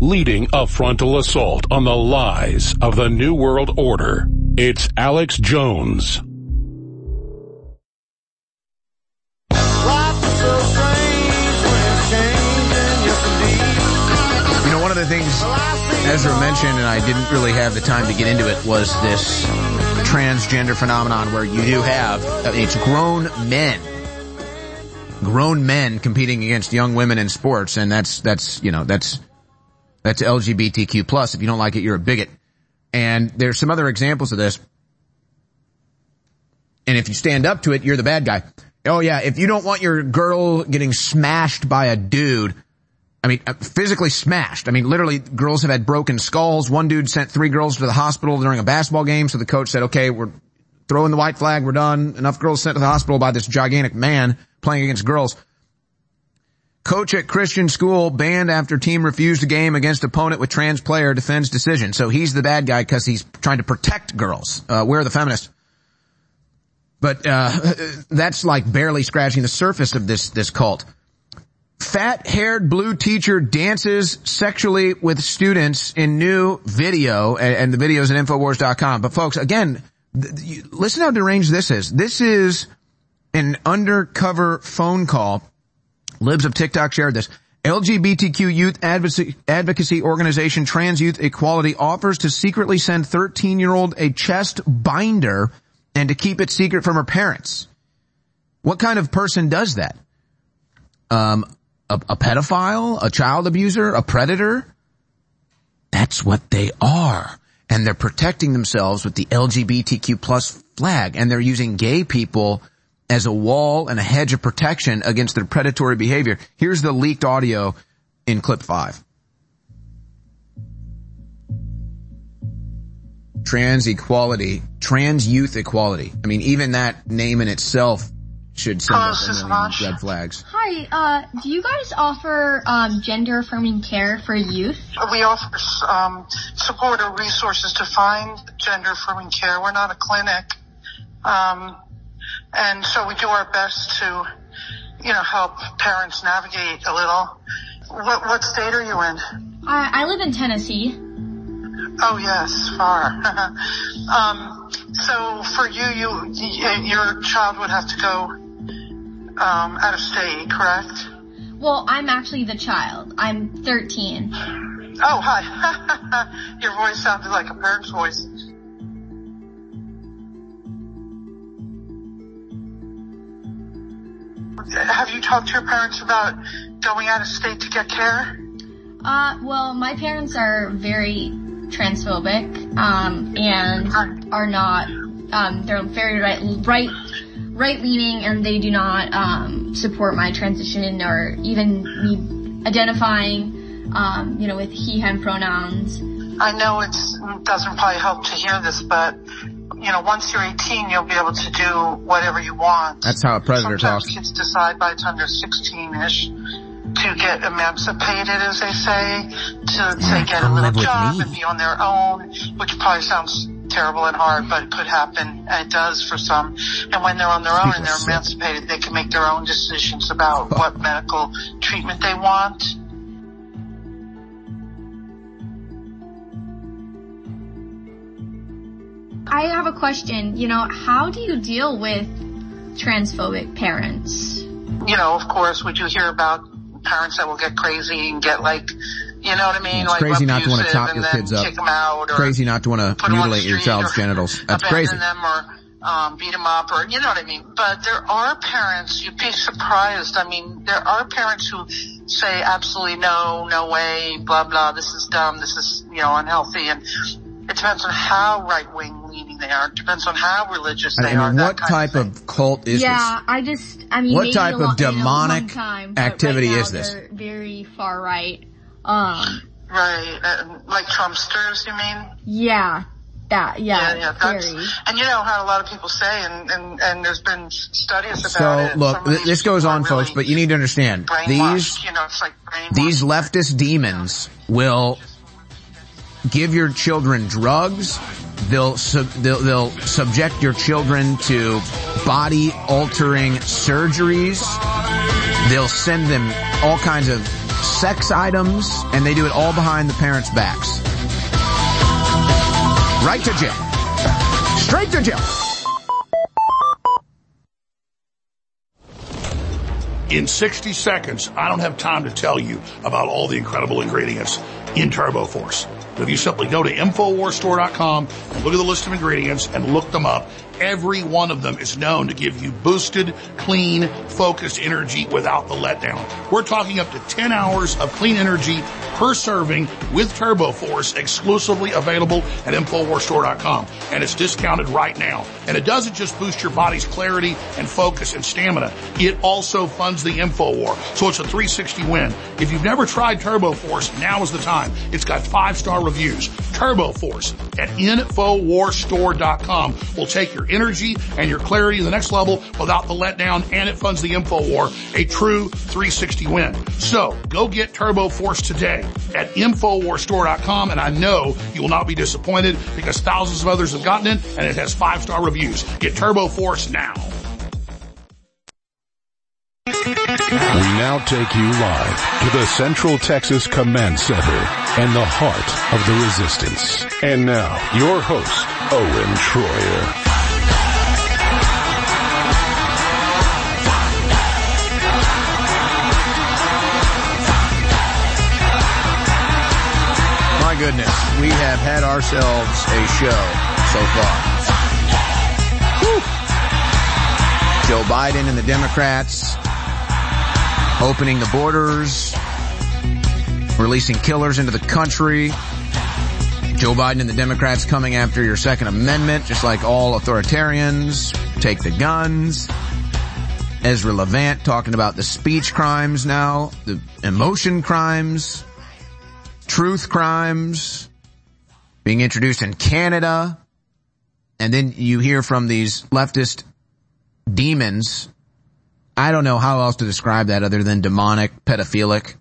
Leading a frontal assault on the lies of the New World Order. It's Alex Jones. You know, one of the things Ezra mentioned, and I didn't really have the time to get into it, was this transgender phenomenon where you do have, uh, it's grown men. Grown men competing against young women in sports, and that's, that's, you know, that's, that's LGBTQ plus. If you don't like it, you're a bigot. And there's some other examples of this. And if you stand up to it, you're the bad guy. Oh yeah, if you don't want your girl getting smashed by a dude, I mean, uh, physically smashed. I mean, literally, girls have had broken skulls. One dude sent three girls to the hospital during a basketball game, so the coach said, okay, we're throwing the white flag, we're done. Enough girls sent to the hospital by this gigantic man playing against girls. Coach at Christian school banned after team refused a game against opponent with trans player defends decision. So he's the bad guy because he's trying to protect girls. Uh, we're the feminists. But, uh, (laughs) that's like barely scratching the surface of this, this cult. Fat haired blue teacher dances sexually with students in new video and, the video is at infowars.com. But folks, again, th- listen how deranged this is. This is an undercover phone call Libs of TikTok shared this. LGBTQ youth advocacy, organization Trans Youth Equality offers to secretly send 13 year old a chest binder and to keep it secret from her parents. What kind of person does that? Um, a, a pedophile, a child abuser, a predator? That's what they are. And they're protecting themselves with the LGBTQ plus flag and they're using gay people as a wall and a hedge of protection against their predatory behavior. Here's the leaked audio in clip five. Trans equality, trans youth equality. I mean, even that name in itself should send Hello, up a million red flags. Hi, uh, do you guys offer um, gender affirming care for youth? We offer um, support or resources to find gender affirming care. We're not a clinic. Um, and so we do our best to, you know, help parents navigate a little. What, what state are you in? I, I live in Tennessee. Oh yes, far. (laughs) um, so for you, you, your child would have to go, um, out of state, correct? Well, I'm actually the child. I'm 13. Oh, hi. (laughs) your voice sounded like a parent's voice. Have you talked to your parents about going out of state to get care? Uh, well, my parents are very transphobic, um, and are not, um, they're very right, right, right leaning, and they do not, um, support my transition or even me identifying, um, you know, with he, him pronouns. I know it doesn't probably help to hear this, but you know, once you're 18, you'll be able to do whatever you want. That's how a predator Sometimes talks. kids decide by the time they're 16-ish to get emancipated, as they say, to say get a little job me. and be on their own, which probably sounds terrible and hard, but it could happen, and it does for some. And when they're on their own and they're emancipated, they can make their own decisions about oh. what medical treatment they want. I have a question, you know, how do you deal with transphobic parents? you know, of course, would you hear about parents that will get crazy and get like, you know what I mean? It's like crazy not to want to abusive chop your kids up. Kick them out or Crazy not to want to put 'em on the mutilate your child's genitals. That's crazy. them or um, beat them up or you know what I mean. But there are parents. You'd be surprised. I mean, there are parents who say absolutely no, no way, blah blah. This is dumb. This is you know unhealthy. And it depends on how right wing leaning they are. It depends on how religious they And, are. and that what type of cult is this? yeah, I just, I mean, What maybe type a of lot- in a long demonic time, activity right is this? Very far right. Um, Right, uh, like Trumpsters, you mean? yeah, that, yeah, yeah, that's, very. and you know how a lot of people say, and and, and there's been studies about So it. look, th- this goes on, are folks, but you need to understand these you know, it's like these leftist demons will give your children drugs. They'll sub, they'll, they'll subject your children to body altering surgeries. They'll send them all kinds of sex items, and they do it all behind the parents' backs. Right to jail. Straight to jail. In 60 seconds, I don't have time to tell you about all the incredible ingredients in Turbo Force. But if you simply go to InfoWarsStore.com and look at the list of ingredients and look them up, every one of them is known to give you boosted, clean, focused energy without the letdown. We're talking up to 10 hours of clean energy per serving with Turbo Force exclusively available at InfoWarsStore.com. And it's discounted right now. And it doesn't just boost your body's clarity and focus and stamina. It also funds the InfoWar. So it's a 360 win. If you've never tried Turbo Force, now is the time. It's got five star reviews. Turbo Force at InfoWarsStore.com will take your energy and your clarity to the next level without the letdown and it funds the info war, a true 360 win. So go get Turbo Force today at InfoWarsStore.com and I know you will not be disappointed because thousands of others have gotten it and it has five star reviews. Get Turbo Force now. We now take you live to the Central Texas Command Center and the heart of the resistance. And now, your host, Owen Shroyer. Goodness, we have had ourselves a show so far. Whew. Joe Biden and the Democrats opening the borders, releasing killers into the country. Joe Biden and the Democrats coming after your Second Amendment, just like all authoritarians. Take the guns. Ezra Levant talking about the speech crimes now, the emotion crimes truth crimes being introduced in Canada. And then you hear from these leftist demons. I don't know how else to describe that other than demonic, pedophilic.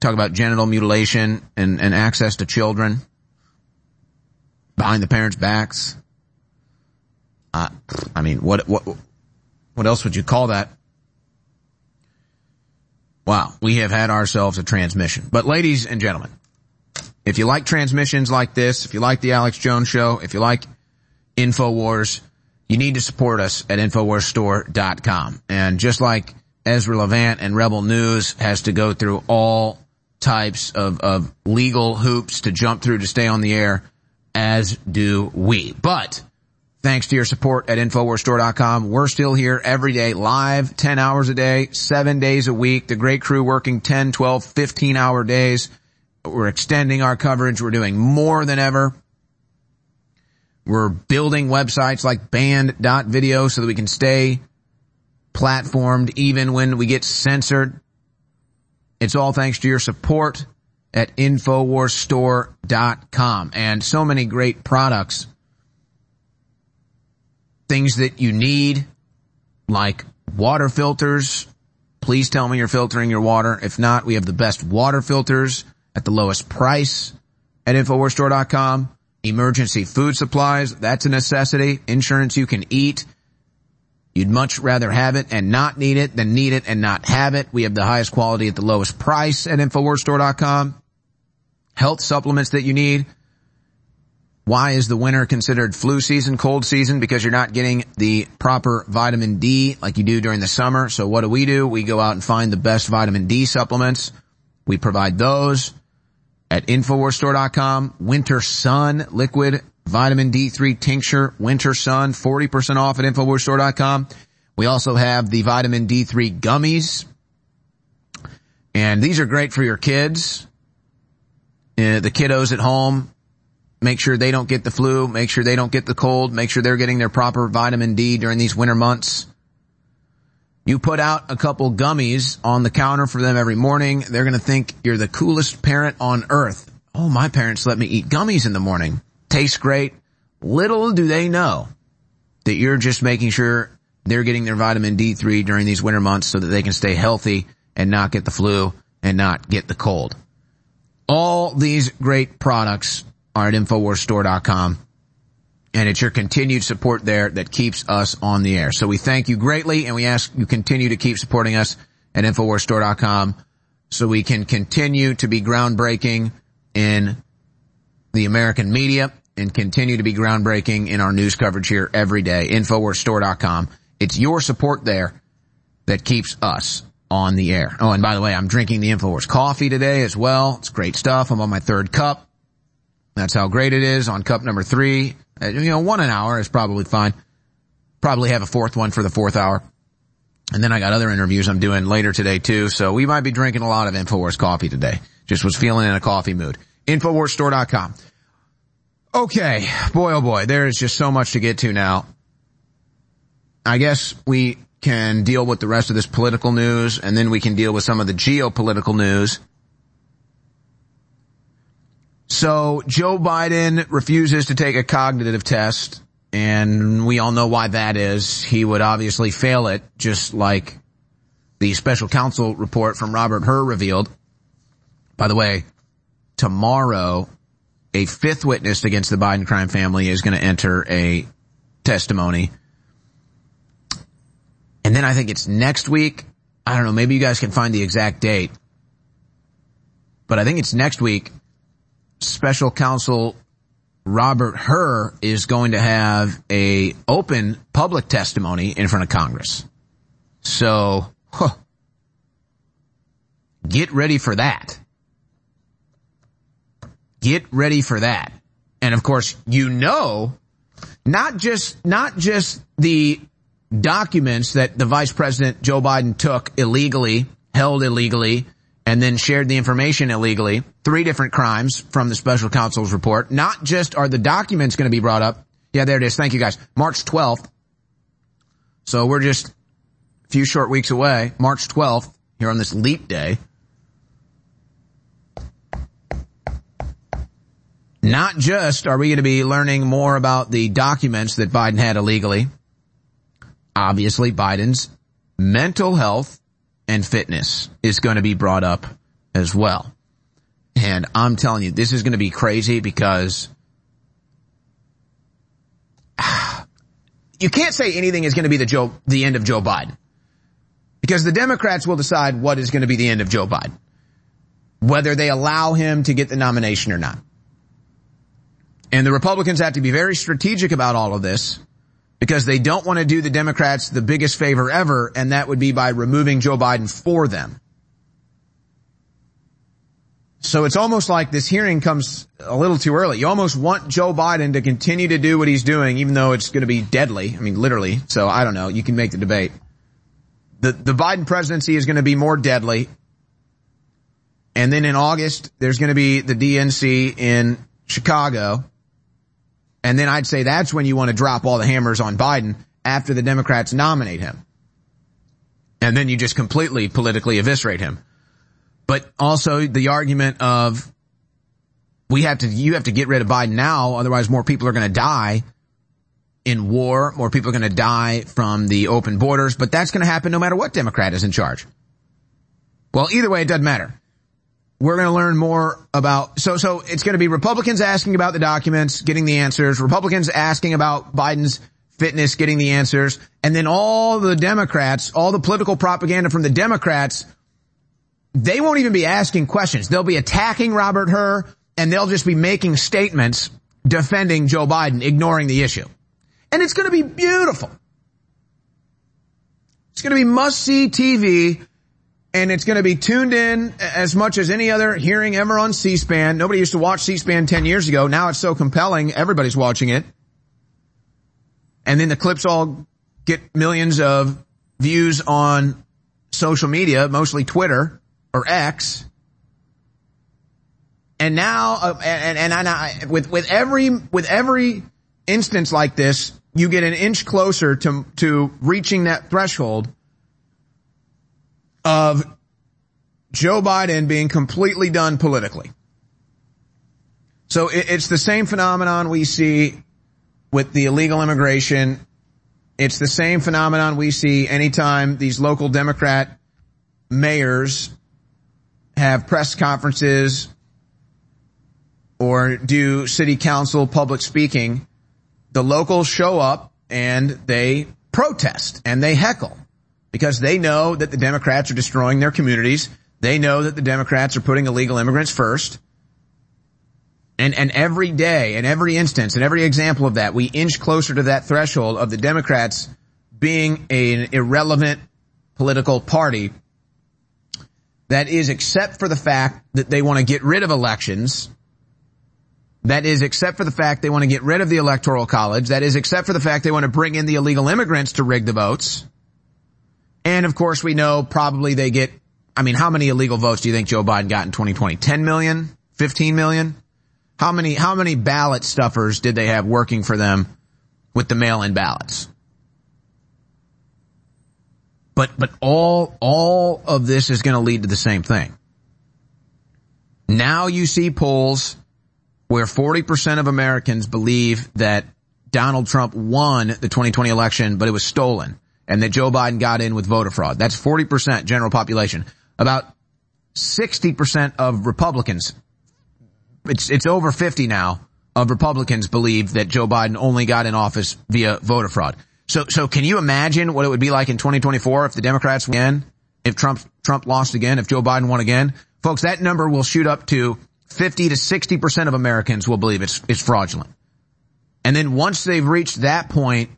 Talk about genital mutilation and, and access to children behind the parents' backs. Uh, I mean, what, what, what else would you call that? Wow, we have had ourselves a transmission. But ladies and gentlemen, if you like transmissions like this, if you like the Alex Jones show, if you like InfoWars, you need to support us at InfoWarsStore.com. And just like Ezra Levant and Rebel News has to go through all types of, of legal hoops to jump through to stay on the air, as do we. But Thanks to your support at InfoWarsStore.com. We're still here every day, live, 10 hours a day, 7 days a week. The great crew working 10, 12, 15 hour days. We're extending our coverage. We're doing more than ever. We're building websites like banned.video so that we can stay platformed even when we get censored. It's all thanks to your support at InfoWarsStore.com and so many great products things that you need, like water filters. Please tell me you're filtering your water. If not, we have the best water filters at the lowest price at InfoWarsStore.com. Emergency food supplies, that's a necessity. Insurance you can eat. You'd much rather have it and not need it than need it and not have it. We have the highest quality at the lowest price at InfoWarsStore.com. Health supplements that you need Why is the winter considered flu season, cold season? Because you're not getting the proper vitamin D like you do during the summer. So what do we do? We go out and find the best vitamin D supplements. We provide those at InfoWarsStore.com. Winter Sun Liquid Vitamin D3 Tincture Winter Sun, 40% off at InfoWarsStore.com. We also have the Vitamin D3 Gummies. And these are great for your kids. Uh, the kiddos at home, make sure they don't get the flu, make sure they don't get the cold, make sure they're getting their proper vitamin D during these winter months. You put out a couple gummies on the counter for them every morning. They're going to think you're the coolest parent on earth. Oh, my parents let me eat gummies in the morning. Tastes great. Little do they know that you're just making sure they're getting their vitamin D3 during these winter months so that they can stay healthy and not get the flu and not get the cold. All these great products at InfoWarsStore.com. And it's your continued support there that keeps us on the air. So we thank you greatly and we ask you continue to keep supporting us at InfoWarsStore.com so we can continue to be groundbreaking in the American media and continue to be groundbreaking in our news coverage here every day. InfoWarsStore.com. It's your support there that keeps us on the air. Oh, and by the way, I'm drinking the InfoWars coffee today as well. It's great stuff. I'm on my third cup. That's how great it is on cup number three. Uh, you know, one an hour is probably fine. Probably have a fourth one for the fourth hour. And then I got other interviews I'm doing later today too. So we might be drinking a lot of InfoWars coffee today. Just was feeling in a coffee mood. InfoWarsStore.com. Okay. Boy, oh boy. There is just so much to get to now. I guess we can deal with the rest of this political news and then we can deal with some of the geopolitical news. So Joe Biden refuses to take a cognitive test and we all know why that is. He would obviously fail it just like the special counsel report from Robert Hur revealed. By the way, tomorrow a fifth witness against the Biden crime family is going to enter a testimony. And then I think it's next week. I don't know. Maybe you guys can find the exact date, but I think it's next week special counsel Robert Hur is going to have a open public testimony in front of Congress. So, huh, get ready for that. Get ready for that. And of course, you know, not just, not just the documents that the vice president Joe Biden took illegally, held illegally, and then shared the information illegally. Three different crimes from the special counsel's report. Not just are the documents going to be brought up. Yeah, there it is. Thank you guys. March 12th. So we're just a few short weeks away. March 12th here on this leap day. Not just are we going to be learning more about the documents that Biden had illegally. Obviously Biden's mental health and fitness is going to be brought up as well. And I'm telling you, this is going to be crazy because (sighs) you can't say anything is going to be the Joe, the end of Joe Biden. Because the Democrats will decide what is going to be the end of Joe Biden. Whether they allow him to get the nomination or not. And the Republicans have to be very strategic about all of this because they don't want to do the Democrats the biggest favor ever, and that would be by removing Joe Biden for them. So it's almost like this hearing comes a little too early. You almost want Joe Biden to continue to do what he's doing, even though it's going to be deadly. I mean, literally. So I don't know. You can make the debate. The, the Biden presidency is going to be more deadly. And then in August, there's going to be the DNC in Chicago. And then I'd say that's when you want to drop all the hammers on Biden after the Democrats nominate him. And then you just completely politically eviscerate him. But also the argument of we have to, you have to get rid of Biden now, otherwise more people are going to die in war, more people are going to die from the open borders, but that's going to happen no matter what Democrat is in charge. Well, either way, it doesn't matter we're going to learn more about, so, so it's going to be Republicans asking about the documents, getting the answers, Republicans asking about Biden's fitness, getting the answers, and then all the Democrats, all the political propaganda from the Democrats, they won't even be asking questions. They'll be attacking Robert Hur, and they'll just be making statements defending Joe Biden, ignoring the issue. And it's going to be beautiful. It's going to be must see TV and it's going to be tuned in as much as any other hearing ever on C-SPAN. Nobody used to watch C-SPAN 10 years ago. Now it's so compelling. Everybody's watching it. And then the clips all get millions of views on social media, mostly Twitter or X. And now, uh, and, and, and I, with, with every, with every instance like this, you get an inch closer to, to reaching that threshold of Joe Biden being completely done politically. So it's the same phenomenon we see with the illegal immigration. It's the same phenomenon we see anytime these local Democrat mayors have press conferences or do city council public speaking. The locals show up and they protest and they heckle because they know that the Democrats are destroying their communities. They know that the Democrats are putting illegal immigrants first. And, and every day, and every instance, and every example of that, we inch closer to that threshold of the Democrats being an irrelevant political party that is, except for the fact that they want to get rid of elections, that is, except for the fact they want to get rid of the electoral college, that is, except for the fact they want to bring in the illegal immigrants to rig the votes. And of course we know probably they get, I mean, how many illegal votes do you think Joe Biden got in 2020? 10 million? 15 million? How many, how many ballot stuffers did they have working for them with the mail-in ballots? But, but all, all of this is going to lead to the same thing. Now you see polls where 40% of Americans believe that Donald Trump won the 2020 election, but it was stolen and that Joe Biden got in with voter fraud. That's 40% general population. About 60% of Republicans, it's, it's over 50 now, of Republicans believe that Joe Biden only got in office via voter fraud. So, so can you imagine what it would be like in 2024 if the Democrats win, if Trump, Trump lost again, if Joe Biden won again? Folks, that number will shoot up to 50 to 60% of Americans will believe it's, it's fraudulent. And then once they've reached that point,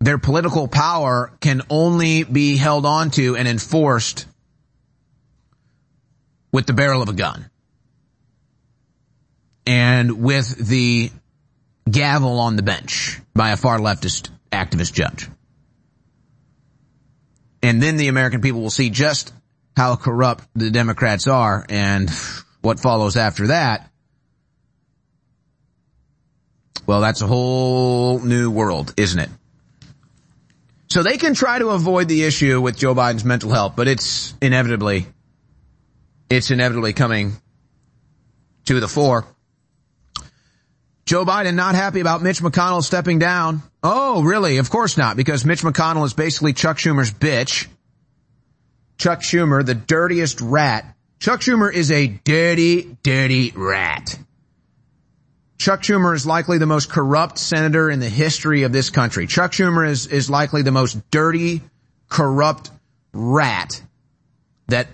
their political power can only be held onto and enforced with the barrel of a gun. And with the gavel on the bench by a far leftist activist judge. And then the American people will see just how corrupt the Democrats are and what follows after that. Well, that's a whole new world, isn't it? So they can try to avoid the issue with Joe Biden's mental health, but it's inevitably, it's inevitably coming to the fore. Joe Biden not happy about Mitch McConnell stepping down. Oh, really? Of course not, because Mitch McConnell is basically Chuck Schumer's bitch. Chuck Schumer, the dirtiest rat. Chuck Schumer is a dirty, dirty rat. Chuck Schumer is likely the most corrupt senator in the history of this country. Chuck Schumer is, is likely the most dirty, corrupt rat that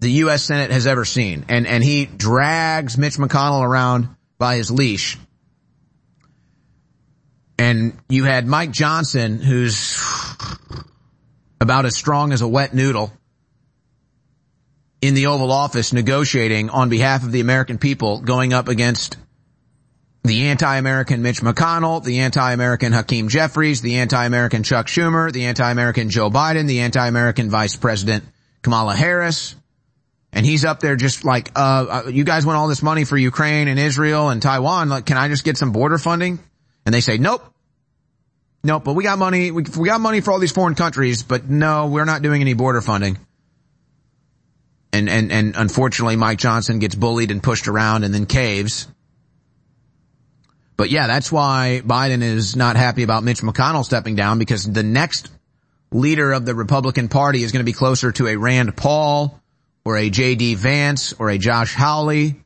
the U.S. Senate has ever seen. And, and he drags Mitch McConnell around by his leash. And you had Mike Johnson, who's about as strong as a wet noodle in the Oval Office negotiating on behalf of the American people going up against the anti-American Mitch McConnell, the anti-American Hakeem Jeffries, the anti-American Chuck Schumer, the anti-American Joe Biden, the anti-American Vice President Kamala Harris. And he's up there just like, uh, uh, you guys want all this money for Ukraine and Israel and Taiwan. Like, can I just get some border funding? And they say, nope. Nope, but we got money, we, we got money for all these foreign countries, but no, we're not doing any border funding. And, and, and unfortunately Mike Johnson gets bullied and pushed around and then caves. But yeah, that's why Biden is not happy about Mitch McConnell stepping down because the next leader of the Republican party is going to be closer to a Rand Paul or a J.D. Vance or a Josh Hawley.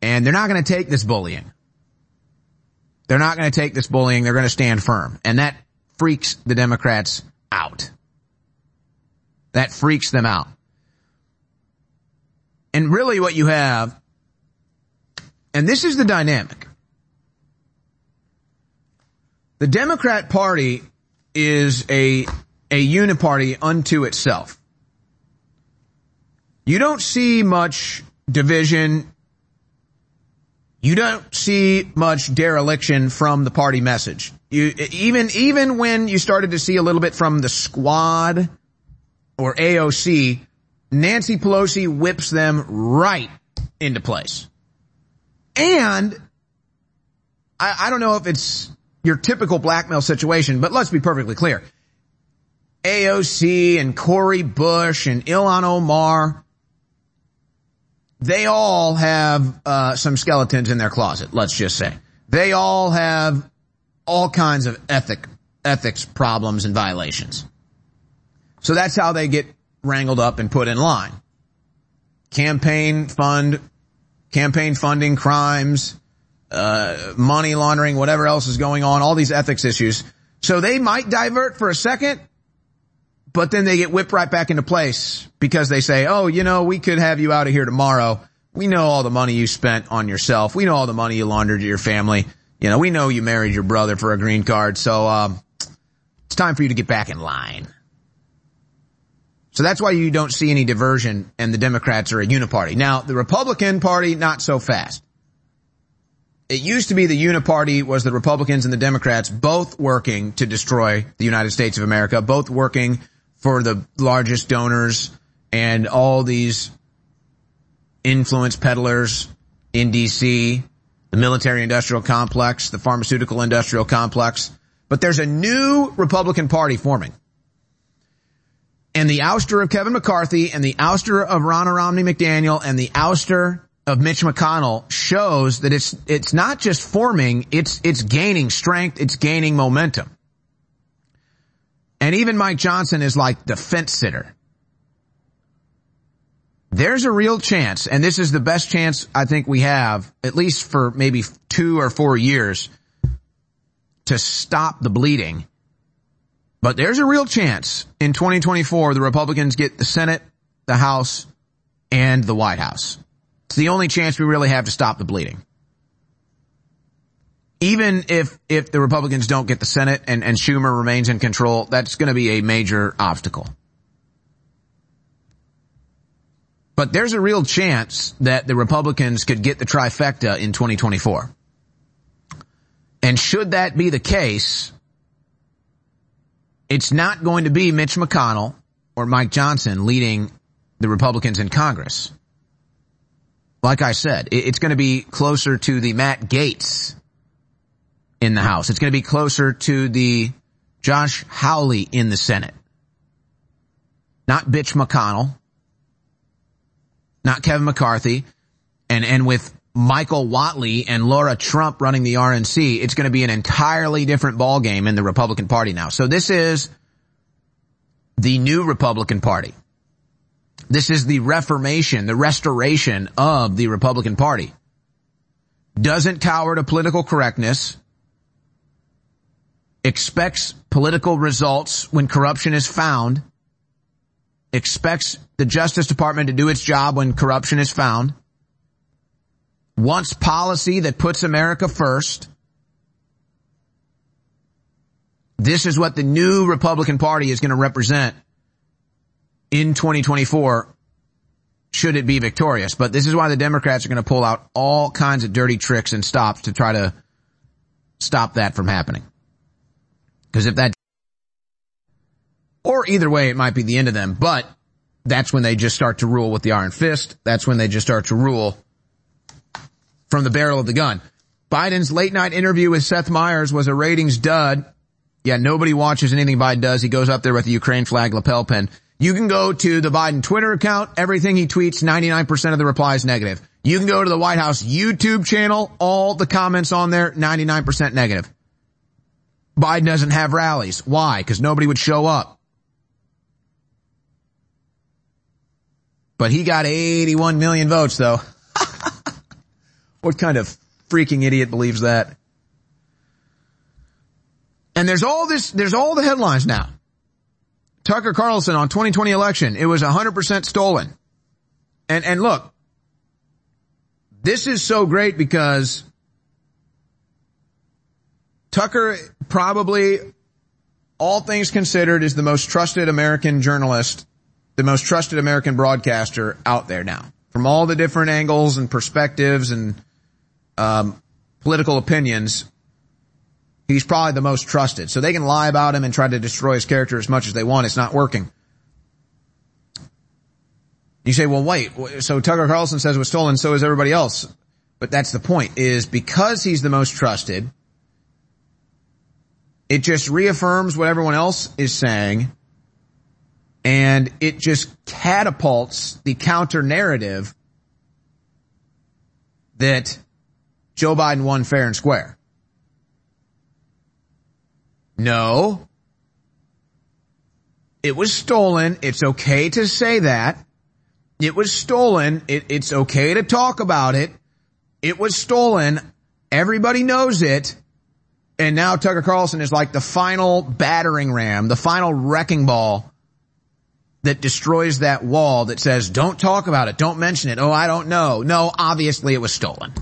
And they're not going to take this bullying. They're not going to take this bullying. They're going to stand firm. And that freaks the Democrats out. That freaks them out. And really what you have And this is the dynamic. The Democrat Party is a, a uniparty unto itself. You don't see much division. You don't see much dereliction from the party message. You, even, even when you started to see a little bit from the squad or AOC, Nancy Pelosi whips them right into place. And I, I don't know if it's your typical blackmail situation, but let's be perfectly clear. AOC and Cori Bush and Ilhan Omar, they all have uh, some skeletons in their closet. Let's just say they all have all kinds of ethic ethics problems and violations. So that's how they get wrangled up and put in line. Campaign fund, campaign funding crimes, uh, money laundering, whatever else is going on, all these ethics issues. So they might divert for a second, but then they get whipped right back into place because they say, oh, you know, we could have you out of here tomorrow. We know all the money you spent on yourself. We know all the money you laundered to your family. You know, we know you married your brother for a green card. So, um, it's time for you to get back in line. So that's why you don't see any diversion and the Democrats are a uniparty. Now, the Republican party, not so fast. It used to be the uniparty was the Republicans and the Democrats both working to destroy the United States of America, both working for the largest donors and all these influence peddlers in DC, the military industrial complex, the pharmaceutical industrial complex. But there's a new Republican party forming. And the ouster of Kevin McCarthy and the ouster of Ronna Romney McDaniel and the ouster of Mitch McConnell shows that it's, it's not just forming, it's, it's gaining strength, it's gaining momentum. And even Mike Johnson is like the fence sitter. There's a real chance, and this is the best chance I think we have, at least for maybe two or four years, to stop the bleeding. But there's a real chance in 2024 the Republicans get the Senate, the House, and the White House. It's the only chance we really have to stop the bleeding. Even if, if the Republicans don't get the Senate and, and Schumer remains in control, that's going to be a major obstacle. But there's a real chance that the Republicans could get the trifecta in 2024. And should that be the case, it's not going to be Mitch McConnell or Mike Johnson leading the Republicans in Congress. Like I said, it's going to be closer to the Matt Gaetz in the House. It's going to be closer to the Josh Hawley in the Senate. Not Bitch McConnell. Not Kevin McCarthy. And, and with Michael Whatley and Laura Trump running the RNC, it's going to be an entirely different ballgame in the Republican Party now. So this is the new Republican Party. This is the reformation, the restoration of the Republican Party. Doesn't cower to political correctness. Expects political results when corruption is found. Expects the Justice Department to do its job when corruption is found. Wants policy that puts America first. This is what the new Republican Party is going to represent in 2024 should it be victorious. But this is why the Democrats are going to pull out all kinds of dirty tricks and stops to try to stop that from happening. Because if that, or either way, it might be the end of them, but that's when they just start to rule with the iron fist. That's when they just start to rule from the barrel of the gun. Biden's late night interview with Seth Meyers was a ratings dud. Yeah, nobody watches anything Biden does. He goes up there with the Ukraine flag lapel pin. You can go to the Biden Twitter account. Everything he tweets, 99% of the replies negative. You can go to the White House YouTube channel. All the comments on there, 99% negative. Biden doesn't have rallies. Why? Because nobody would show up. But he got 81 million votes though. (laughs) what kind of freaking idiot believes that? And there's all this, there's all the headlines now. Tucker Carlson on 2020 election, it was 100% stolen. And, and look, this is so great because Tucker probably, all things considered, is the most trusted American journalist, the most trusted American broadcaster out there now. From all the different angles and perspectives and um, political opinions, he's probably the most trusted. So they can lie about him and try to destroy his character as much as they want. It's not working. You say, well, wait, so Tucker Carlson says it was stolen, so is everybody else. But that's the point, is because he's the most trusted, it just reaffirms what everyone else is saying, and it just catapults the counter narrative that Joe Biden won fair and square. No. It was stolen. It's okay to say that. It was stolen. It, it's okay to talk about it. It was stolen. Everybody knows it. And now Tucker Carlson is like the final battering ram, the final wrecking ball that destroys that wall that says, don't talk about it. Don't mention it. Oh, I don't know. No, obviously it was stolen.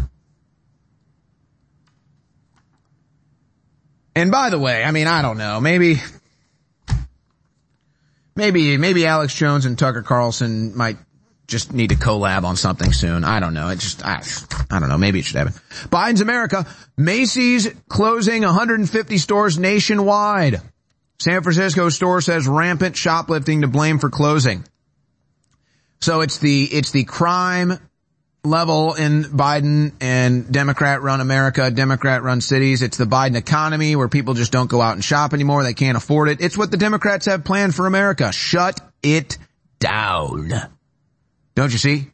And by the way, I mean, I don't know. Maybe, maybe, maybe Alex Jones and Tucker Carlson might just need to collab on something soon. I don't know. It just, I, I don't know. Maybe it should happen. Biden's America. Macy's closing 150 stores nationwide. San Francisco store says rampant shoplifting to blame for closing. So it's the, it's the crime level in Biden and Democrat run America, Democrat run cities. It's the Biden economy where people just don't go out and shop anymore. They can't afford it. It's what the Democrats have planned for America. Shut it down. Don't you see?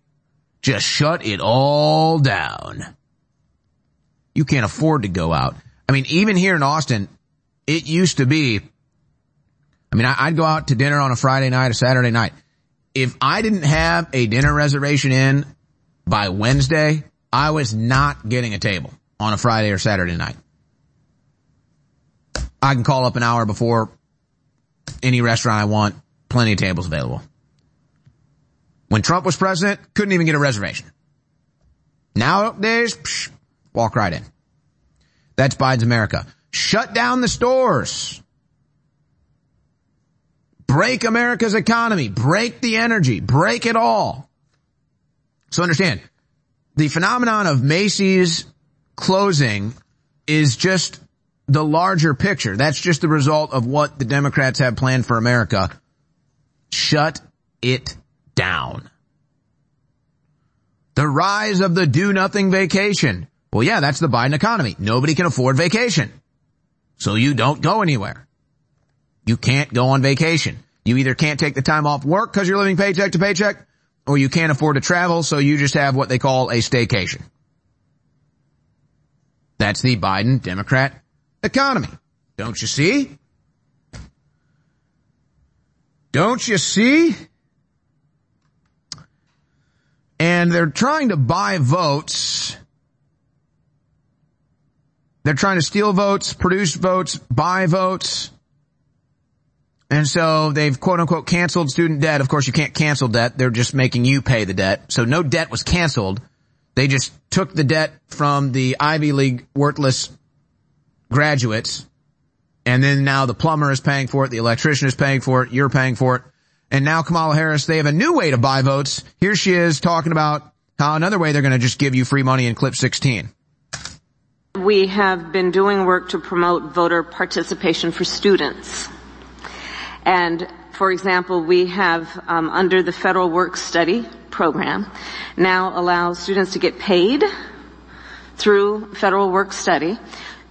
Just shut it all down. You can't afford to go out. I mean, even here in Austin, it used to be, I mean, I'd go out to dinner on a Friday night, a Saturday night. If I didn't have a dinner reservation in by Wednesday, I was not getting a table on a Friday or Saturday night. I can call up an hour before any restaurant I want, plenty of tables available. When Trump was president, couldn't even get a reservation. Nowadays, psh, walk right in. That's Biden's America. Shut down the stores. Break America's economy. Break the energy. Break it all. So understand, the phenomenon of Macy's closing is just the larger picture. That's just the result of what the Democrats have planned for America. Shut it down. The rise of the do nothing vacation. Well, yeah, that's the Biden economy. Nobody can afford vacation. So you don't go anywhere. You can't go on vacation. You either can't take the time off work because you're living paycheck to paycheck or you can't afford to travel, so you just have what they call a staycation. That's the Biden Democrat economy. Don't you see? Don't you see? And they're trying to buy votes. They're trying to steal votes, produce votes, buy votes. And so they've quote unquote canceled student debt. Of course you can't cancel debt. They're just making you pay the debt. So no debt was canceled. They just took the debt from the Ivy League worthless graduates. And then now the plumber is paying for it. The electrician is paying for it. You're paying for it. And now Kamala Harris, they have a new way to buy votes. Here she is talking about how another way they're going to just give you free money in clip 16. We have been doing work to promote voter participation for students. And for example, we have um, under the federal work study program now allows students to get paid through federal work study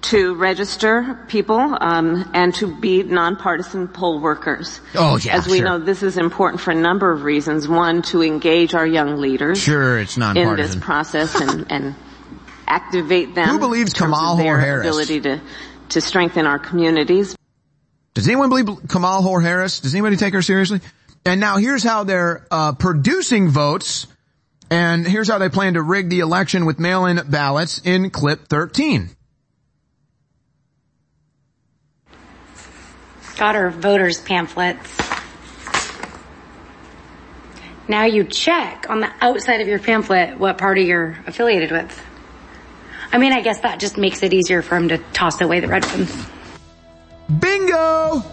to register people um, and to be nonpartisan poll workers. Oh yeah, As we sure. know, this is important for a number of reasons. One, to engage our young leaders. Sure, it's nonpartisan in this process and, and activate them. Who believes in terms of Kamal their Harris? ability to to strengthen our communities. Does anyone believe Kamal Hor Harris? Does anybody take her seriously? And now here's how they're uh, producing votes, and here's how they plan to rig the election with mail-in ballots in clip 13. got our voters pamphlets. now you check on the outside of your pamphlet what party you're affiliated with. I mean, I guess that just makes it easier for him to toss away the red ones. Bingo!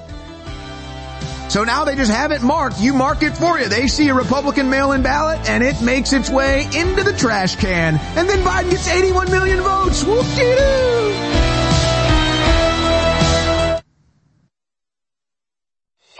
So now they just have it marked. You mark it for you. They see a Republican mail-in ballot and it makes its way into the trash can. And then Biden gets 81 million votes. Whoop-de-doo!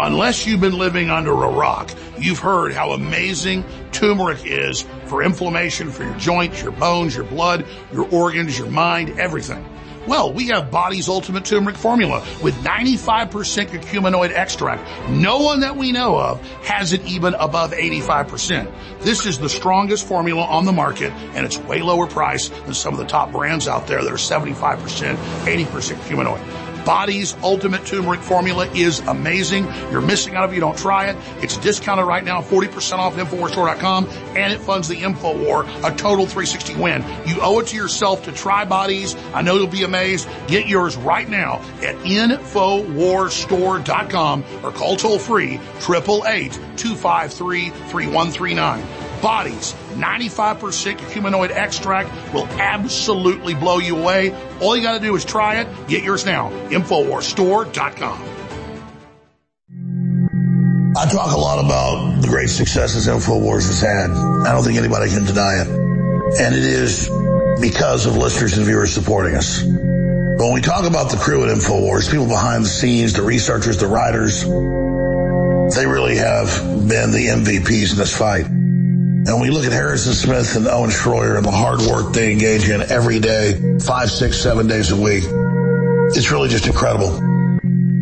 Unless you've been living under a rock, you've heard how amazing turmeric is for inflammation, for your joints, your bones, your blood, your organs, your mind, everything. Well, we have Body's Ultimate Turmeric Formula with 95% curcuminoid extract. No one that we know of has it even above 85%. This is the strongest formula on the market and it's way lower price than some of the top brands out there that are 75%, 80% curcuminoid. Body's Ultimate Turmeric Formula is amazing. You're missing out if you don't try it. It's discounted right now, 40% off at InfoWarsStore.com, and it funds the InfoWar, a total 360 win. You owe it to yourself to try Body's. I know you'll be amazed. Get yours right now at InfoWarsStore.com or call toll free 888-253-3139 bodies. 95% curcuminoid extract will absolutely blow you away. All you gotta do is try it. Get yours now. Infowarsstore.com. I talk a lot about the great successes InfoWars has had. I don't think anybody can deny it. And it is because of listeners and viewers supporting us. But when we talk about the crew at InfoWars, people behind the scenes, the researchers, the writers, they really have been the MVPs in this fight. And when we look at Harrison Smith and Owen Shroyer and the hard work they engage in every day, five, six, seven days a week. It's really just incredible.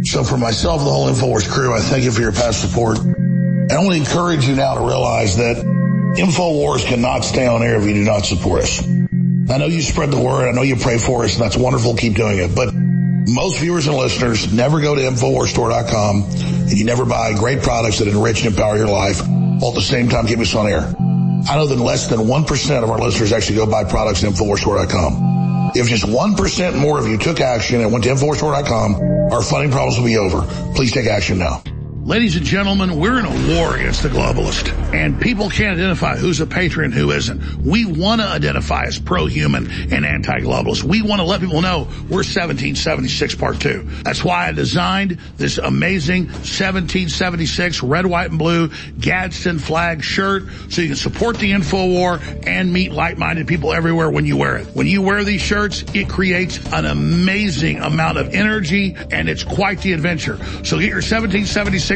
So for myself and the whole InfoWars crew, I thank you for your past support. I only encourage you now to realize that InfoWars cannot stay on air if you do not support us. I know you spread the word. I know you pray for us and that's wonderful. Keep doing it. But most viewers and listeners never go to InfoWarsStore.com and you never buy great products that enrich and empower your life while at the same time keep us on air. I know that less than 1% of our listeners actually go buy products at InfoWarsStore.com. If just 1% more of you took action and went to InfoWarsStore.com, our funding problems will be over. Please take action now. Ladies and gentlemen, we're in a war against the globalist, and people can't identify who's a patriot and who isn't. We want to identify as pro-human and anti-globalist. We want to let people know we're 1776 part two. That's why I designed this amazing 1776 red, white, and blue Gadsden flag shirt so you can support the info war and meet like-minded people everywhere when you wear it. When you wear these shirts, it creates an amazing amount of energy, and it's quite the adventure. So get your 1776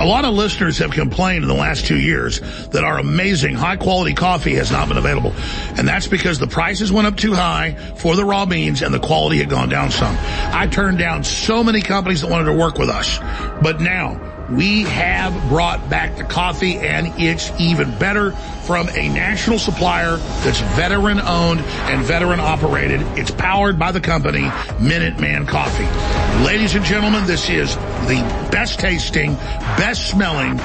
A lot of listeners have complained in the last two years that our amazing high quality coffee has not been available. And that's because the prices went up too high for the raw beans and the quality had gone down some. I turned down so many companies that wanted to work with us. But now, we have brought back the coffee and it's even better from a national supplier that's veteran owned and veteran operated. It's powered by the company Minuteman Coffee. Ladies and gentlemen, this is the best tasting, best smelling,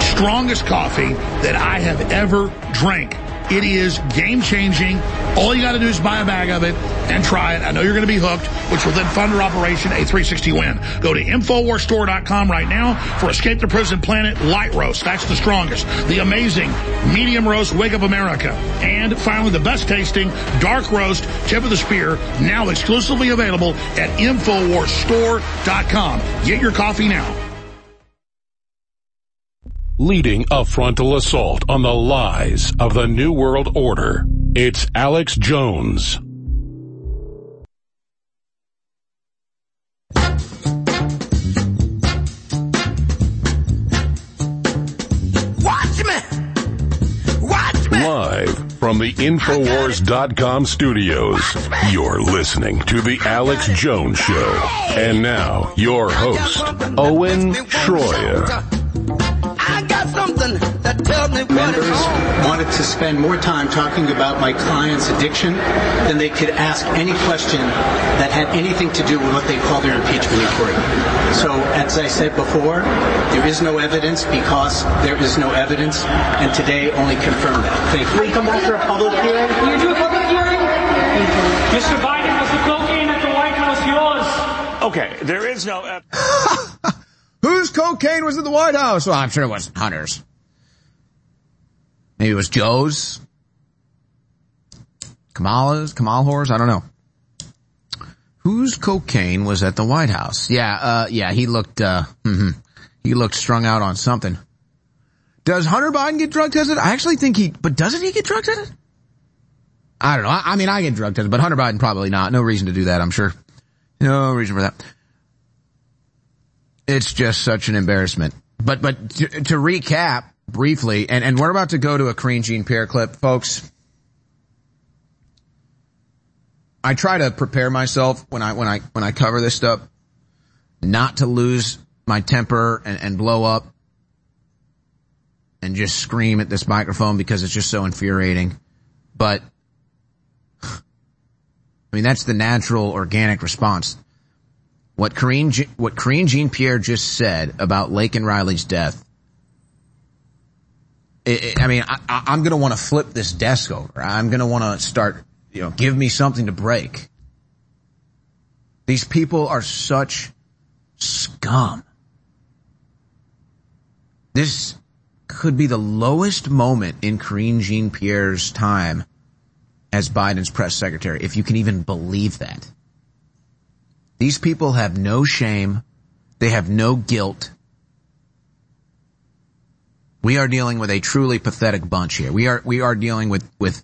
strongest coffee that I have ever drank. It is game changing. All you got to do is buy a bag of it and try it. I know you're going to be hooked, which will then fund our operation a 360 win. Go to InfoWarsStore.com right now for Escape the Prison Planet Light Roast. That's the strongest. The amazing Medium Roast Wake Up America. And finally, the best tasting Dark Roast Tip of the Spear, now exclusively available at InfoWarsStore.com. Get your coffee now leading a frontal assault on the lies of the New World Order. It's Alex Jones. Watch me! Watch me! Live from the Infowars.com studios, you're listening to The Alex Jones Show. And now, your host, Owen Shroyer. I got something that Members wanted to spend more time talking about my client's addiction than they could ask any question that had anything to do with what they call their impeachment inquiry. So, as I said before, there is no evidence because there is no evidence, and today only confirmed that. Thank you. We come after a public hearing. You do a public hearing? Mr. Biden, was the cocaine at the White House yours? Okay, there is no. ev- (laughs) Whose cocaine was in the White House? Well, I'm sure it wasn't Hunter's. Maybe it was Joe's. Kamala's, Kamal Whores, I don't know. Whose cocaine was at the White House? Yeah, uh, yeah, he looked, uh, mhm. he looked strung out on something. Does Hunter Biden get drug tested? I actually think he, but doesn't he get drug tested? I don't know. I, I mean, I get drug tested, but Hunter Biden probably not. No reason to do that, I'm sure. No reason for that. It's just such an embarrassment. But, but to, to recap briefly, and, and we're about to go to a Karine Jean-Pierre clip, folks. I try to prepare myself when I, when I, when I cover this stuff, not to lose my temper and, and blow up and just scream at this microphone because it's just so infuriating. But, (sighs) I mean, that's the natural organic response. What Karine, what Karine Jean-Pierre just said about Laken Riley's death I I mean, I, I'm going to want to flip this desk over. I'm going to want to start, you know, give me something to break. These people are such scum. This could be the lowest moment in Karine Jean-Pierre's time as Biden's press secretary, if you can even believe that. These people have no shame. They have no guilt. We are dealing with a truly pathetic bunch here. We are, we are dealing with, with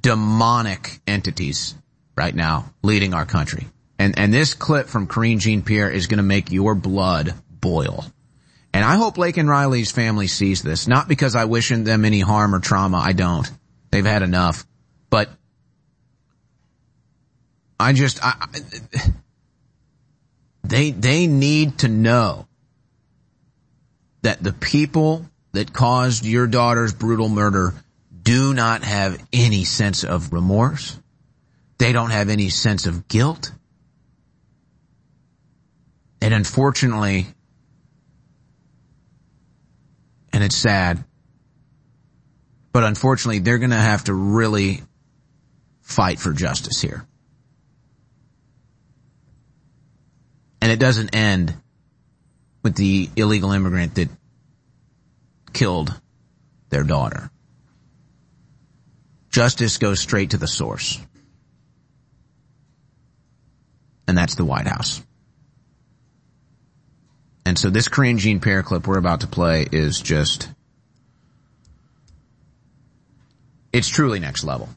demonic entities right now leading our country. And, and this clip from Karine Jean-Pierre is going to make your blood boil. And I hope Laken Riley's family sees this, not because I wish them any harm or trauma. I don't. They've had enough. But I just, I, I, they, they need to know that the people that caused your daughter's brutal murder do not have any sense of remorse. They don't have any sense of guilt. And unfortunately, and it's sad, but unfortunately they're gonna have to really fight for justice here. And it doesn't end with the illegal immigrant that killed their daughter. Justice goes straight to the source. And that's the White House. And so this Karine Jean-Pierre clip we're about to play is just, it's truly next level.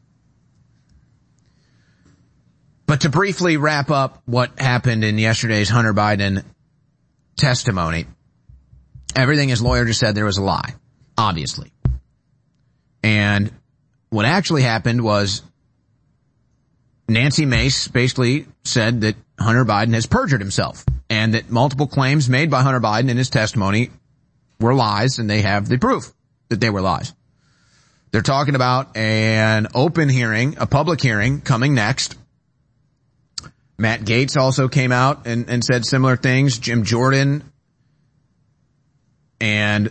But to briefly wrap up what happened in yesterday's Hunter Biden testimony, everything his lawyer just said there was a lie, obviously. And what actually happened was Nancy Mace basically said that Hunter Biden has perjured himself and that multiple claims made by Hunter Biden in his testimony were lies and they have the proof that they were lies. They're talking about an open hearing, a public hearing coming next. Matt Gaetz also came out and, and said similar things. Jim Jordan and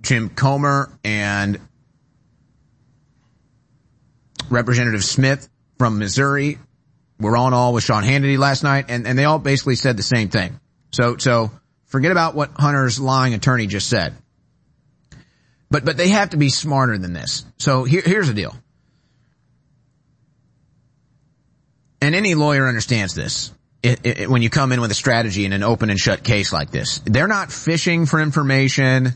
Jim Comer and Representative Smith from Missouri were on all with Sean Hannity last night and, and they all basically said the same thing. So, so forget about what Hunter's lying attorney just said. But, but they have to be smarter than this. So here, here's the deal. And any lawyer understands this. It, it, when you come in with a strategy in an open and shut case like this, they're not fishing for information.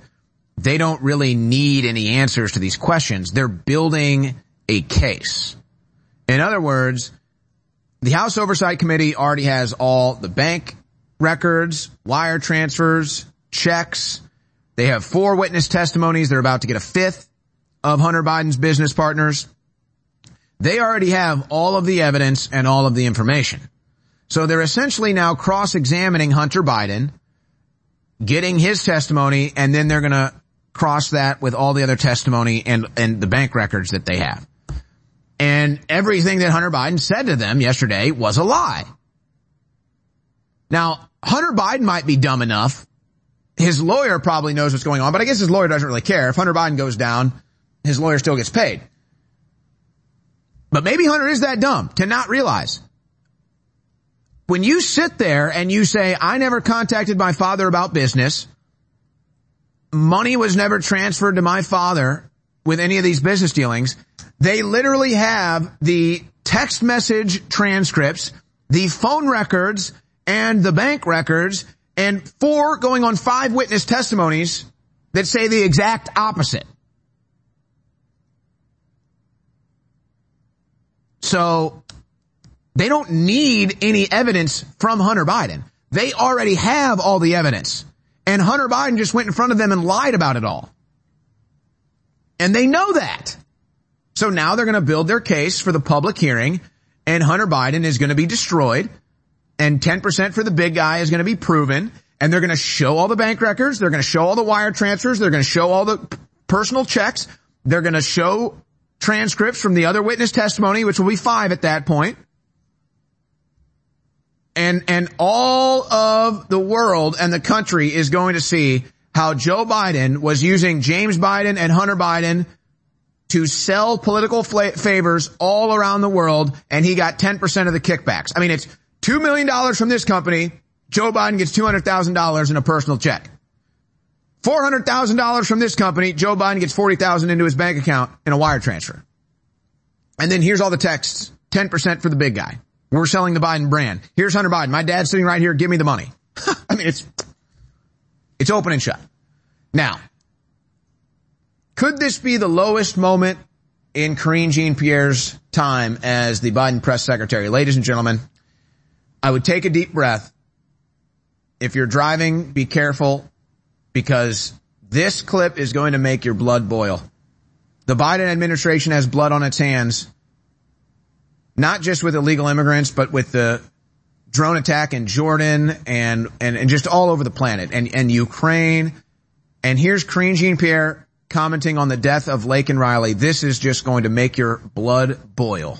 They don't really need any answers to these questions. They're building a case. In other words, the House Oversight Committee already has all the bank records, wire transfers, checks. They have four witness testimonies. They're about to get a fifth of Hunter Biden's business partners. They already have all of the evidence and all of the information. So they're essentially now cross-examining Hunter Biden, getting his testimony, and then they're gonna cross that with all the other testimony and, and the bank records that they have. And everything that Hunter Biden said to them yesterday was a lie. Now, Hunter Biden might be dumb enough. His lawyer probably knows what's going on, but I guess his lawyer doesn't really care. If Hunter Biden goes down, his lawyer still gets paid. But maybe Hunter is that dumb to not realize. When you sit there and you say, I never contacted my father about business, money was never transferred to my father with any of these business dealings, they literally have the text message transcripts, the phone records, and the bank records, and four going on five witness testimonies that say the exact opposite. So they don't need any evidence from Hunter Biden. They already have all the evidence. And Hunter Biden just went in front of them and lied about it all. And they know that. So now they're going to build their case for the public hearing and Hunter Biden is going to be destroyed and 10% for the big guy is going to be proven and they're going to show all the bank records. They're going to show all the wire transfers. They're going to show all the personal checks. They're going to show transcripts from the other witness testimony, which will be five at that point. And, and all of the world and the country is going to see how Joe Biden was using James Biden and Hunter Biden to sell political favors all around the world and he got 10% of the kickbacks. I mean, it's $2 million from this company. Joe Biden gets $200,000 in a personal check. $400,000 from this company. Joe Biden gets 40,000 into his bank account in a wire transfer. And then here's all the texts. 10% for the big guy. We're selling the Biden brand. Here's Hunter Biden. My dad's sitting right here. Give me the money. (laughs) I mean, it's, it's open and shut. Now, could this be the lowest moment in Karine Jean-Pierre's time as the Biden press secretary? Ladies and gentlemen, I would take a deep breath. If you're driving, be careful because this clip is going to make your blood boil. The Biden administration has blood on its hands, not just with illegal immigrants, but with the drone attack in Jordan and, and, and just all over the planet and, and Ukraine. And here's Karine Jean-Pierre commenting on the death of Laken Riley. This is just going to make your blood boil.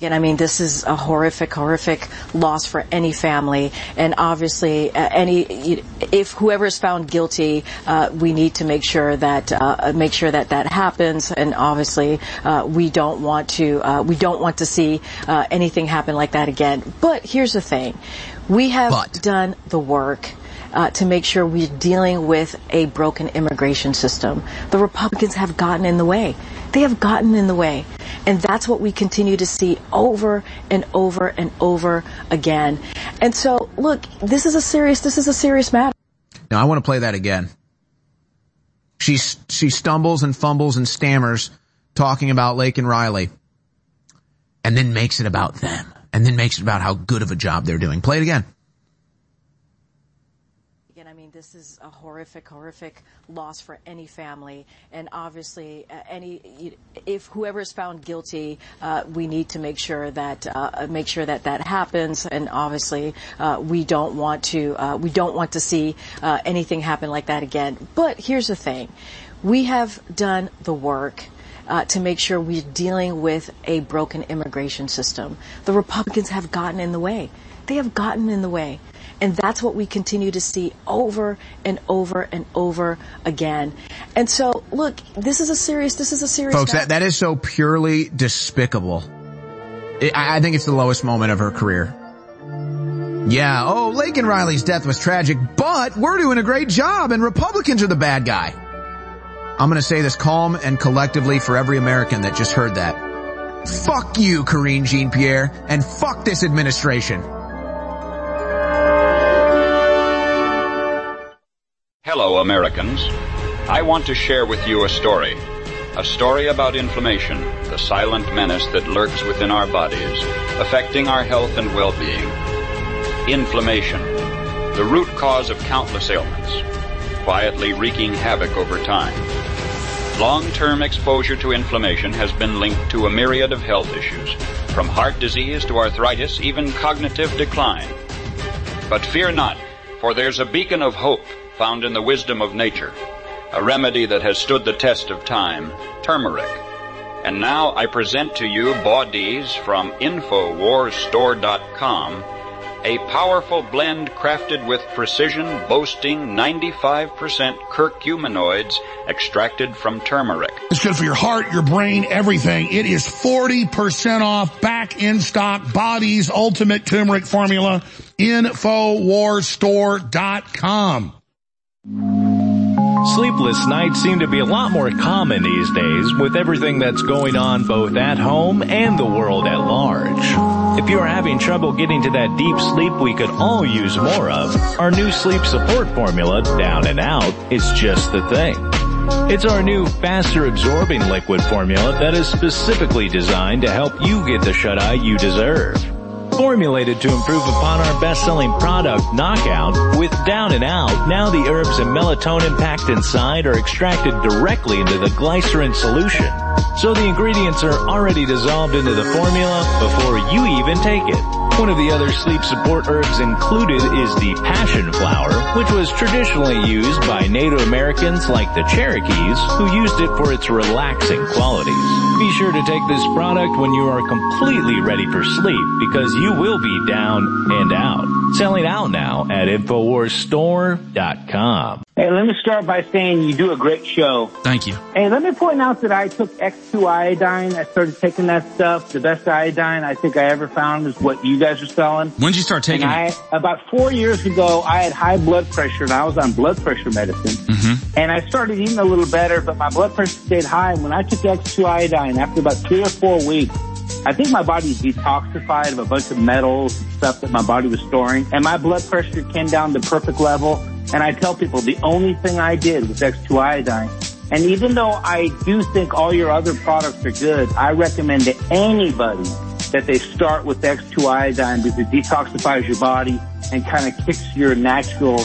And I mean, this is a horrific, horrific loss for any family. And obviously, uh, any if whoever is found guilty, uh, we need to make sure that uh, make sure that that happens. And obviously, uh, we don't want to uh, we don't want to see uh, anything happen like that again. But here's the thing: we have but. done the work. Uh, to make sure we're dealing with a broken immigration system. The Republicans have gotten in the way. They have gotten in the way. And that's what we continue to see over and over and over again. And so, look, this is a serious, this is a serious matter. Now I want to play that again. She, she stumbles and fumbles and stammers talking about Laken Riley and then makes it about them and then makes it about how good of a job they're doing. Play it again this is a horrific, horrific loss for any family. And obviously, uh, any if whoever is found guilty, uh, we need to make sure that uh, make sure that that happens. And obviously, uh, we don't want to uh, we don't want to see uh, anything happen like that again. But here's the thing: we have done the work. Uh, to make sure we're dealing with a broken immigration system. The Republicans have gotten in the way. They have gotten in the way. And that's what we continue to see over and over and over again. And so, look, this is a serious, this is a serious. Folks, that, that is so purely despicable. It, I think it's the lowest moment of her career. Yeah, oh, Laken Riley's death was tragic, but we're doing a great job and Republicans are the bad guy. I'm gonna say this calm and collectively for every American that just heard that. Fuck you, Karine Jean-Pierre, and fuck this administration. Hello, Americans. I want to share with you a story. A story about inflammation, the silent menace that lurks within our bodies, affecting our health and well-being. Inflammation, the root cause of countless ailments, quietly wreaking havoc over time. Long-term exposure to inflammation has been linked to a myriad of health issues, from heart disease to arthritis, even cognitive decline. But fear not, for there's a beacon of hope found in the wisdom of nature. a remedy that has stood the test of time, turmeric. And now I present to you Body's from InfoWarsStore.com, a powerful blend crafted with precision boasting 95% curcuminoids extracted from turmeric. It's good for your heart, your brain, everything. It is 40% off back in stock Body's Ultimate Turmeric Formula. Infowarstore.com. Sleepless nights seem to be a lot more common these days with everything that's going on both at home and the world at large. If you are having trouble getting to that deep sleep we could all use more of, our new sleep support formula, Down and Out, is just the thing. It's our new faster absorbing liquid formula that is specifically designed to help you get the shut-eye you deserve. Formulated to improve upon our best-selling product, Knockout, with Down and Out, now the herbs and melatonin packed inside are extracted directly into the glycerin solution. So the ingredients are already dissolved into the formula before you even take it. One of the other sleep support herbs included is the passion flower, which was traditionally used by Native Americans like the Cherokees, who used it for its relaxing qualities. Be sure to take this product when you are completely ready for sleep because you will be down and out. Selling out now at InfoWarsStore.com. Hey, let me start by saying you do a great show. Thank you. Hey, let me point out that I took X2 iodine. I started taking that stuff. The best iodine I think I ever found is what you guys are selling. When did you start taking and it? I, about four years ago, I had high blood pressure and I was on blood pressure medicine. Mm-hmm. And I started eating a little better, but my blood pressure stayed high. And when I took X2 iodine, after about three or four weeks, I think my body detoxified of a bunch of metals and stuff that my body was storing. And my blood pressure came down to perfect level. And I tell people the only thing I did was X2 iodine. And even though I do think all your other products are good, I recommend to anybody that they start with X2 iodine because it detoxifies your body and kind of kicks your natural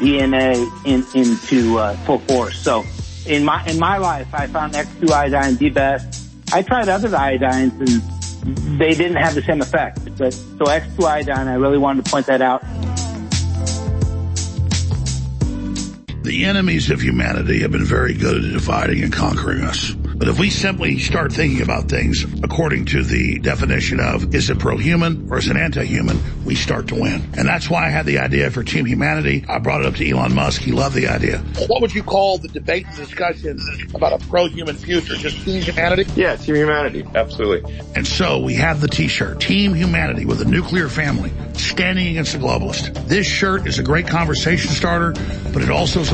DNA in, into uh, full force. So in my in my life, I found X2 iodine the best. I tried other iodines and they didn't have the same effect. But so X2 iodine, I really wanted to point that out. The enemies of humanity have been very good at dividing and conquering us. But if we simply start thinking about things according to the definition of is it pro-human or is it anti-human, we start to win. And that's why I had the idea for Team Humanity. I brought it up to Elon Musk. He loved the idea. What would you call the debate and discussion about a pro-human future? Just Team Humanity? Yeah, Team Humanity. Absolutely. And so we have the t-shirt, Team Humanity with a nuclear family, standing against the globalist. This shirt is a great conversation starter, but it also is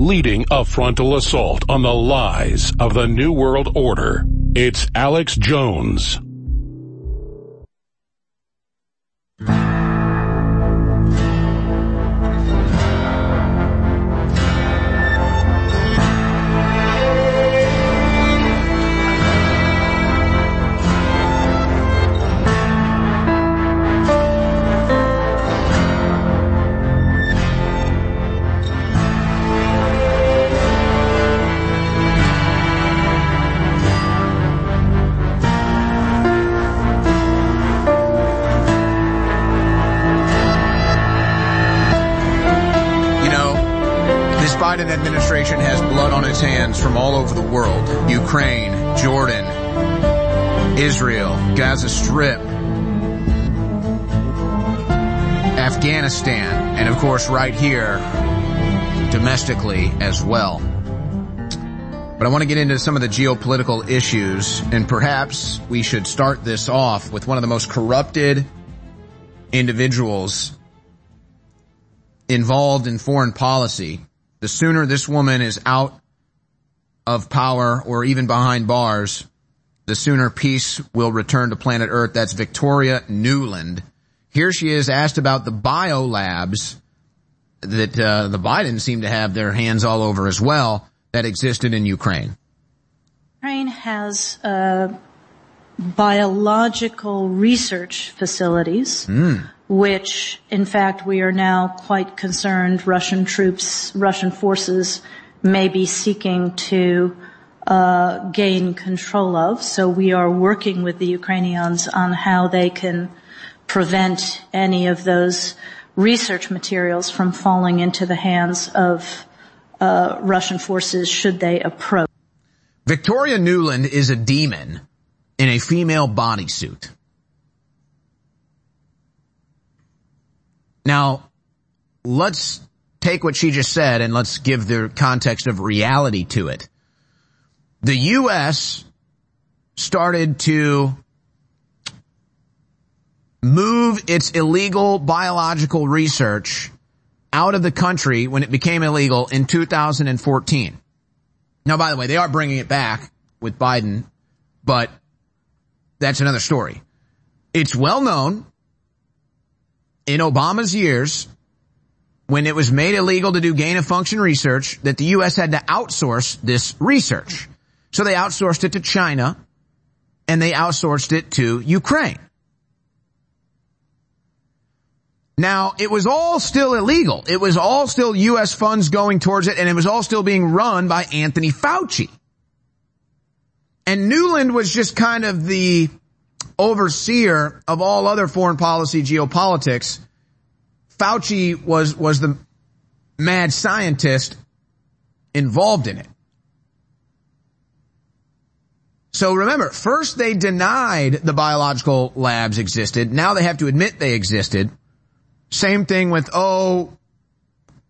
Leading a frontal assault on the lies of the New World Order. It's Alex Jones. Administration has blood on its hands from all over the world. Ukraine, Jordan, Israel, Gaza Strip, Afghanistan, and of course right here, domestically as well. But I want to get into some of the geopolitical issues, and perhaps we should start this off with one of the most corrupted individuals involved in foreign policy, the sooner this woman is out of power or even behind bars, the sooner peace will return to planet Earth. That's Victoria Nuland. Here she is asked about the biolabs that uh, the Bidens seem to have their hands all over as well that existed in Ukraine. Ukraine has uh, biological research facilities, mm. Which, in fact, we are now quite concerned Russian troops, Russian forces may be seeking to uh, gain control of. So we are working with the Ukrainians on how they can prevent any of those research materials from falling into the hands of uh, Russian forces should they approach. Victoria Nuland is a demon in a female bodysuit. Now, let's take what she just said and let's give the context of reality to it. The U.S. started to move its illegal biological research out of the country when it became illegal in 2014. Now, by the way, they are bringing it back with Biden, but that's another story. It's well known in Obama's years when it was made illegal to do gain of function research that the U.S. had to outsource this research. So they outsourced it to China and they outsourced it to Ukraine. Now, it was all still illegal. It was all still U.S. funds going towards it, and it was all still being run by Anthony Fauci. And Nuland was just kind of the overseer of all other foreign policy geopolitics. Fauci was, was the mad scientist involved in it. So remember, first they denied the biological labs existed. Now they have to admit they existed. Same thing with, oh,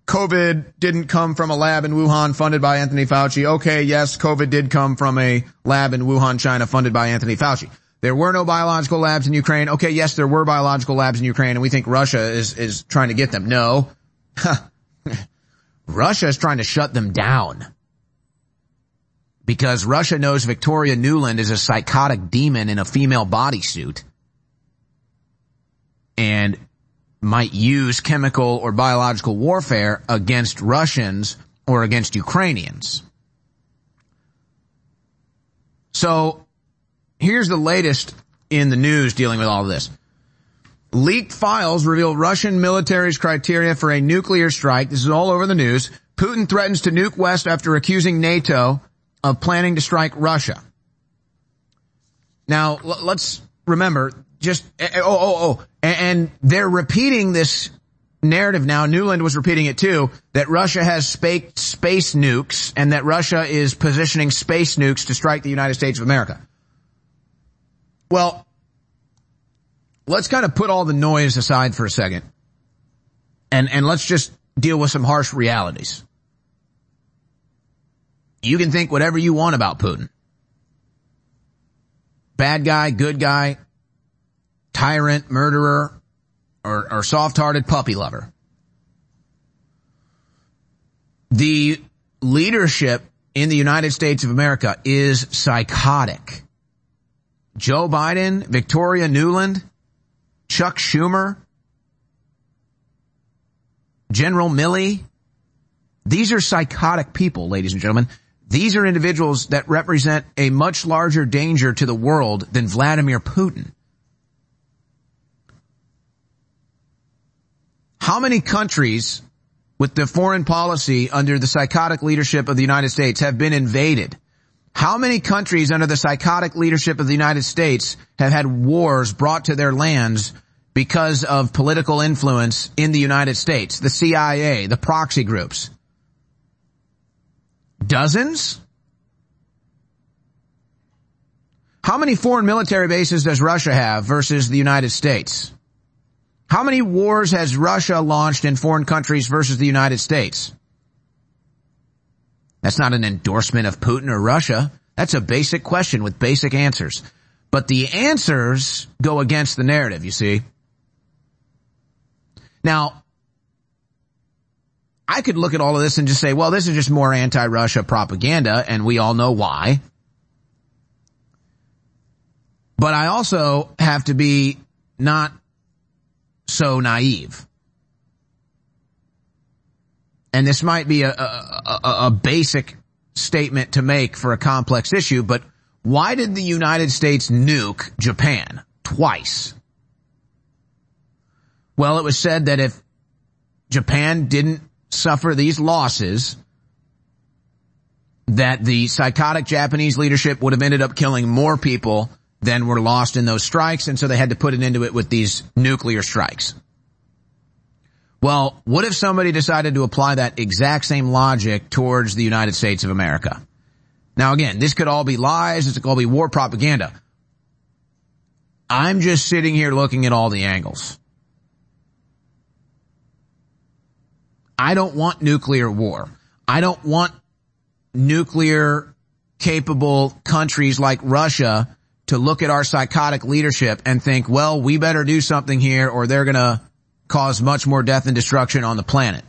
COVID didn't come from a lab in Wuhan funded by Anthony Fauci. Okay, yes, COVID did come from a lab in Wuhan, China funded by Anthony Fauci. There were no biological labs in Ukraine. Okay, yes, there were biological labs in Ukraine and we think Russia is, is trying to get them. No. (laughs) Russia is trying to shut them down. Because Russia knows Victoria Nuland is a psychotic demon in a female bodysuit. And might use chemical or biological warfare against Russians or against Ukrainians. So here's the latest in the news dealing with all of this. Leaked files reveal Russian military's criteria for a nuclear strike. This is all over the news. Putin threatens to nuke West after accusing NATO of planning to strike Russia. Now, let's remember, just, eh, eh, oh, oh, oh, and they're repeating this narrative now. Nuland was repeating it too, that Russia has space nukes and that Russia is positioning space nukes to strike the United States of America. Well, let's kind of put all the noise aside for a second and, and let's just deal with some harsh realities. You can think whatever you want about Putin. Bad guy, good guy, tyrant, murderer, or, or soft-hearted puppy lover. The leadership in the United States of America is psychotic. Joe Biden, Victoria Nuland, Chuck Schumer, General Milley, these are psychotic people, ladies and gentlemen. These are individuals that represent a much larger danger to the world than Vladimir Putin. How many countries with the foreign policy under the psychotic leadership of the United States have been invaded? How many countries under the psychotic leadership of the United States have had wars brought to their lands because of political influence in the United States? The CIA, the proxy groups. Dozens? How many foreign military bases does Russia have versus the United States? How many wars has Russia launched in foreign countries versus the United States? That's not an endorsement of Putin or Russia. That's a basic question with basic answers. But the answers go against the narrative, you see. Now, I could look at all of this and just say, well, this is just more anti-Russia propaganda, and we all know why. But I also have to be not so naive. And this might be a, a, a, basic statement to make for a complex issue, but why did the United States nuke Japan twice? Well, it was said that if Japan didn't suffer these losses, that the psychotic Japanese leadership would have ended up killing more people than were lost in those strikes, and so they had to put an end to it with these nuclear strikes. Well, what if somebody decided to apply that exact same logic towards the United States of America? Now again, this could all be lies, this could all be war propaganda. I'm just sitting here looking at all the angles. I don't want nuclear war. I don't want nuclear capable countries like Russia to look at our psychotic leadership and think, well, we better do something here or they're gonna cause much more death and destruction on the planet.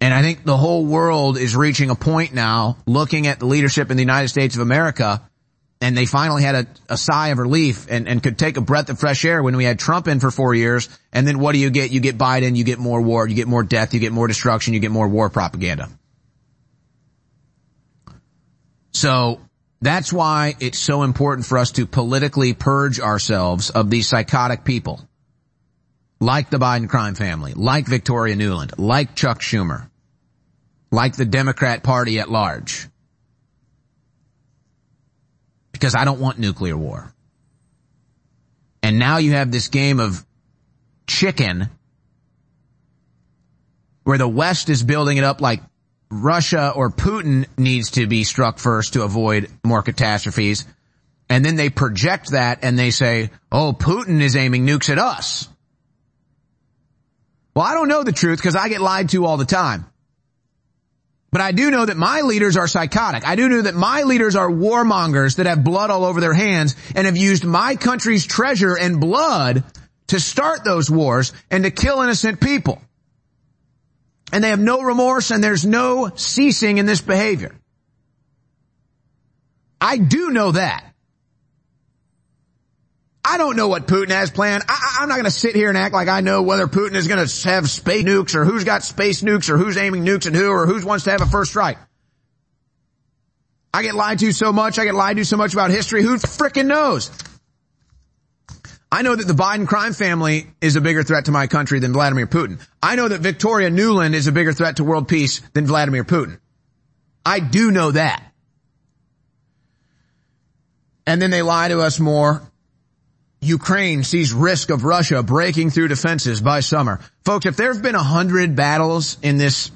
And I think the whole world is reaching a point now looking at the leadership in the United States of America and they finally had a, a sigh of relief and, and could take a breath of fresh air when we had Trump in for four years. And then what do you get? You get Biden, you get more war, you get more death, you get more destruction, you get more war propaganda. So that's why it's so important for us to politically purge ourselves of these psychotic people. Like the Biden crime family, like Victoria Nuland, like Chuck Schumer, like the Democrat party at large because I don't want nuclear war. And now you have this game of chicken where the West is building it up like Russia or Putin needs to be struck first to avoid more catastrophes. And then they project that and they say, oh, Putin is aiming nukes at us. Well, I don't know the truth because I get lied to all the time. But I do know that my leaders are psychotic. I do know that my leaders are warmongers that have blood all over their hands and have used my country's treasure and blood to start those wars and to kill innocent people. And they have no remorse and there's no ceasing in this behavior. I do know that. I don't know what Putin has planned. I, am not going to sit here and act like I know whether Putin is going to have space nukes or who's got space nukes or who's aiming nukes and who or who wants to have a first strike. I get lied to so much. I get lied to so much about history. Who frickin' knows? I know that the Biden crime family is a bigger threat to my country than Vladimir Putin. I know that Victoria Nuland is a bigger threat to world peace than Vladimir Putin. I do know that. And then they lie to us more Ukraine sees risk of Russia breaking through defenses by summer. Folks, if there have been a hundred battles in this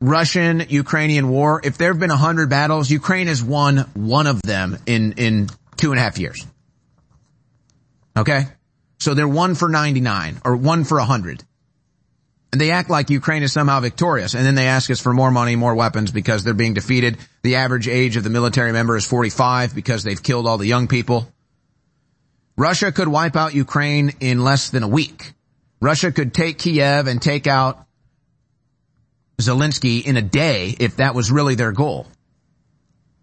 Russian-Ukrainian war, if there have been a hundred battles, Ukraine has won one of them in, in two and a half years. Okay? So they're one for 99 or one for a hundred. And they act like Ukraine is somehow victorious. And then they ask us for more money, more weapons because they're being defeated. The average age of the military member is 45 because they've killed all the young people. Russia could wipe out Ukraine in less than a week. Russia could take Kiev and take out Zelensky in a day if that was really their goal.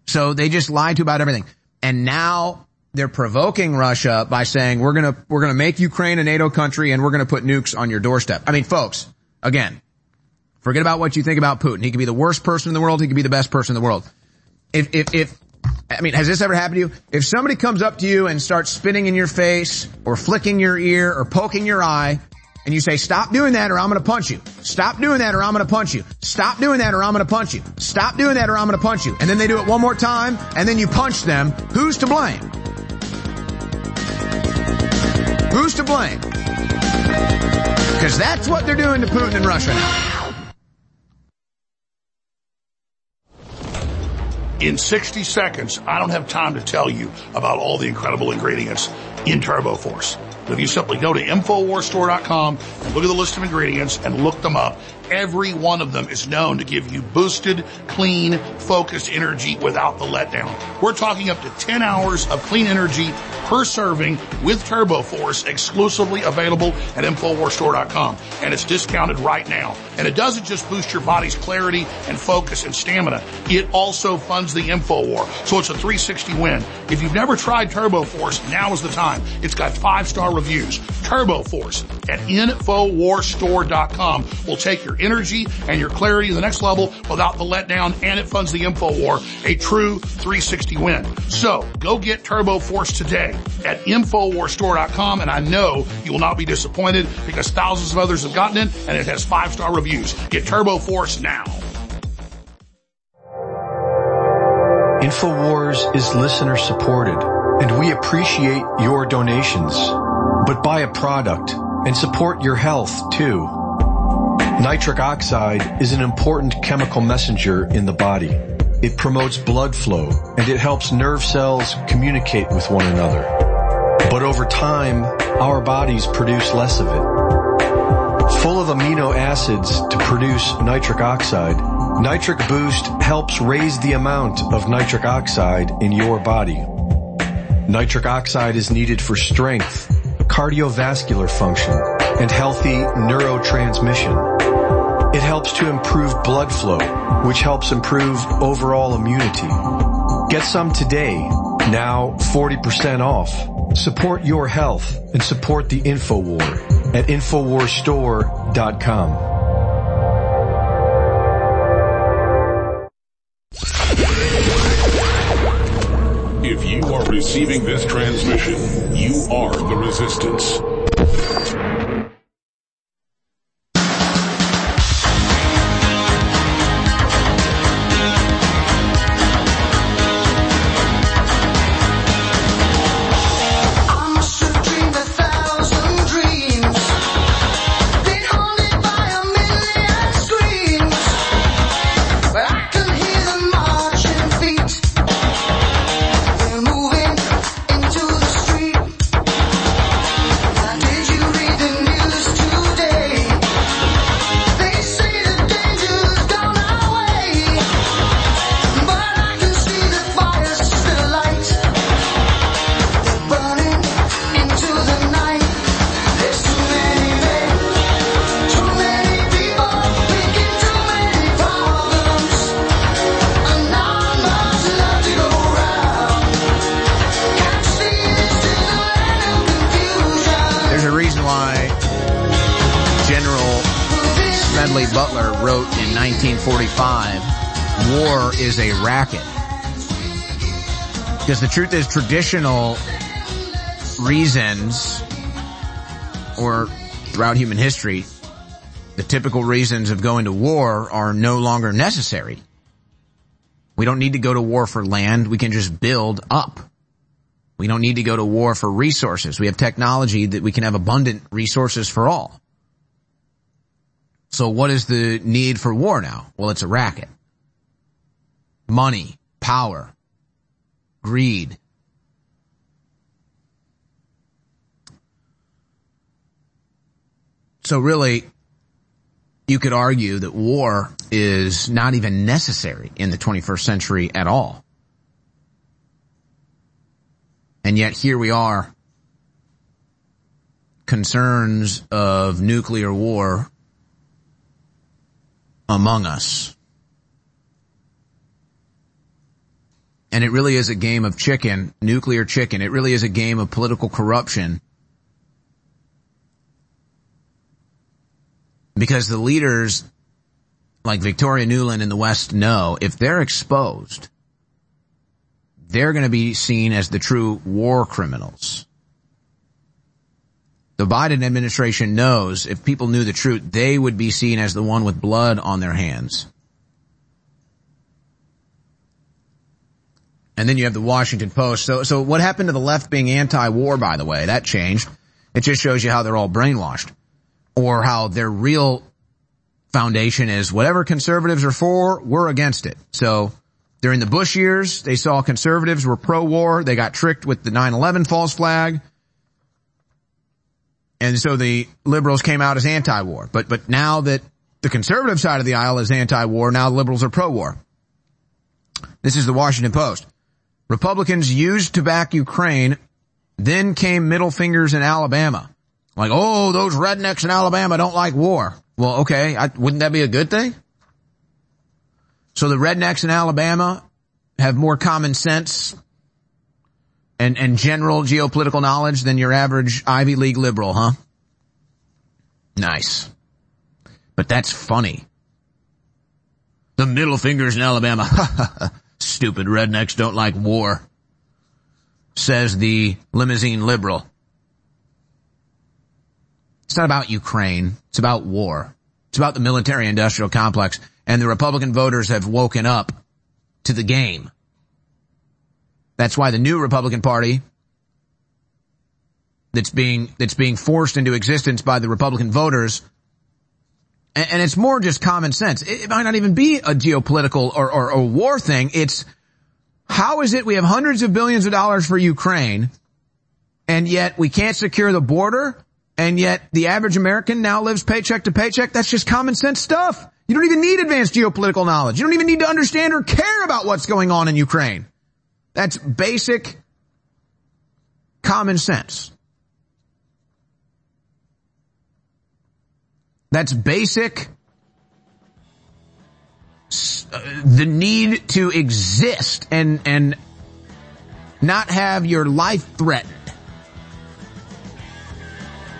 So they just lied to about everything. And now they're provoking Russia by saying we're gonna, we're gonna make Ukraine a NATO country and we're gonna put nukes on your doorstep. I mean, folks, again, forget about what you think about Putin. He could be the worst person in the world. He could be the best person in the world. If, if, if I mean, has this ever happened to you? If somebody comes up to you and starts spitting in your face or flicking your ear or poking your eye and you say, stop doing that or I'm going to punch you. Stop doing that or I'm going to punch you. Stop doing that or I'm going to punch you. Stop doing that or I'm going to punch you. And then they do it one more time and then you punch them. Who's to blame? Who's to blame? Because that's what they're doing to Putin and Russia now. in 60 seconds, I don't have time to tell you about all the incredible ingredients in Turbo Force. But if you simply go to InfoWarsStore.com and look at the list of ingredients and look them up, every one of them is known to give you boosted, clean, focused energy without the letdown. We're talking up to 10 hours of clean energy per serving with Turbo Force exclusively available at InfoWarsStore.com. And it's discounted right now. And it doesn't just boost your body's clarity and focus and stamina. It also funds the InfoWar. So it's a 360 win. If you've never tried Turbo Force, now is the time. It's got five star reviews. Turbo Force at InfoWarsStore.com will take your energy and your clarity to the next level without the letdown and it funds the info war, a true 360 win. So go get Turbo Force today at InfoWarStore.com and I know you will not be disappointed because thousands of others have gotten it and it has five star reviews. Get Turbo Force now. InfoWars is listener supported and we appreciate your donations. But buy a product and support your health too. Nitric oxide is an important chemical messenger in the body. It promotes blood flow and it helps nerve cells communicate with one another. But over time, our bodies produce less of it. Full of amino acids to produce nitric oxide, Nitric Boost helps raise the amount of nitric oxide in your body. Nitric oxide is needed for strength, cardiovascular function, and healthy neurotransmission. It helps to improve blood flow, which helps improve overall immunity. Get some today, now 40% off. Support your health and support the InfoWar at InfoWarsStore.com. If you are receiving this transmission, you are the resistance. Truth is traditional reasons, or throughout human history, the typical reasons of going to war are no longer necessary. We don't need to go to war for land. We can just build up. We don't need to go to war for resources. We have technology that we can have abundant resources for all. So what is the need for war now? Well, it's a racket. Money, power, greed. So really, you could argue that war is not even necessary in the 21st century at all. And yet here we are, concerns of nuclear war among us. And it really is a game of chicken, nuclear chicken. It really is a game of political corruption. Because the leaders like Victoria Nuland in the West know if they're exposed, they're going to be seen as the true war criminals. The Biden administration knows if people knew the truth, they would be seen as the one with blood on their hands. And then you have the Washington Post. So, so what happened to the left being anti-war, by the way? That changed. It just shows you how they're all brainwashed. Or how their real foundation is whatever conservatives are for, we're against it. So, during the Bush years, they saw conservatives were pro-war. They got tricked with the 9-11 false flag. And so the liberals came out as anti-war. But, but now that the conservative side of the aisle is anti-war, now liberals are pro-war. This is the Washington Post. Republicans used to back Ukraine, then came middle fingers in Alabama. Like, oh, those rednecks in Alabama don't like war. Well, okay, I, wouldn't that be a good thing? So the rednecks in Alabama have more common sense and, and general geopolitical knowledge than your average Ivy League liberal, huh? Nice. But that's funny. The middle fingers in Alabama. (laughs) Stupid rednecks don't like war. Says the limousine liberal. It's not about Ukraine. It's about war. It's about the military industrial complex. And the Republican voters have woken up to the game. That's why the new Republican Party that's being, that's being forced into existence by the Republican voters and, and it's more just common sense. It, it, might not even be a geopolitical or, or, or war thing. It's how is it we have hundreds of billions of dollars for Ukraine and yet we can't secure the border and yet the average American now lives paycheck to paycheck? That's just common sense stuff. You don't even need advanced geopolitical knowledge. You don't even need to understand or care about what's going on in Ukraine. That's basic common sense. That's basic. Uh, the need to exist and, and not have your life threatened.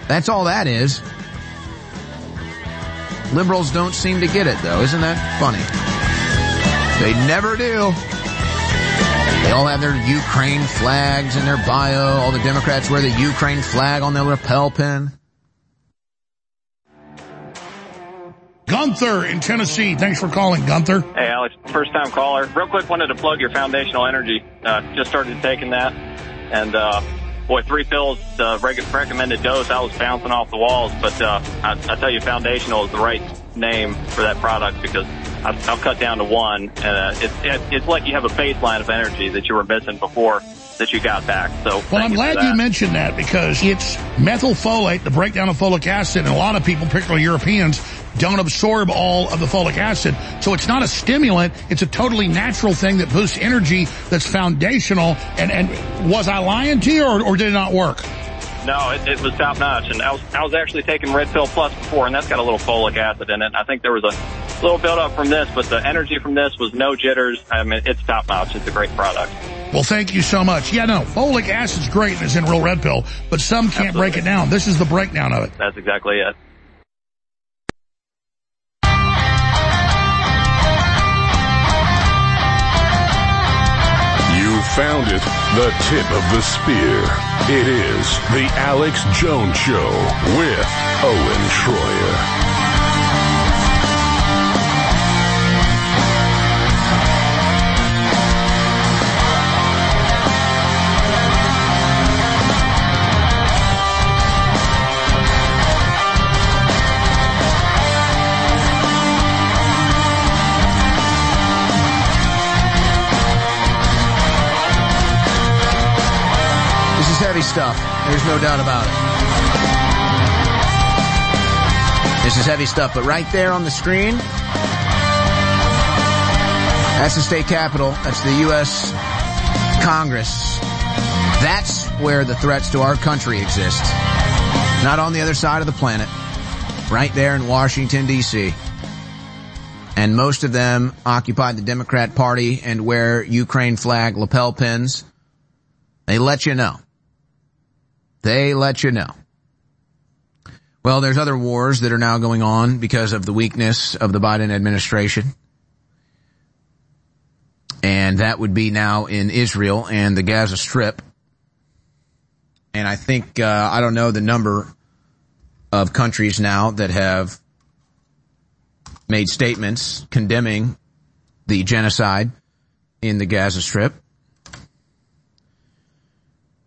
That's all that is. Liberals don't seem to get it though. Isn't that funny? They never do. They all have their Ukraine flags in their bio. All the Democrats wear the Ukraine flag on their lapel pin. Gunther in Tennessee. Thanks for calling, Gunther. Hey, Alex, first time caller. Real quick, wanted to plug your foundational energy. Uh, just started taking that. And, uh, boy, three pills, the reg- recommended dose, I was bouncing off the walls. But, uh, I, I tell you, foundational is the right name for that product because I've, I've cut down to one. And, uh, it's, it, it's like you have a baseline of energy that you were missing before that you got back. So, well, I'm glad you mentioned that because it's methylfolate, the breakdown of folic acid, and a lot of people, particularly Europeans, don't absorb all of the folic acid. So it's not a stimulant. It's a totally natural thing that boosts energy that's foundational. And, and was I lying to you or, or did it not work? No, it, it was top notch. And I was, I was actually taking Red Pill Plus before and that's got a little folic acid in it. I think there was a little build up from this, but the energy from this was no jitters. I mean, it's top notch. It's a great product. Well, thank you so much. Yeah, no, folic acid's great and it's in real red pill, but some can't Absolutely. break it down. This is the breakdown of it. That's exactly it. You found it, the tip of the spear. It is the Alex Jones Show with Owen Shroyer. Heavy stuff. There's no doubt about it. This is heavy stuff, but right there on the screen, that's the state capitol. That's the U.S. Congress. That's where the threats to our country exist. Not on the other side of the planet. Right there in Washington, D.C. And most of them occupy the Democrat Party and wear Ukraine flag lapel pins. They let you know. They let you know. Well, there's other wars that are now going on because of the weakness of the Biden administration. And that would be now in Israel and the Gaza Strip. And I think, uh, I don't know the number of countries now that have made statements condemning the genocide in the Gaza Strip.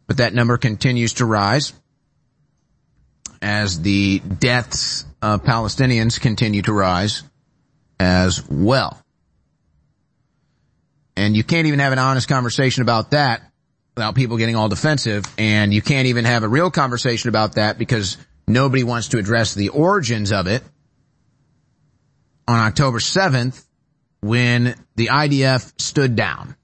But that number continues to rise as the deaths of Palestinians continue to rise as well. And you can't even have an honest conversation about that without people getting all defensive. And you can't even have a real conversation about that because nobody wants to address the origins of it on October 7th when the IDF stood down.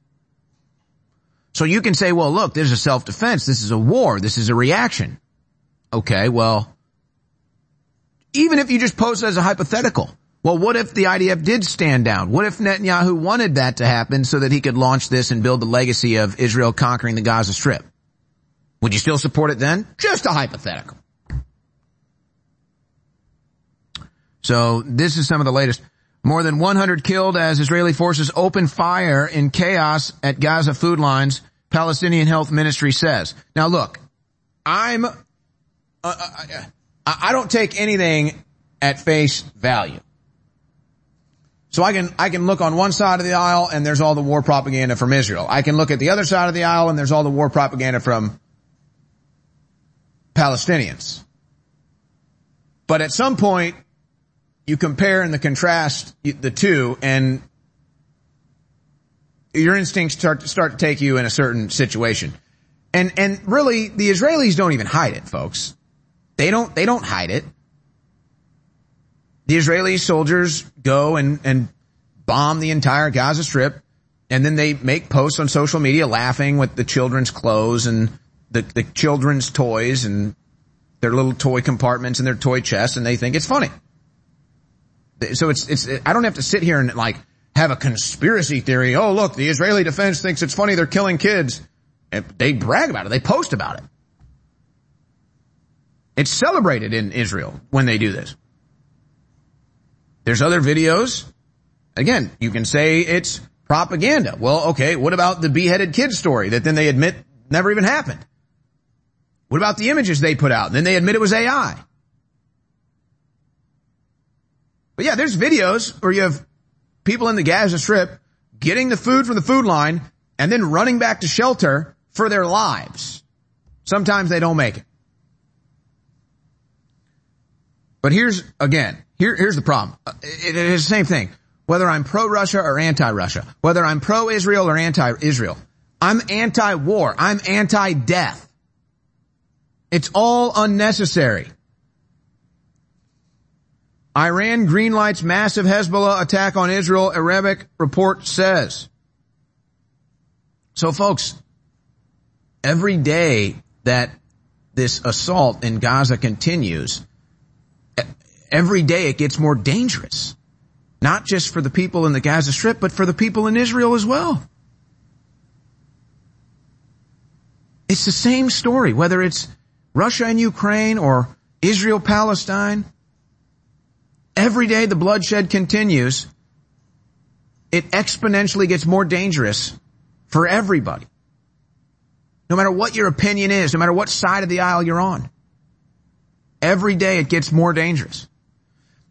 So you can say, well, look, this is a self-defense. This is a war. This is a reaction. Okay, well, even if you just pose it as a hypothetical, well, what if the IDF did stand down? What if Netanyahu wanted that to happen so that he could launch this and build the legacy of Israel conquering the Gaza Strip? Would you still support it then? Just a hypothetical. So this is some of the latest. More than 100 killed as Israeli forces open fire in chaos at Gaza food lines, Palestinian Health Ministry says. Now look, I'm, uh, I, I don't take anything at face value. So I can, I can look on one side of the aisle and there's all the war propaganda from Israel. I can look at the other side of the aisle and there's all the war propaganda from Palestinians. But at some point, you compare and the contrast the two and your instincts start to start to take you in a certain situation. And, and really, the Israelis don't even hide it, folks. They don't, they don't hide it. The Israeli soldiers go and, and bomb the entire Gaza Strip, and then they make posts on social media laughing with the children's clothes and the, the children's toys and their little toy compartments and their toy chests, and they think it's funny. So it's, it's, I don't have to sit here and like have a conspiracy theory. Oh, look, the Israeli defense thinks it's funny they're killing kids. And they brag about it. They post about it. It's celebrated in Israel when they do this. There's other videos. Again, you can say it's propaganda. Well, okay, what about the beheaded kid story that then they admit never even happened? What about the images they put out? Then they admit it was AI. But yeah, there's videos where you have people in the Gaza Strip getting the food from the food line and then running back to shelter for their lives. Sometimes they don't make it. But here's, again, here, here's the problem. Uh, it is the same thing. Whether I'm pro-Russia or anti-Russia, whether I'm pro-Israel or anti-Israel, I'm anti-war. I'm anti-death. It's all unnecessary. Iran greenlights massive Hezbollah attack on Israel, Arabic report says. So folks, every day that this assault in Gaza continues, every day it gets more dangerous. Not just for the people in the Gaza Strip, but for the people in Israel as well. It's the same story, whether it's Russia and Ukraine or Israel Palestine. Every day the bloodshed continues. It exponentially gets more dangerous for everybody. No matter what your opinion is, no matter what side of the aisle you're on. Every day it gets more dangerous.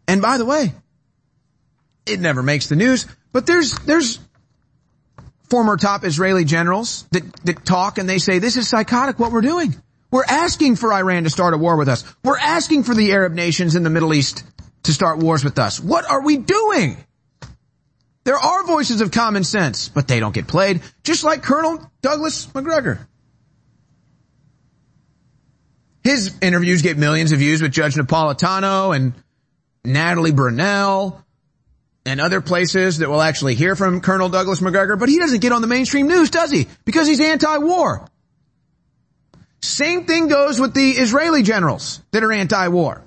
And by the way, it never makes the news, but there's, there's former top Israeli generals that, that talk and they say, this is psychotic what we're doing. We're asking for Iran to start a war with us. We're asking for the Arab nations in the Middle East to start wars with us. What are we doing? There are voices of common sense, but they don't get played, just like Colonel Douglas Macgregor. His interviews get millions of views with Judge Napolitano and Natalie Brunell and other places that will actually hear from Colonel Douglas Macgregor, but he doesn't get on the mainstream news, does he? Because he's anti-war. Same thing goes with the Israeli generals that are anti-war.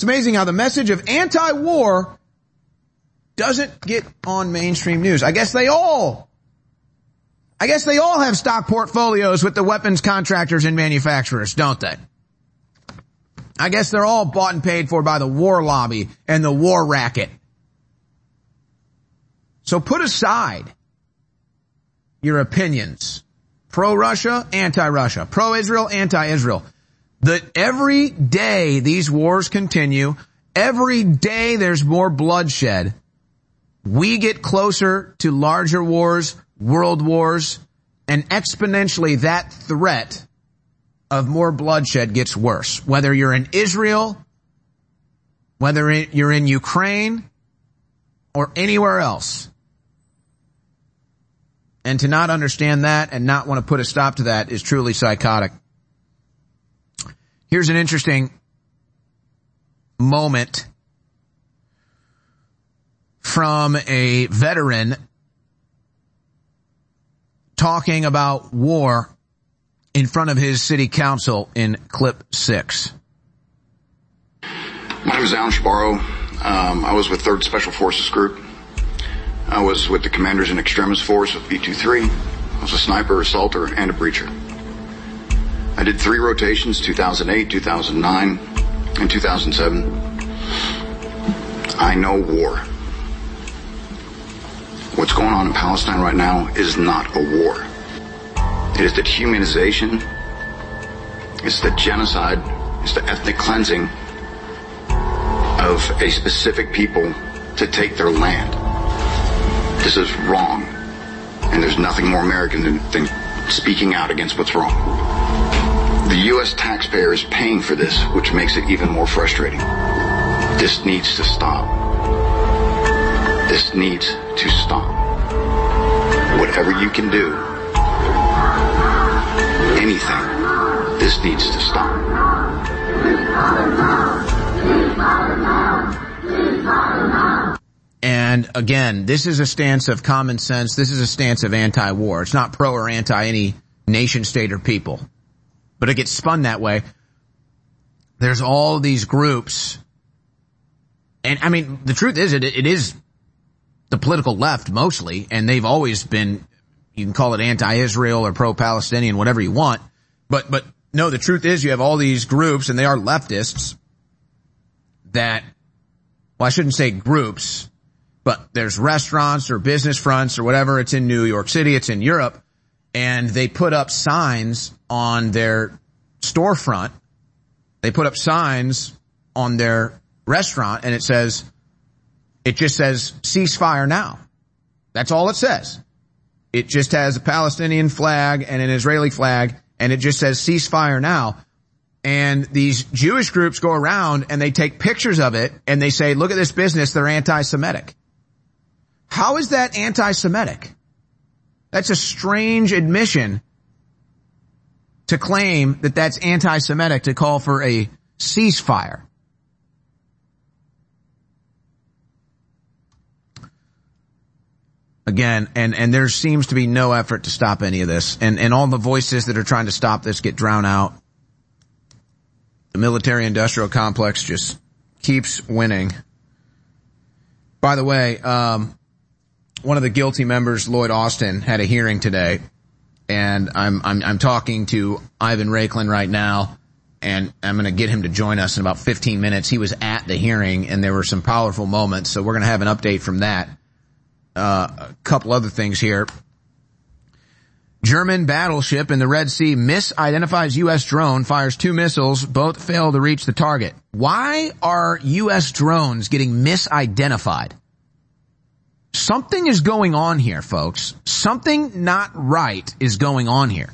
It's amazing how the message of anti-war doesn't get on mainstream news. I guess they all, I guess they all have stock portfolios with the weapons contractors and manufacturers, don't they? I guess they're all bought and paid for by the war lobby and the war racket. So put aside your opinions. Pro-Russia, anti-Russia. Pro-Israel, anti-Israel. That every day these wars continue, every day there's more bloodshed, we get closer to larger wars, world wars, and exponentially that threat of more bloodshed gets worse. Whether you're in Israel, whether you're in Ukraine, or anywhere else. And to not understand that and not want to put a stop to that is truly psychotic. Here's an interesting moment from a veteran talking about war in front of his city council in clip six. My name is Alan Shabaro. Um, I was with 3rd Special Forces Group. I was with the Commanders In Extremis Force of B-23. I was a sniper, assaulter, and a breacher. I did three rotations, 2008, 2009. and 2007. I know war. What's going on in Palestine right now is not a war. It is the dehumanization, it's the genocide, it's the ethnic cleansing of a specific people to take their land. This is wrong. And there's nothing more American than, than speaking out against what's wrong. The U.S. taxpayer is paying for this, which makes it even more frustrating. This needs to stop. This needs to stop. Whatever you can do, anything, this needs to stop. And again, this is a stance of common sense. This is a stance of anti-war. It's not pro or anti any nation state or people. But it gets spun that way. There's all these groups. And I mean, the truth is it, it is the political left mostly, and they've always been, you can call it anti-Israel or pro-Palestinian, whatever you want. But, but no, the truth is you have all these groups and they are leftists that, well, I shouldn't say groups, but there's restaurants or business fronts or whatever. It's in New York City. It's in Europe and they put up signs on their storefront. They put up signs on their restaurant and it says, it just says ceasefire now. That's all it says. It just has a Palestinian flag and an Israeli flag and it just says ceasefire now. And these Jewish groups go around and they take pictures of it and they say, look at this business, they're anti-Semitic. How is that anti-Semitic? That's a strange admission to claim that that's anti-Semitic to call for a ceasefire. Again, and, and there seems to be no effort to stop any of this. And, and all the voices that are trying to stop this get drowned out. The military industrial complex just keeps winning. By the way, um, one of the guilty members, Lloyd Austin, had a hearing today, and I'm I'm, I'm talking to Ivan Raiklin right now, and I'm going to get him to join us in about 15 minutes. He was at the hearing, and there were some powerful moments, so we're going to have an update from that. Uh, a couple other things here. German battleship in the Red Sea misidentifies U.S. drone, fires two missiles, both fail to reach the target. Why are U.S. drones getting misidentified? Something is going on here, folks. Something not right is going on here.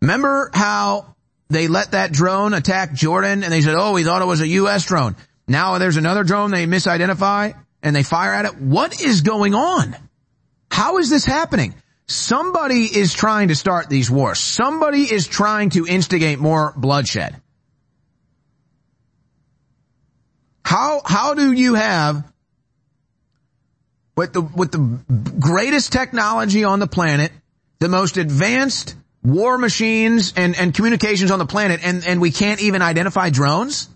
Remember how they let that drone attack Jordan and they said, oh, we thought it was a U.S. drone. Now there's another drone they misidentify and they fire at it. What is going on? How is this happening? Somebody is trying to start these wars. Somebody is trying to instigate more bloodshed. How, how do you have with the, with the greatest technology on the planet, the most advanced war machines and, and communications on the planet and, and we can't even identify drones?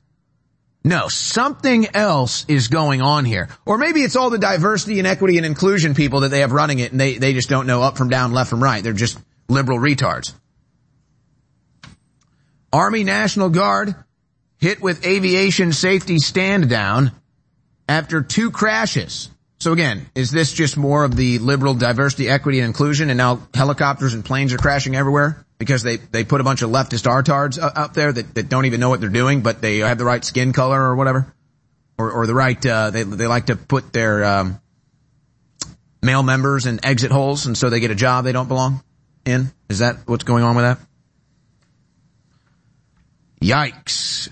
No, something else is going on here. Or maybe it's all the diversity and equity and inclusion people that they have running it and they, they just don't know up from down, left from right. They're just liberal retards. Army National Guard hit with aviation safety stand down after two crashes. So again, is this just more of the liberal diversity, equity, and inclusion and now helicopters and planes are crashing everywhere? because they, they put a bunch of leftist artards out there that, that don't even know what they're doing, but they have the right skin color or whatever, or or the right uh, they they like to put their um, male members in exit holes, and so they get a job they don't belong in. Is that what's going on with that? Yikes!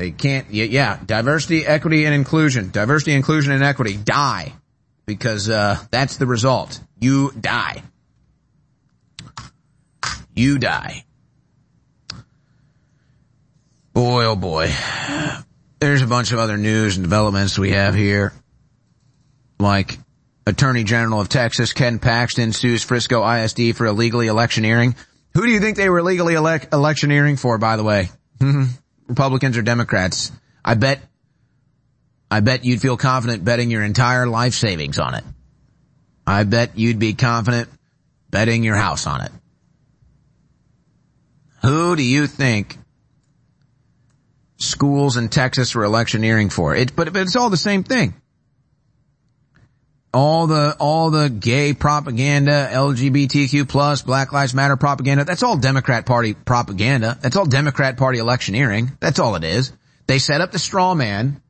They can't. Yeah, diversity, equity, and inclusion. Diversity, inclusion, and equity die because uh, that's the result. You die you die. Boy, oh boy. There's a bunch of other news and developments we have here. Like Attorney General of Texas Ken Paxton sues Frisco ISD for illegally electioneering. Who do you think they were illegally elect- electioneering for, by the way? (laughs) Republicans or Democrats? I bet, I bet you'd feel confident betting your entire life savings on it. I bet you'd be confident betting your house on it. Who do you think schools in Texas were electioneering for? It, but, but it's all the same thing. All the, all the gay propaganda, LGBTQ plus, Black Lives Matter propaganda, that's all Democrat party propaganda. That's all Democrat party electioneering. That's all it is. They set up the straw man,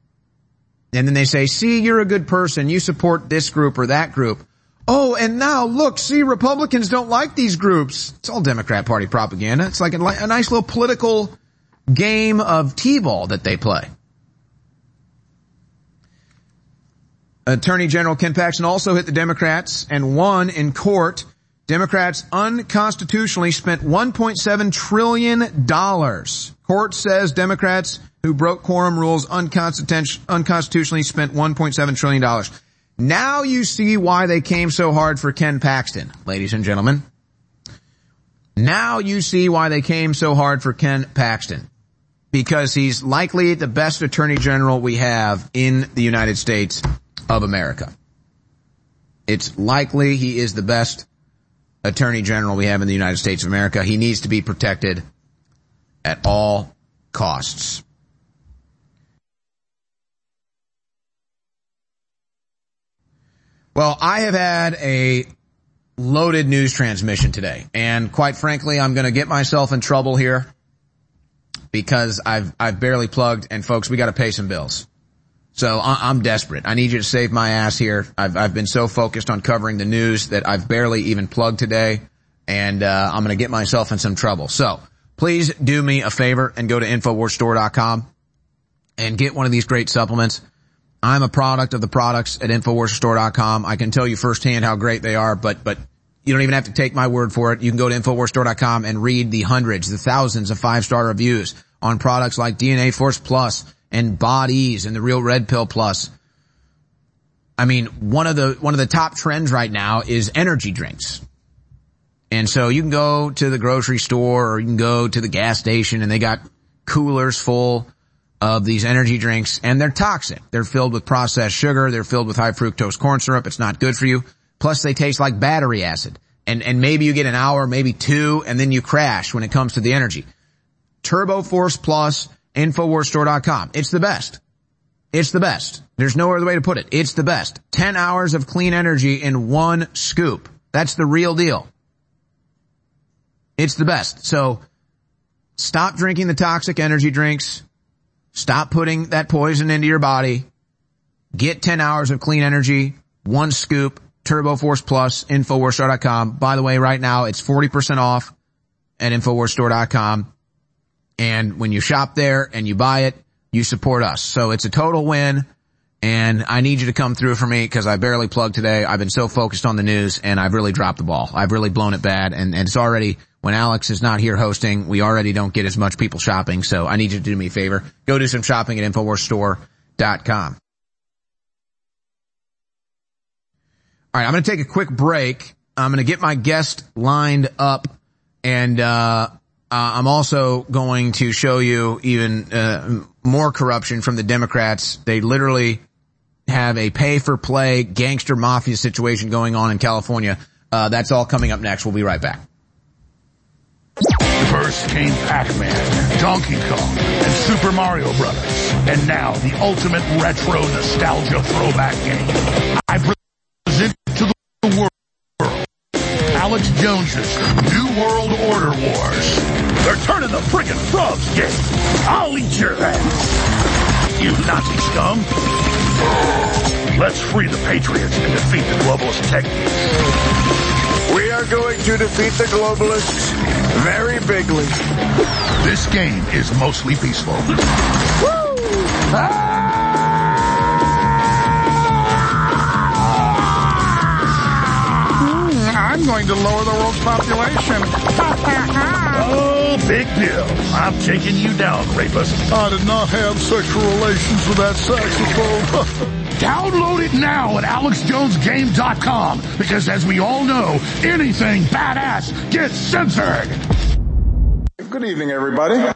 and then they say, see, you're a good person. You support this group or that group. Oh, and now look, see, Republicans don't like these groups. It's all Democrat Party propaganda. It's like a, a nice little political game of T-ball that they play. Attorney General Ken Paxton also hit the Democrats and won in court. Democrats unconstitutionally spent $1.7 trillion. Court says Democrats who broke quorum rules unconstitutionally spent $1.7 trillion. Now you see why they came so hard for Ken Paxton, ladies and gentlemen. Now you see why they came so hard for Ken Paxton. Because he's likely the best attorney general we have in the United States of America. It's likely he is the best attorney general we have in the United States of America. He needs to be protected at all costs. Well, I have had a loaded news transmission today, and quite frankly, I'm going to get myself in trouble here because I've I've barely plugged, and folks, we got to pay some bills. So I'm desperate. I need you to save my ass here. I've I've been so focused on covering the news that I've barely even plugged today, and uh, I'm going to get myself in some trouble. So please do me a favor and go to infowarsstore.com and get one of these great supplements. I'm a product of the products at InfoWarsStore.com. I can tell you firsthand how great they are, but, but you don't even have to take my word for it. You can go to InfoWarsStore.com and read the hundreds, the thousands of five star reviews on products like DNA Force Plus and Body's and the Real Red Pill Plus. I mean, one of the, one of the top trends right now is energy drinks. And so you can go to the grocery store or you can go to the gas station and they got coolers full of these energy drinks and they're toxic. They're filled with processed sugar. They're filled with high fructose corn syrup. It's not good for you. Plus they taste like battery acid. And, and maybe you get an hour, maybe two, and then you crash when it comes to the energy. Turbo Force Plus, Infowarsstore.com. It's the best. It's the best. There's no other way to put it. It's the best. 10 hours of clean energy in one scoop. That's the real deal. It's the best. So stop drinking the toxic energy drinks. Stop putting that poison into your body. Get 10 hours of clean energy, one scoop, Turbo Force Plus, Infowarsstore.com. By the way, right now it's 40% off at Infowarsstore.com. And when you shop there and you buy it, you support us. So it's a total win. And I need you to come through for me because I barely plugged today. I've been so focused on the news and I've really dropped the ball. I've really blown it bad and, and it's already when Alex is not here hosting, we already don't get as much people shopping, so I need you to do me a favor. Go do some shopping at InfoWarsStore.com. Alright, I'm gonna take a quick break. I'm gonna get my guest lined up and, uh, uh, I'm also going to show you even, uh, more corruption from the Democrats. They literally have a pay for play gangster mafia situation going on in California. Uh, that's all coming up next. We'll be right back. First came Pac-Man, Donkey Kong, and Super Mario Brothers. And now the ultimate retro nostalgia throwback game. I present to the world Alex Jones's New World Order Wars. They're the friggin' frogs gay. I'll eat your ass. You Nazi scum. Let's free the Patriots and defeat the globalist tech We are going to defeat the globalists very bigly. This game is mostly peaceful. Woo! I'm going to lower the world's population. (laughs) oh, big deal. I'm taking you down, rapist. I did not have sexual relations with that saxophone. (laughs) Download it now at AlexJonesGame.com because as we all know, anything badass gets censored. Good evening, everybody.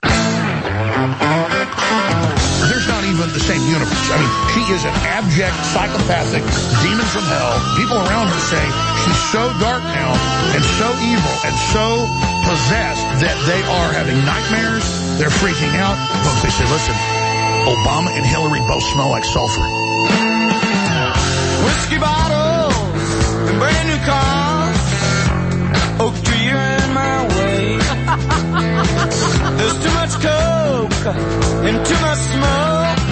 There's not the same universe. I mean, she is an abject, psychopathic demon from hell. People around her say she's so dark now and so evil and so possessed that they are having nightmares. They're freaking out. Folks, they say, listen, Obama and Hillary both smell like sulfur. Whiskey bottles and brand new cars. Oak tree, you're in my way. (laughs) There's too much coke and too much smoke.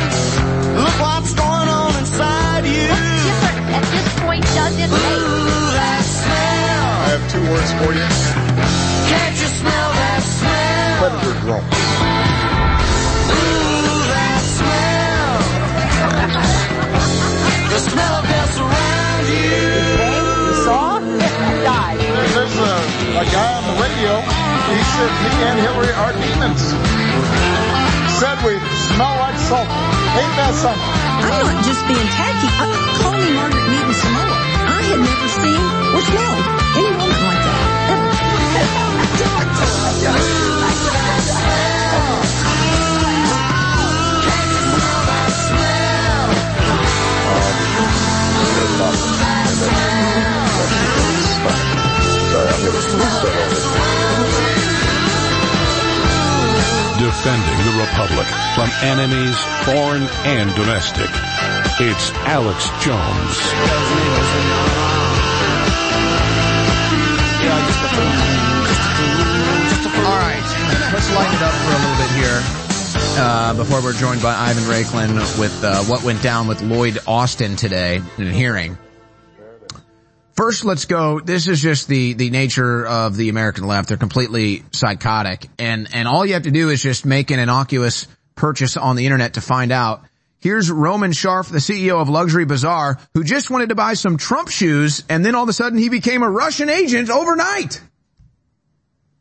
Look what's going on inside you. What difference at this point does it make? Ooh, that smell. I have two words for you. Can't you smell that smell? Predator drone. Ooh, that smell. the smell of death around you. You saw? Died. There's a, a guy on the radio. He said me and Hillary are demons. Said we smell like sulfur. Ain't that something? I'm not just being tacky. Uh, call me Margaret Mead in Samoa. I had never seen or smelled any woman like that. Defending the Republic from enemies, foreign and domestic. It's Alex Jones. All right, let's lighten it up for a little bit here. Uh, before we're joined by Ivan Raiklin with uh, what went down with Lloyd Austin today in a hearing. First, let's go. This is just the the nature of the American left. They're completely psychotic, and and all you have to do is just make an innocuous purchase on the internet to find out. Here's Roman Sharf, the CEO of Luxury Bazaar, who just wanted to buy some Trump shoes, and then all of a sudden he became a Russian agent overnight.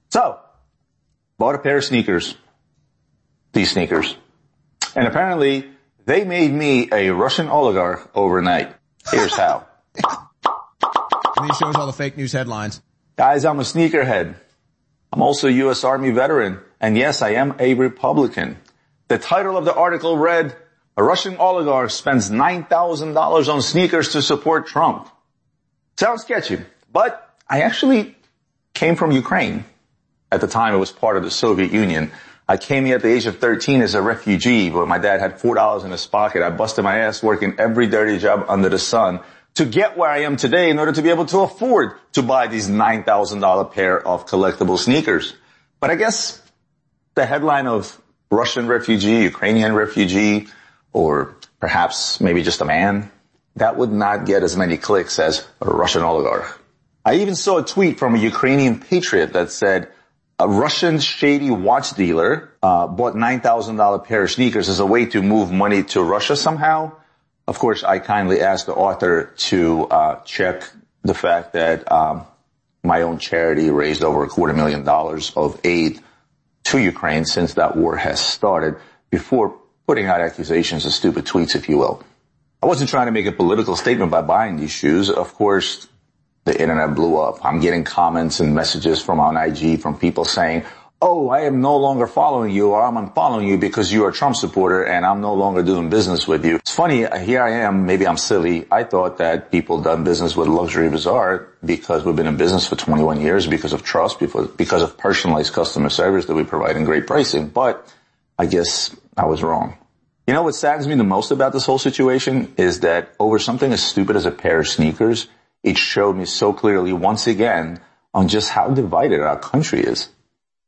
So, bought a pair of sneakers. These sneakers. And apparently, they made me a Russian oligarch overnight. Here's how. (laughs) And he shows all the fake news headlines. Guys, I'm a sneakerhead. I'm also a U.S. Army veteran. And yes, I am a Republican. The title of the article read, a Russian oligarch spends $9,000 on sneakers to support Trump. Sounds sketchy, but I actually came from Ukraine. At the time, it was part of the Soviet Union. I came here at the age of 13 as a refugee, but my dad had $4 in his pocket. I busted my ass working every dirty job under the sun to get where I am today in order to be able to afford to buy these $9,000 pair of collectible sneakers. But I guess the headline of Russian refugee, Ukrainian refugee, or perhaps maybe just a man, that would not get as many clicks as a Russian oligarch. I even saw a tweet from a Ukrainian patriot that said, a Russian shady watch dealer uh, bought $9,000 pair of sneakers as a way to move money to Russia somehow. Of course, I kindly asked the author to uh, check the fact that um, my own charity raised over a quarter million dollars of aid to Ukraine since that war has started before putting out accusations of stupid tweets, if you will. I wasn't trying to make a political statement by buying these shoes. Of course, the internet blew up. I'm getting comments and messages from on IG from people saying, oh, I am no longer following you or I'm unfollowing you because you're a Trump supporter and I'm no longer doing business with you. It's funny, uh, here I am, maybe I'm silly. I thought that people done business with Luxury Bazaar because we've been in business for 21 years because of trust, because of personalized customer service that we provide in great pricing. But I guess I was wrong. You know what saddens me the most about this whole situation is that over something as stupid as a pair of sneakers, it showed me so clearly once again on just how divided our country is.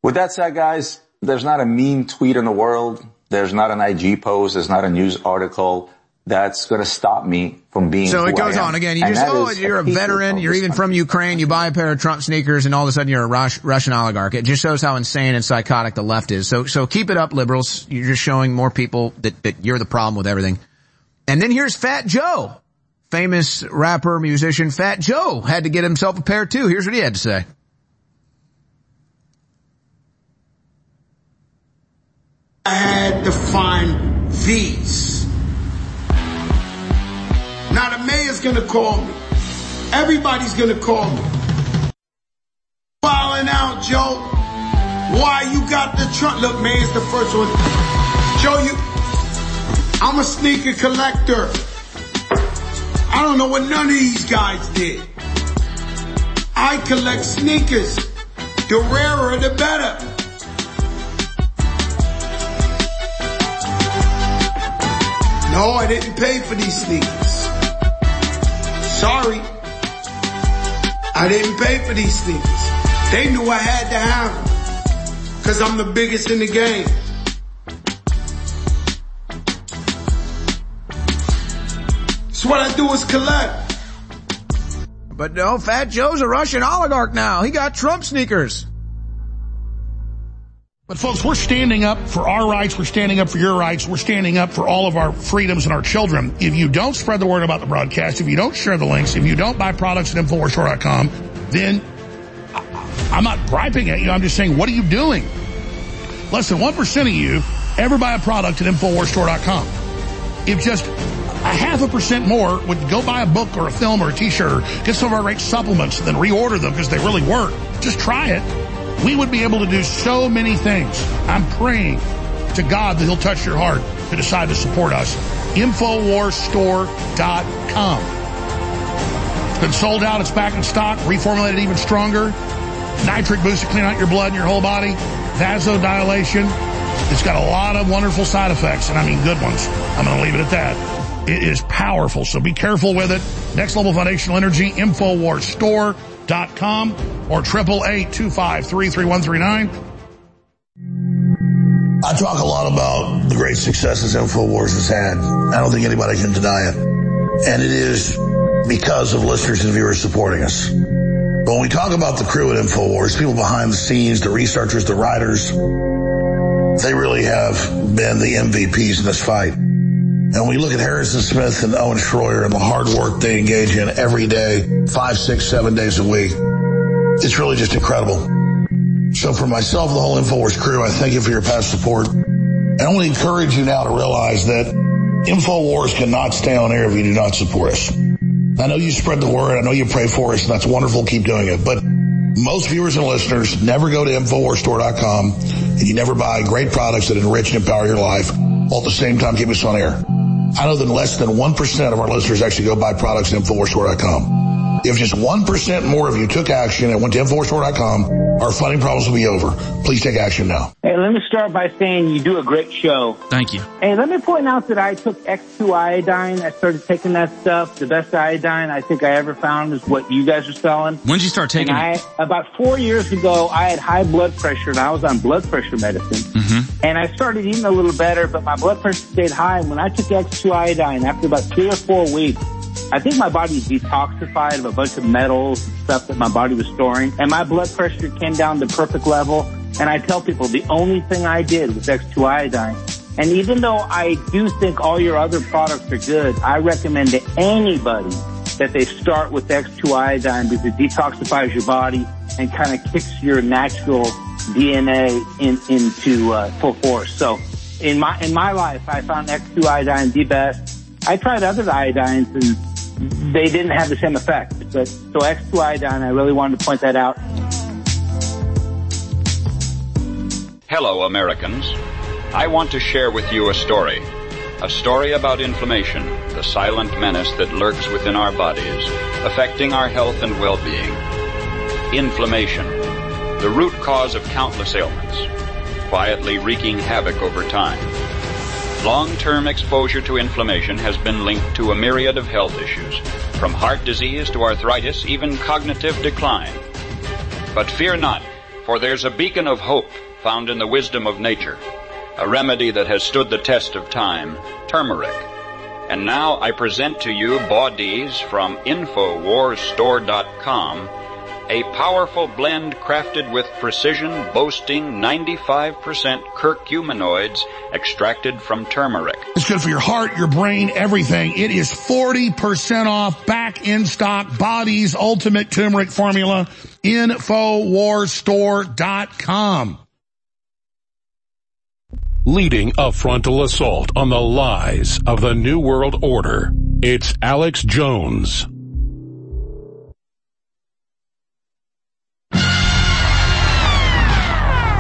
With that said, guys, there's not a mean tweet in the world. There's not an IG post. There's not a news article that's going to stop me from being. So it goes on again. You and just oh, you're a veteran. You're even from Ukraine. You buy a pair of Trump sneakers and all of a sudden you're a Rus- Russian oligarch. It just shows how insane and psychotic the left is. So, so keep it up, liberals. You're just showing more people that, that you're the problem with everything. And then here's Fat Joe. Famous rapper, musician Fat Joe had to get himself a pair too. Here's what he had to say. I had to find these. Now the mayor's gonna call me. Everybody's gonna call me. Wilding out, Joe. Why you got the trunk? Look, mayor's the first one. Joe, you. I'm a sneaker collector. I don't know what none of these guys did. I collect sneakers. The rarer, the better. No, I didn't pay for these sneakers. Sorry. I didn't pay for these sneakers. They knew I had to have them. Cause I'm the biggest in the game. So what I do is collect. But no, Fat Joe's a Russian oligarch now. He got Trump sneakers. But folks, we're standing up for our rights. We're standing up for your rights. We're standing up for all of our freedoms and our children. If you don't spread the word about the broadcast, if you don't share the links, if you don't buy products at InfoWarsStore.com, then I'm not griping at you. I'm just saying, what are you doing? Less than 1% of you ever buy a product at InfoWarsStore.com. If just a half a percent more would go buy a book or a film or a t-shirt or get some of our great supplements and then reorder them because they really work, just try it we would be able to do so many things. I'm praying to God that he'll touch your heart to decide to support us. Infowarsstore.com. It's been sold out. It's back in stock. Reformulated even stronger. Nitric boost to clean out your blood and your whole body. Vasodilation. It's got a lot of wonderful side effects, and I mean good ones. I'm going to leave it at that. It is powerful, so be careful with it. Next Level Foundational Energy, InfoWarsStore.com dot com or triple eight two five three three one three nine. I talk a lot about the great successes InfoWars has had. I don't think anybody can deny it. And it is because of listeners and viewers supporting us. But when we talk about the crew at InfoWars, people behind the scenes, the researchers, the writers, they really have been the MVPs in this fight. And when we look at Harrison Smith and Owen Shroyer and the hard work they engage in every day, five, six, seven days a week. It's really just incredible. So for myself the whole InfoWars crew, I thank you for your past support. I only encourage you now to realize that InfoWars cannot stay on air if you do not support us. I know you spread the word. I know you pray for us. And that's wonderful. Keep doing it. But most viewers and listeners never go to InfoWarsStore.com and you never buy great products that enrich and empower your life while at the same time keep us on air. I know that less than 1% of our listeners actually go buy products at InfoWarsStore.com. If just 1% more of you took action and went to InfoWarsStore.com, our funding problems will be over. Please take action now. Hey, let me start by saying you do a great show. Thank you. Hey, let me point out that I took X2 iodine. I started taking that stuff. The best iodine I think I ever found is what you guys are selling. When did you start taking and it? I, about four years ago, I had high blood pressure and I was on blood pressure medicine. Mm-hmm. And I started eating a little better, but my blood pressure stayed high. And when I took X2 iodine, after about three or four weeks, I think my body detoxified of a bunch of metals and stuff that my body was storing. And my blood pressure came down to perfect level. And I tell people the only thing I did was X2 iodine. And even though I do think all your other products are good, I recommend to anybody that they start with X2 iodine because it detoxifies your body and kind of kicks your natural DNA in, into uh, full force. So in my in my life, I found X2 iodine the best. I tried other iodines and they didn't have the same effect. But so X2 iodine, I really wanted to point that out. Hello, Americans. I want to share with you a story. A story about inflammation, the silent menace that lurks within our bodies, affecting our health and well-being. Inflammation, the root cause of countless ailments, quietly wreaking havoc over time. Long-term exposure to inflammation has been linked to a myriad of health issues, from heart disease to arthritis, even cognitive decline. But fear not, for there's a beacon of hope found in the wisdom of nature, a remedy that has stood the test of time, turmeric. And now I present to you Body's from InfoWarsStore.com, a powerful blend crafted with precision boasting 95% curcuminoids extracted from turmeric. It's good for your heart, your brain, everything. It is 40% off, back in stock, Body's Ultimate Turmeric Formula, InfoWarsStore.com. Leading a frontal assault on the lies of the New World Order, it's Alex Jones.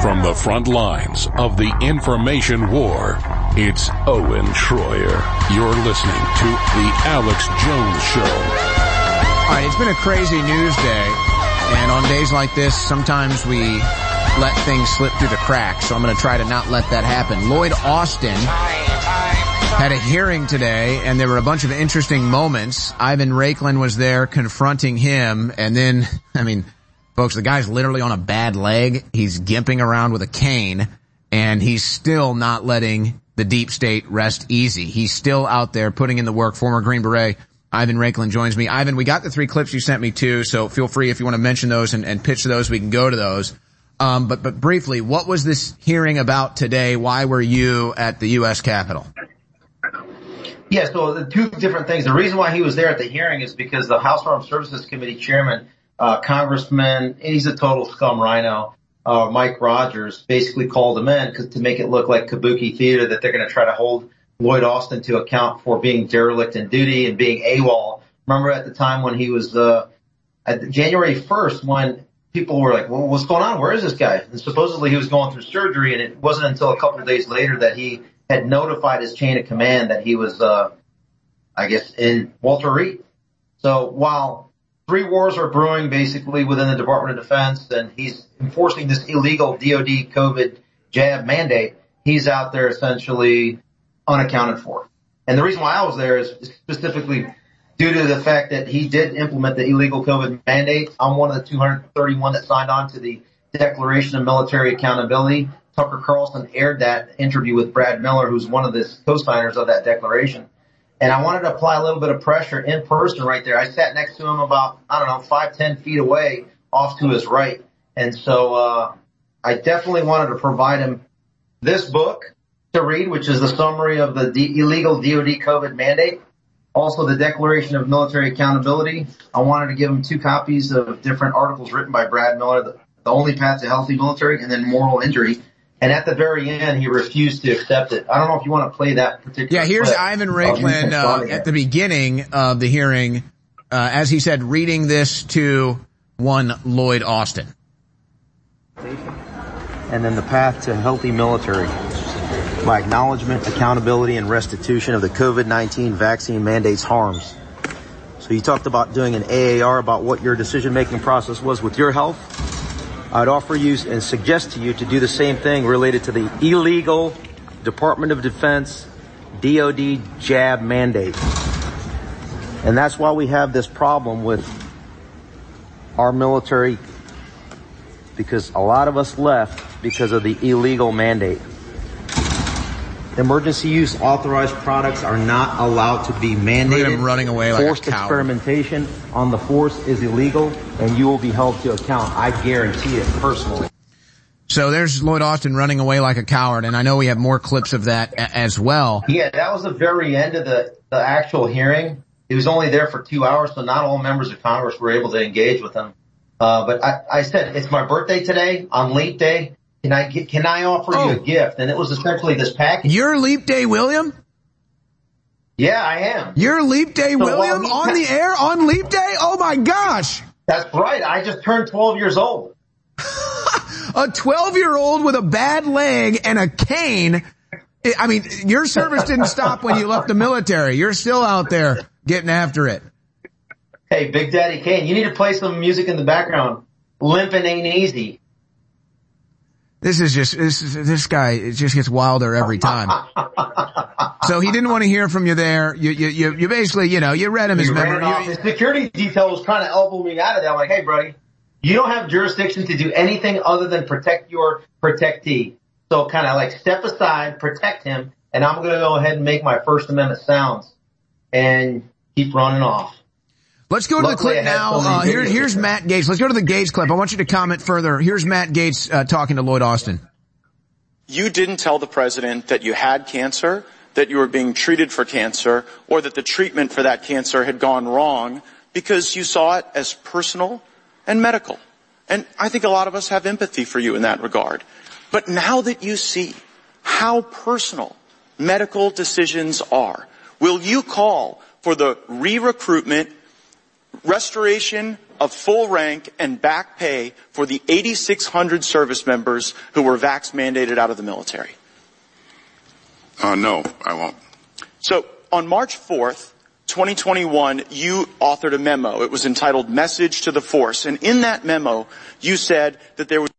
From the front lines of the information war, It's Owen Shroyer. You're listening to The Alex Jones Show. All right, it's been a crazy news day, and on days like this, sometimes we let things slip through the cracks, so I'm going to try to not let that happen. Lloyd Austin had a hearing today, and there were a bunch of interesting moments. Ivan Raiklin was there confronting him, and then, (laughs) I mean, folks, the guy's literally on a bad leg. He's gimping around with a cane, and he's still not letting the deep state rest easy. He's still out there putting in the work. Former Green Beret Ivan Raiklin joins me. Ivan, we got the three clips you sent me too, so feel free if you want to mention those and, and pitch those, we can go to those. Um, but but briefly, what was this hearing about today? Why were you at the U.S. Capitol? Yeah, so the two different things. The reason why he was there at the hearing is because the House Armed Services Committee chairman, uh, Congressman, he's a total scum RINO, uh, Mike Rogers, basically called him in to make it look like kabuki theater that they're going to try to hold Lloyd Austin to account for being derelict in duty and being AWOL. Remember at the time when he was, uh, at January 1st when people were like, well, what's going on? Where is this guy? And supposedly he was going through surgery and it wasn't until a couple of days later that he had notified his chain of command that he was, uh, I guess in Walter Reed. So while three wars are brewing basically within the Department of Defense and he's enforcing this illegal DOD COVID jab mandate, he's out there essentially unaccounted for. And the reason why I was there is specifically due to the fact that he did implement the illegal COVID mandate. I'm one of the 231 that signed on to the Declaration of Military Accountability. Tucker Carlson aired that interview with Brad Miller, who's one of the co-signers of that declaration. And I wanted to apply a little bit of pressure in person right there. I sat next to him about, I don't know, five, ten feet away off to his right. And so, uh, I definitely wanted to provide him this book to read, which is the summary of the D- illegal DOD COVID mandate. Also the Declaration of Military Accountability. I wanted to give him two copies of different articles written by Brad Miller, the, the only path to healthy military and then moral injury. And at the very end, he refused to accept it. I don't know if you want to play that particular. Yeah, here's clip. Ivan Raiklin uh, at the beginning of the hearing, uh, as he said, reading this to one Lloyd Austin. And then the path to healthy military by acknowledgement, accountability, and restitution of the COVID-19 vaccine mandates harms. So you talked about doing an AAR about what your decision-making process was with your health. I'd offer you and suggest to you to do the same thing related to the illegal Department of Defense DOD jab mandate. And that's why we have this problem with our military because a lot of us left because of the illegal mandate. Emergency use authorized products are not allowed to be mandated. running away like a Forced coward. experimentation on the force is illegal and you will be held to account. I guarantee it personally. So there's Lloyd Austin running away like a coward, and I know we have more clips of that a- as well. Yeah, that was the very end of the, the actual hearing. He was only there for two hours, so not all members of Congress were able to engage with him. Uh, but I, I said, it's my birthday today on Leap Day. Can I get, can I offer you a oh. gift? And it was essentially this package. Your Leap Day William? Yeah, I am. Your Leap Day So William on the (laughs) air on Leap Day? Oh my gosh! That's right. I just turned 12 years old. (laughs) A 12 year old with a bad leg and a cane. I- I mean, your service didn't stop when you left the military. You're still out there getting after it. Hey, Big Daddy Kane, you need to play some music in the background. Limping ain't easy. This is just, this, is- this guy, it just gets wilder every time. (laughs) So he didn't want to hear from you there. You, you, you, you basically, you know, you read him his memory. The security detail was trying to elbow me out of that. I'm like, hey, buddy, you don't have jurisdiction to do anything other than protect your protectee. So kind of like step aside, protect him, and I'm going to go ahead and make my First Amendment sounds and keep running off. Let's go to the Luckily, clip now. so Uh, here, here's Matt Gaetz. Let's go to the Gaetz clip. I want you to comment further. Here's Matt Gaetz uh, talking to Lloyd Austin. You didn't tell the president that you had cancer, that you were being treated for cancer, or that the treatment for that cancer had gone wrong because you saw it as personal and medical. And I think a lot of us have empathy for you in that regard. But now that you see how personal medical decisions are, will you call for the re-recruitment, restoration of full rank and back pay for the 8,600 service members who were vax mandated out of the military? Uh, no, I won't. So on March 4th, 2021, you authored a memo. It was entitled Message to the Force. And in that memo, you said that there would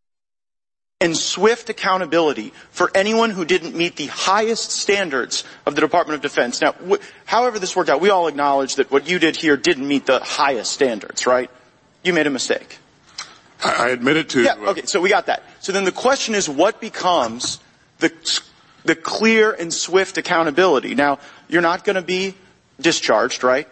and swift accountability for anyone who didn't meet the highest standards of the Department of Defense. Now, wh- however this worked out, we all acknowledge that what you did here didn't meet the highest standards, right? You made a mistake. I, I admit it to. Yeah, uh, okay, so we got that. So then the question is what becomes the, the clear and swift accountability? Now, you're not going to be discharged, right?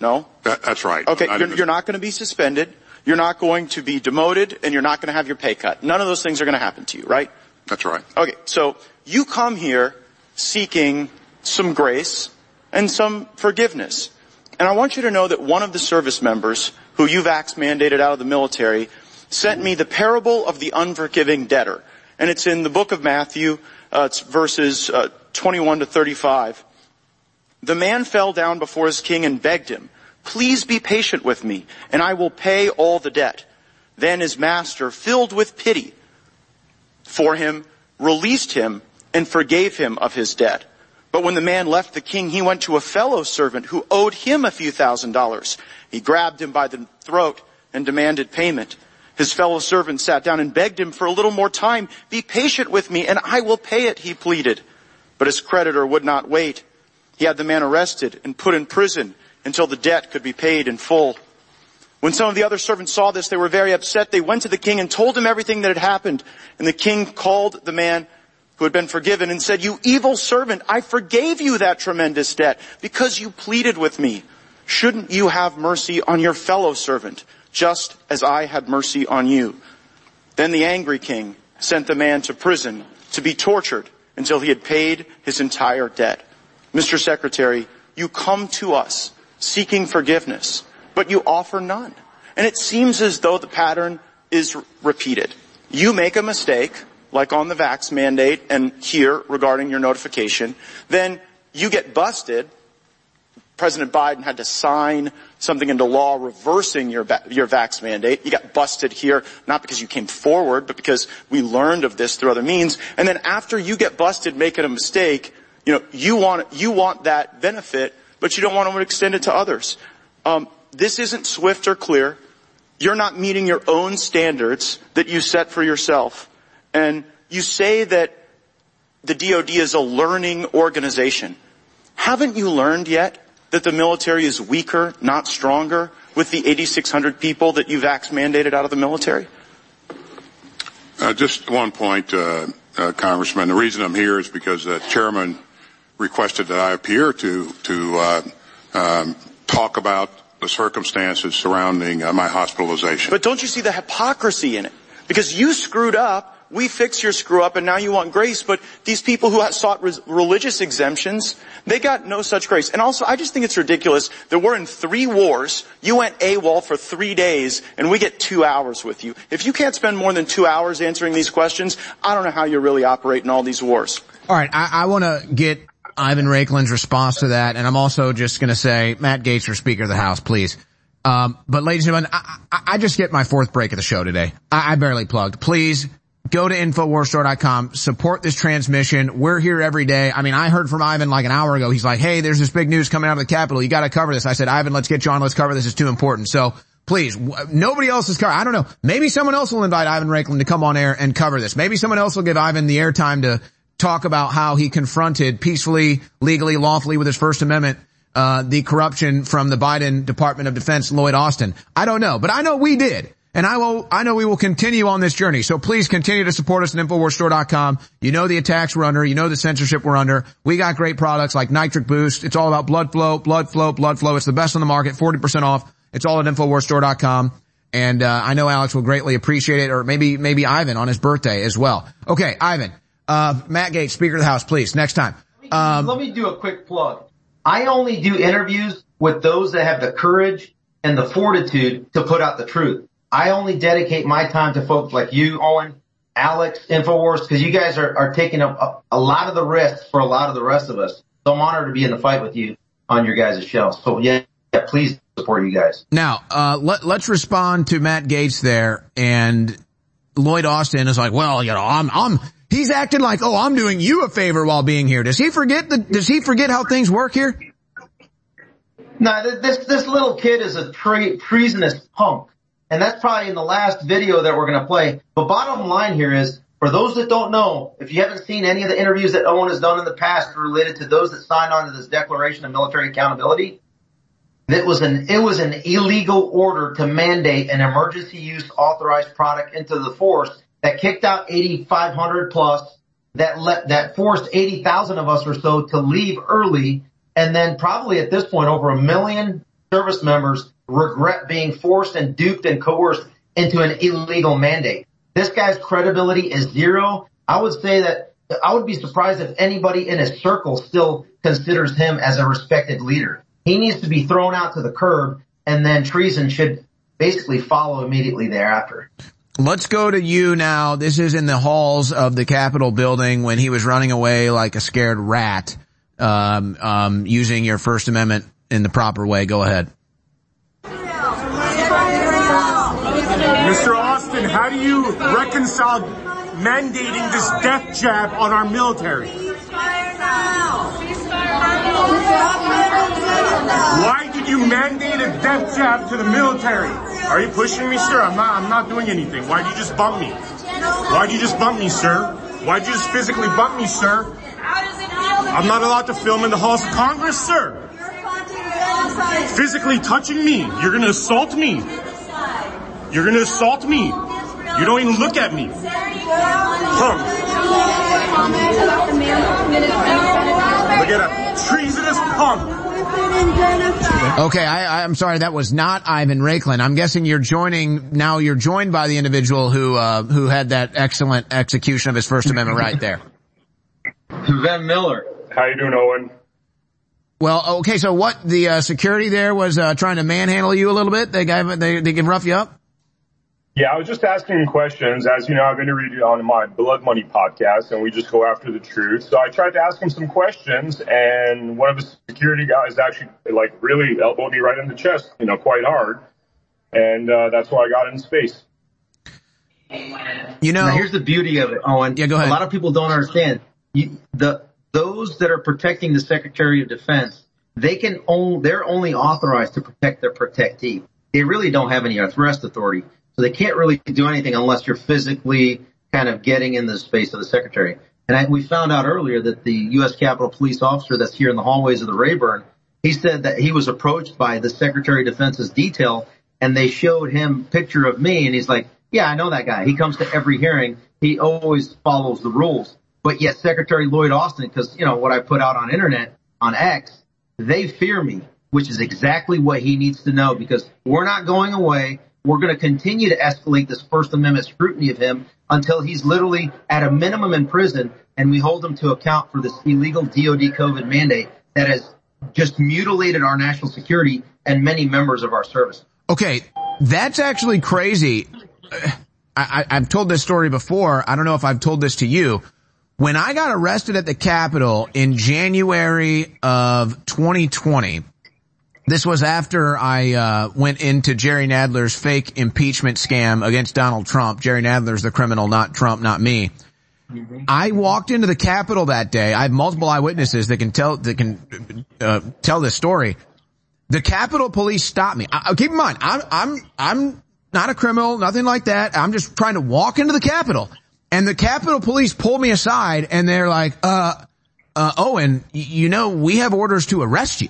No? That, that's right. Okay, you're, you're not going to be suspended. You're not going to be demoted and you're not going to have your pay cut. None of those things are going to happen to you, right? That's right. Okay, so you come here seeking some grace and some forgiveness. And I want you to know that one of the service members who you vax mandated out of the military sent me the parable of the unforgiving debtor. And it's in the book of Matthew, uh, it's verses uh, 21 to 35. The man fell down before his king and begged him, please be patient with me and I will pay all the debt. Then his master, filled with pity for him, released him and forgave him of his debt. But when the man left the king, he went to a fellow servant who owed him a few thousand dollars. He grabbed him by the throat and demanded payment. His fellow servant sat down and begged him for a little more time. Be patient with me and I will pay it, he pleaded. But his creditor would not wait. He had the man arrested and put in prison until the debt could be paid in full. When some of the other servants saw this, they were very upset. They went to the king and told him everything that had happened. And the king called the man who had been forgiven and said, you evil servant, I forgave you that tremendous debt because you pleaded with me. Shouldn't you have mercy on your fellow servant, just as I had mercy on you? Then the angry king sent the man to prison to be tortured until he had paid his entire debt. Mr. Secretary, you come to us seeking forgiveness, but you offer none. And it seems as though the pattern is repeated. You make a mistake, like on the vax mandate and here regarding your notification, then you get busted. President Biden had to sign something into law reversing your, your vax mandate. You got busted here, not because you came forward, but because we learned of this through other means. And then after you get busted making a mistake, you know, you want, you want that benefit, but you don't want to extend it to others. Um, this isn't swift or clear. You're not meeting your own standards that you set for yourself. And you say that the DoD is a learning organization. Haven't you learned yet that the military is weaker, not stronger, with the 8,600 people that you've vax mandated out of the military? Uh, just one point, uh, uh, Congressman. The reason I'm here is because the chairman requested that I appear to to uh, um, talk about the circumstances surrounding uh, my hospitalization. But don't you see the hypocrisy in it? Because you screwed up, we fixed your screw up, and now you want grace, but these people who sought res- religious exemptions, they got no such grace. And also, I just think it's ridiculous that we're in three wars, you went AWOL for three days, and we get two hours with you. If you can't spend more than two hours answering these questions, I don't know how you really operate in all these wars. All right, I, I want to get Ivan Raiklin's response to that, and I'm also just going to say Matt Gaetz for Speaker of the House, please. Um, but ladies and gentlemen, I, I, just get my fourth break of the show today. I, I barely plugged. Please go to InfoWarsStore.com, support this transmission. We're here every day. I mean, I heard from Ivan like an hour ago. He's like, hey, there's this big news coming out of the Capitol. You got to cover this. I said, Ivan, let's get you on. Let's cover this. It's too important. So please, w- nobody else is covering. I don't know. Maybe someone else will invite Ivan Raiklin to come on air and cover this. Maybe someone else will give Ivan the airtime to talk about how he confronted peacefully, legally, lawfully with his First Amendment uh, the corruption from the Biden Department of Defense, Lloyd Austin. I don't know, but I know we did. And I will, I know we will continue on this journey. So please continue to support us at InfoWarsStore.com. You know the attacks we're under. You know the censorship we're under. We got great products like Nitric Boost. It's all about blood flow, blood flow, blood flow. It's the best on the market, 40% off. It's all at InfoWarsStore.com. And, uh, I know Alex will greatly appreciate it or maybe, maybe Ivan on his birthday as well. Okay, Ivan, uh, Matt Gaetz, Speaker of the House, please, next time. Um, Let me do a quick plug. I only do interviews with those that have the courage and the fortitude to put out the truth. I only dedicate my time to folks like you, Owen, Alex, Infowars, because you guys are, are taking a, a, a lot of the risk for a lot of the rest of us. So I'm honored to be in the fight with you on your guys' show. So yeah, yeah please support you guys. Now, uh, let, let's respond to Matt Gaetz there and Lloyd Austin is like, well, you know, I'm, I'm, He's acting like, oh, I'm doing you a favor while being here. Does he forget the, does he forget how things work here? No, this this little kid is a tre- treasonous punk, and that's probably in the last video that we're going to play. But bottom line here is, for those that don't know, if you haven't seen any of the interviews that Owen has done in the past related to those that signed on to this Declaration of Military Accountability, it was an it was an illegal order to mandate an emergency use authorized product into the force that kicked out 8,500 plus that let that forced 80,000 of us or so to leave early and then probably at this point over a million service members regret being forced and duped and coerced into an illegal mandate. This guy's credibility is zero. I would say that I would be surprised if anybody in his circle still considers him as a respected leader. He needs to be thrown out to the curb and then treason should basically follow immediately thereafter. Let's go to you now. This is in the halls of the Capitol building when he was running away like a scared rat, um, um, using your First Amendment in the proper way. Go ahead. Mr. Austin, how do you reconcile mandating this death jab on our military? Why did you mandate a death jab to the military? Are you pushing me, sir? I'm not. I'm not doing anything. Why'd you just bump me? Why'd you just bump me, sir? Why'd you just physically bump me, sir? I'm not allowed to film in the halls of Congress, sir. Physically touching me. You're gonna assault me. You're gonna assault me. You don't even look at me. Punk. Look at that treasonous punk. Okay, I, I'm sorry, that was not Ivan Raiklin. I'm guessing you're joining, now you're joined by the individual who, uh, who had that excellent execution of his First Amendment right there. Van Miller. How you doing, Owen? Well, okay, so what, the, uh, security there was, uh, trying to manhandle you a little bit? They gave, they, they can rough you up? Yeah, I was just asking questions. As you know, I've interviewed you on my Blood Money podcast, and we just go after the truth. So I tried to ask him some questions, and one of the security guys actually, like, really elbowed me right in the chest, you know, quite hard. And uh, that's why I got in space. You know, now here's the beauty of it, Owen. Yeah, go ahead. A lot of people don't understand. You, the those that are protecting the Secretary of Defense, they can only they're only authorized to protect their protectee. They really don't have any arrest authority, so they can't really do anything unless you're physically kind of getting in the space of the Secretary. And I, we found out earlier that the U.S. Capitol Police officer that's here in the hallways of the Rayburn, he said that he was approached by the Secretary of Defense's detail, and they showed him picture of me, and he's like, "Yeah, I know that guy. He comes to every hearing. He always follows the rules." But yet Secretary Lloyd Austin, because, you know, what I put out on internet, on X, they fear me, which is exactly what he needs to know because we're not going away. We're going to continue to escalate this First Amendment scrutiny of him until he's literally at a minimum in prison and we hold him to account for this illegal DOD COVID mandate that has just mutilated our national security and many members of our service. Okay, that's actually crazy. I, I've told this story before. I don't know if I've told this to you. When I got arrested at the Capitol in January of 2020, this was after I uh, went into Jerry Nadler's fake impeachment scam against Donald Trump. Jerry Nadler's the criminal, not Trump, not me. I walked into the Capitol that day. I have multiple eyewitnesses that can tell that can uh, tell this story. The Capitol Police stopped me. I, keep in mind, I'm I'm I'm not a criminal, nothing like that. I'm just trying to walk into the Capitol. And the Capitol Police pulled me aside and they're like, uh, uh, Owen, you know, we have orders to arrest you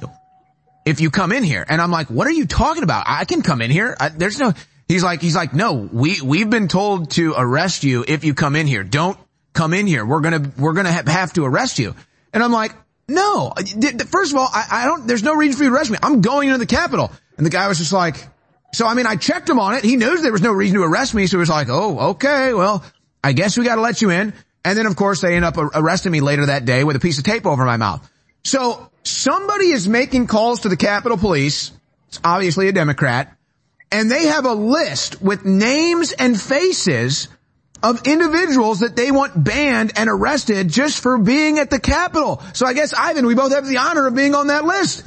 if you come in here. And I'm like, what are you talking about? I can come in here. I, there's no, he's like, he's like, no, we, we've been told to arrest you if you come in here. Don't come in here. We're going to, we're going to have to arrest you. And I'm like, no, first of all, I, I don't, there's no reason for you to arrest me. I'm going into the Capitol. And the guy was just like, so I mean, I checked him on it. He knows there was no reason to arrest me. So he was like, oh, okay, well, I guess we got to let you in. And then of course they end up arresting me later that day with a piece of tape over my mouth. So somebody is making calls to the Capitol Police. It's obviously a Democrat and they have a list with names and faces of individuals that they want banned and arrested just for being at the Capitol. So I guess Ivan, we both have the honor of being on that list.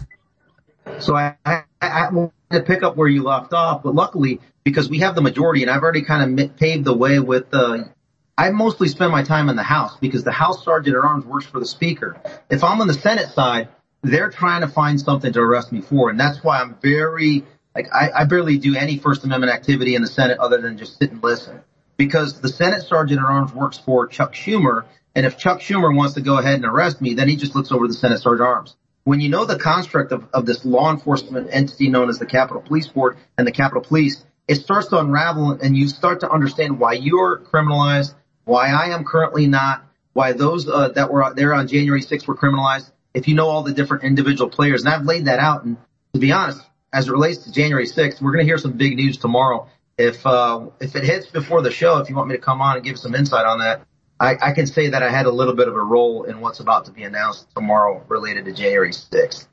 So I, I, I wanted to pick up where you left off, but luckily because we have the majority and I've already kind of paved the way with the I mostly spend my time in the House because the House Sergeant at Arms works for the Speaker. If I'm on the Senate side, they're trying to find something to arrest me for, and that's why I'm very like I, I barely do any First Amendment activity in the Senate other than just sit and listen. Because the Senate Sergeant at Arms works for Chuck Schumer, and if Chuck Schumer wants to go ahead and arrest me, then he just looks over the Senate Sergeant at Arms. When you know the construct of, of this law enforcement entity known as the Capitol Police Board and the Capitol Police, it starts to unravel and you start to understand why you're criminalized, why I am currently not, why those uh, that were there on January 6th were criminalized. If you know all the different individual players, and I've laid that out, and to be honest, as it relates to January 6th, we're going to hear some big news tomorrow. If uh, if it hits before the show, if you want me to come on and give some insight on that, I, I can say that I had a little bit of a role in what's about to be announced tomorrow related to January 6th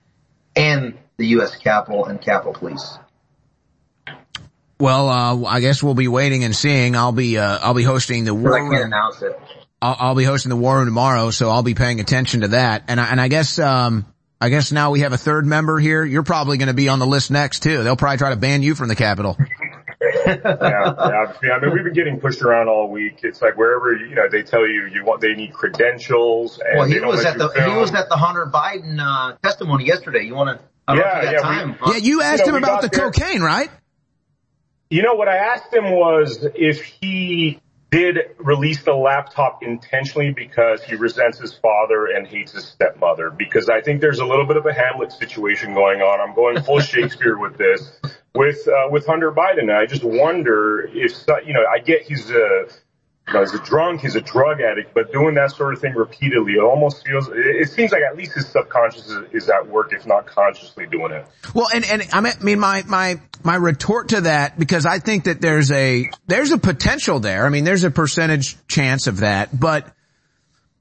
and the U.S. Capitol and Capitol Police. Well, uh, I guess we'll be waiting and seeing. I'll be, uh, I'll be hosting the war I can't announce it. I'll, I'll, be hosting the war room tomorrow, so I'll be paying attention to that. And I, and I guess, um, I guess now we have a third member here. You're probably going to be on the list next too. They'll probably try to ban you from the Capitol. (laughs) yeah, yeah, yeah. I mean, we've been getting pushed around all week. It's like wherever you know they tell you you want they need credentials. And well, he was at the film. he was at the Hunter Biden uh, testimony yesterday. You want to? I don't know if you got Yeah, yeah, time. we- Yeah, you asked know, him about the there- cocaine, right? You know what I asked him was if he did release the laptop intentionally because he resents his father and hates his stepmother. Because I think there's a little bit of a Hamlet situation going on. I'm going full (laughs) Shakespeare with this, with uh, with Hunter Biden. And I just wonder if you know. I get he's a you know, he's a drunk, he's a drug addict, but doing that sort of thing repeatedly, it almost feels. It, seems like at least his subconscious is, is at work, if not consciously doing it. Well, and, and I mean- I mean, my, my, my retort to that, because I think that there's a, there's a potential there. I mean, there's a percentage chance of that, but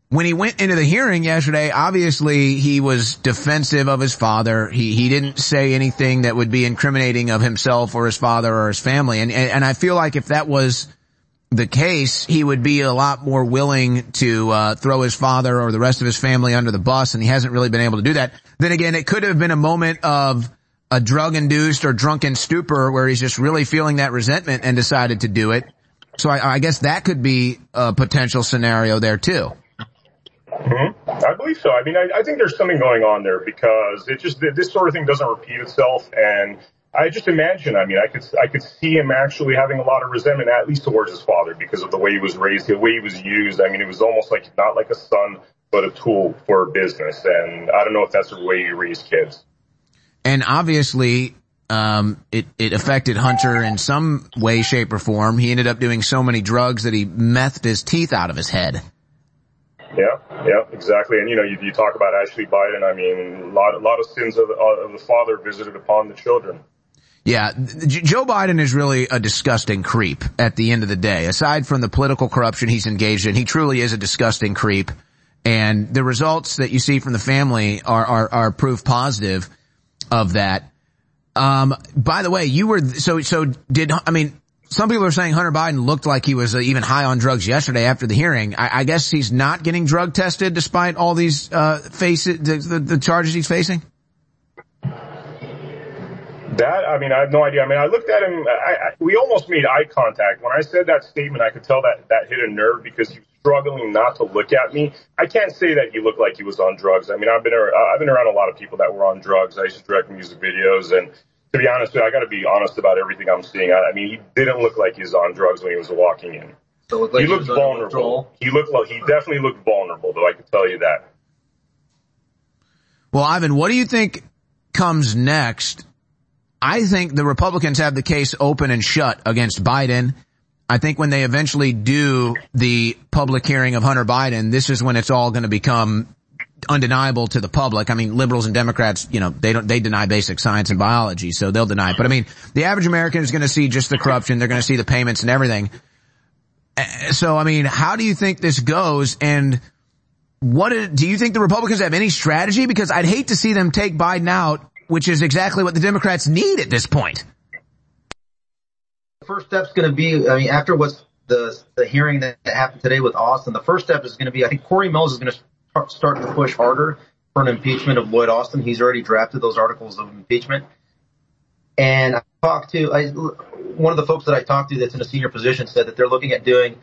when he went into the hearing yesterday, obviously he was defensive of his father. He, he didn't say anything that would be incriminating of himself or his father or his family. And, and, and I feel like if that was the case, he would be a lot more willing to uh, throw his father or the rest of his family under the bus, and he hasn't really been able to do that. Then again, it could have been a moment of a drug-induced or drunken stupor where he's just really feeling that resentment and decided to do it. So I, I guess that could be a potential scenario there too. hmm I believe so. I mean, I, I think there's something going on there because it just this sort of thing doesn't repeat itself, and I just imagine. I mean, I could I could see him actually having a lot of resentment, at least towards his father, because of the way he was raised, the way he was used. I mean, it was almost like not like a son, but a tool for business. And I don't know if that's the way you raise kids. And obviously, um, it, it affected Hunter in some way, shape, or form. He ended up doing so many drugs that he methed his teeth out of his head. Yeah, yeah, exactly. And you know, you, you talk about Ashley Biden. I mean, a lot, a lot of sins of of the father visited upon the children. Yeah, Joe Biden is really a disgusting creep at the end of the day. Aside from the political corruption he's engaged in, he truly is a disgusting creep. And the results that you see from the family are, are, are proof positive of that. Um, by the way, you were, so, so did, I mean, some people are saying Hunter Biden looked like he was uh, even high on drugs yesterday after the hearing. I, I guess he's not getting drug tested despite all these, uh, faces, the, the, the charges he's facing? That I mean, I have no idea. I mean, I looked at him. I, I, we almost made eye contact when I said that statement. I could tell that that hit a nerve because he was struggling not to look at me. I can't say that he looked like he was on drugs. I mean, I've been I've been around a lot of people that were on drugs. I used to direct music videos, and to be honest, with you, I got to be honest about everything I'm seeing. I, I mean, he didn't look like he was on drugs when he was walking in. So it looked like he he looked vulnerable. He looked like he definitely looked vulnerable, though. I can tell you that. Well, Ivan, what do you think comes next? I think the Republicans have the case open and shut against Biden. I think when they eventually do the public hearing of Hunter Biden, this is when it's all going to become undeniable to the public. I mean, liberals and Democrats, you know, they don't, they deny basic science and biology, so they'll deny it. But I mean, the average American is going to see just the corruption. They're going to see the payments and everything. Uh, So, I mean, how do you think this goes? And what do you think the Republicans have any strategy? Because I'd hate to see them take Biden out, which is exactly what the Democrats need at this point. The first step's going to be, I mean, after what's the the hearing that happened today with Austin, the first step is going to be, I think Corey Mills is going to start to push harder for an impeachment of Lloyd Austin. He's already drafted those articles of impeachment. And I talked to I, one of the folks that I talked to that's in a senior position said that they're looking at doing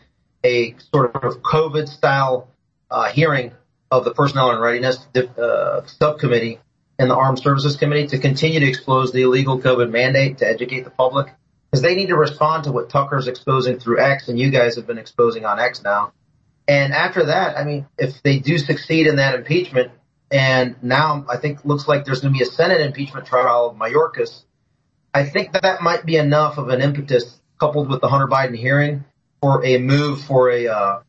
a sort of COVID style uh, hearing of the Personnel and Readiness uh, Subcommittee and the Armed Services Committee to continue to expose the illegal COVID mandate to educate the public because they need to respond to what Tucker's exposing through X and you guys have been exposing on X now. And after that, I mean, if they do succeed in that impeachment, and now I think looks like there's going to be a Senate impeachment trial of Mayorkas, I think that that might be enough of an impetus coupled with the Hunter Biden hearing for a move for a uh,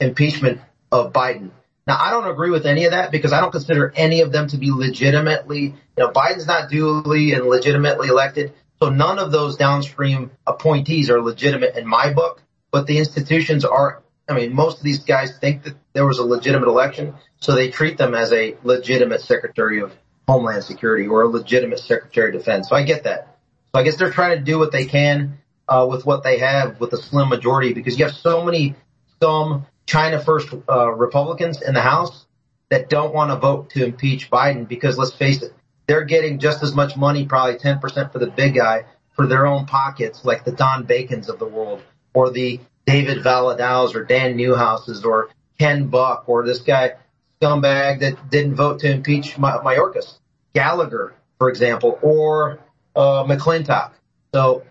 impeachment of Biden. Now, I don't agree with any of that because I don't consider any of them to be legitimately, you know, Biden's not duly and legitimately elected. So none of those downstream appointees are legitimate in my book, but the institutions are, I mean, most of these guys think that there was a legitimate election, so they treat them as a legitimate secretary of Homeland Security or a legitimate secretary of defense. So I get that. So I guess they're trying to do what they can, uh, with what they have with a slim majority because you have so many scum China first uh, Republicans in the House that don't want to vote to impeach Biden because let's face it, they're getting just as much money, probably 10% for the big guy for their own pockets, like the Don Bacons of the world or the David Valadaos or Dan Newhouses or Ken Buck or this guy scumbag that didn't vote to impeach My- Mayorkas, Gallagher, for example, or uh, McClintock. So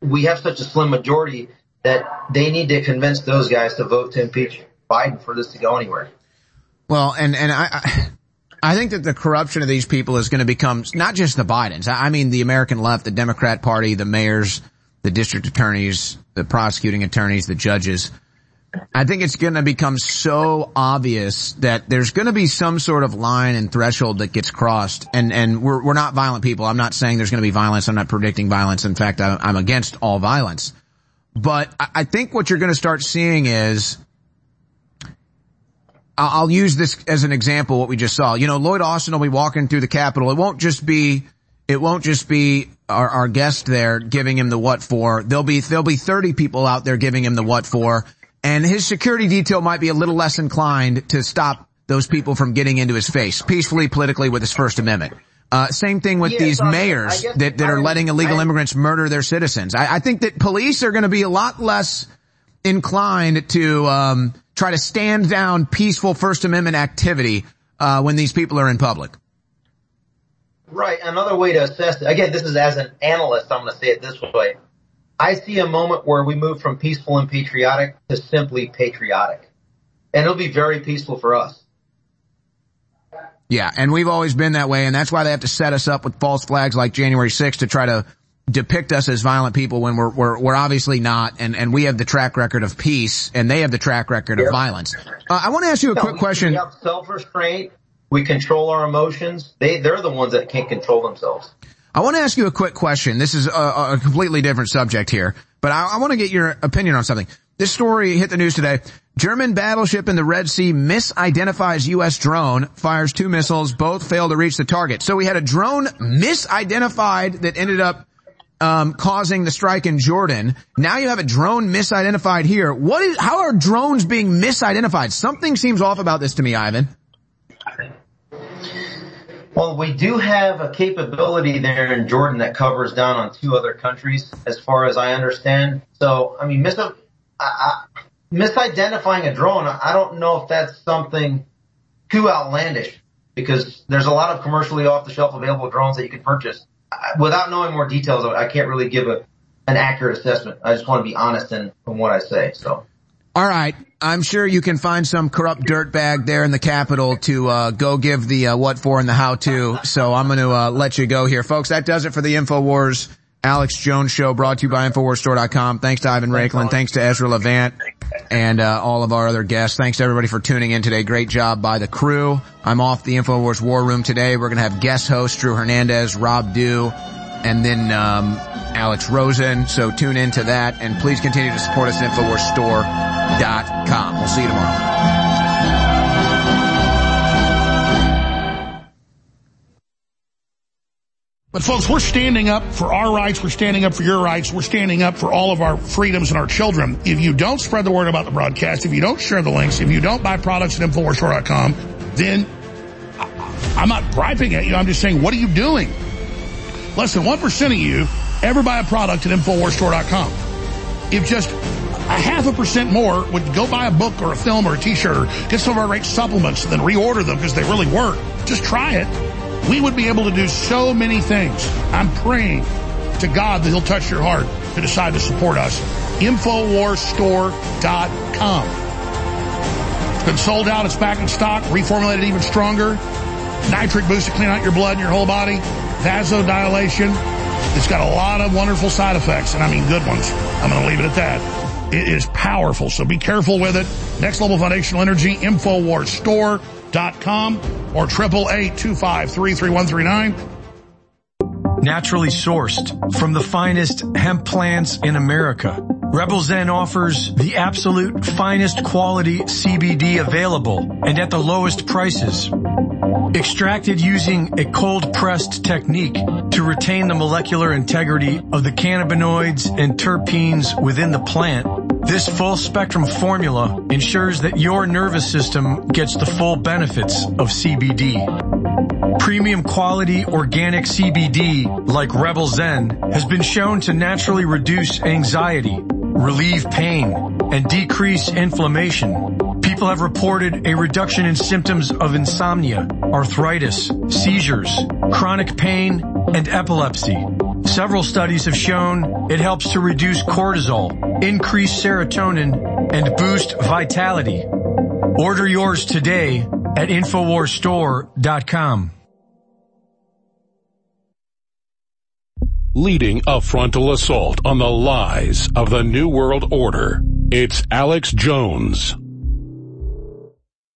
we have such a slim majority that they need to convince those guys to vote to impeach Biden for this to go anywhere. Well, and, and I, I think that the corruption of these people is going to become not just the Bidens. I mean the American left, the Democrat party, the mayors, the district attorneys, the prosecuting attorneys, the judges. I think it's going to become so obvious that there's going to be some sort of line and threshold that gets crossed. And, and we're, we're not violent people. I'm not saying there's going to be violence. I'm not predicting violence. In fact, I'm against all violence. But I think what you're going to start seeing is, I'll use this as an example, what we just saw. You know, Lloyd Austin will be walking through the Capitol. It won't just be, it won't just be our, our guest there giving him the what for. There'll be, there'll be 30 people out there giving him the what for. And his security detail might be a little less inclined to stop those people from getting into his face peacefully, politically with his First Amendment. Uh, same thing with these mayors that, that are letting illegal immigrants murder their citizens. I, I think that police are going to be a lot less inclined to um, try to stand down peaceful First Amendment activity uh, when these people are in public. Right. Another way to assess it, again, this is as an analyst, I'm going to say it this way. I see a moment where we move from peaceful and patriotic to simply patriotic. And it'll be very peaceful for us. Yeah, and we've always been that way, and that's why they have to set us up with false flags like January 6th to try to depict us as violent people when we're we're, we're obviously not, and, and we have the track record of peace, and they have the track record of violence. Uh, I want to ask you a no, quick question. We have self-restraint. We control our emotions. They they're the ones that can't control themselves. I want to ask you a quick question. This is a, a completely different subject here, but I, I want to get your opinion on something. This story hit the news today. German battleship in the Red Sea misidentifies U.S. drone, fires two missiles, both fail to reach the target. So we had a drone misidentified that ended up um, causing the strike in Jordan. Now you have a drone misidentified here. What is? How are drones being misidentified? Something seems off about this to me, Ivan. Well, we do have a capability there in Jordan that covers down on two other countries, as far as I understand. So, I mean, mis- I, misidentifying a drone, I don't know if that's something too outlandish because there's a lot of commercially off the shelf available drones that you can purchase. Without knowing more details, I can't really give a, an accurate assessment. I just want to be honest in, in what I say. So. All right. I'm sure you can find some corrupt dirtbag there in the Capitol to uh, go give the uh, what for and the how to. So I'm going to uh, let you go here, folks. That does it for the Infowars Alex Jones Show, brought to you by Infowarsstore.com. Thanks to Ivan Raiklin. Thanks to Ezra Levant and uh, all of our other guests. Thanks to everybody for tuning in today. Great job by the crew. I'm off the Infowars War Room today. We're going to have guest hosts Drew Hernandez, Rob Dew, and then um, Alex Rosen. So tune into that, and please continue to support us at InfoWarsStore.com. We'll see you tomorrow. But folks, we're standing up for our rights. We're standing up for your rights. We're standing up for all of our freedoms and our children. If you don't spread the word about the broadcast, if you don't share the links, if you don't buy products at InfoWarsStore.com, then I'm not griping at you. I'm just saying, what are you doing? Less than 1% of you ever buy a product at InfoWarsStore.com. If just a half a percent more would go buy a book or a film or a t-shirt or get some of our great supplements and then reorder them because they really work. Just try it. We would be able to do so many things. I'm praying to God that he'll touch your heart to decide to support us. Infowarsstore.com. It's been sold out. It's back in stock. Reformulated even stronger. Nitric boost to clean out your blood and your whole body. Vasodilation. It's got a lot of wonderful side effects, and I mean good ones. I'm going to leave it at that. It is powerful, so be careful with it. Next Level Foundational Energy, InfoWarsStore.com or 888-253-3139. Naturally sourced from the finest hemp plants in America. Rebel Zen offers the absolute finest quality CBD available and at the lowest prices. Extracted using a cold pressed technique to retain the molecular integrity of the cannabinoids and terpenes within the plant. This full spectrum formula ensures that your nervous system gets the full benefits of CBD. Premium quality organic CBD like Rebel Zen has been shown to naturally reduce anxiety, relieve pain, and decrease inflammation. People have reported a reduction in symptoms of insomnia, arthritis, seizures, chronic pain, and epilepsy. Several studies have shown it helps to reduce cortisol, increase serotonin, and boost vitality. Order yours today at InfoWarsStore.com. Leading a frontal assault on the lies of the New World Order, it's Alex Jones.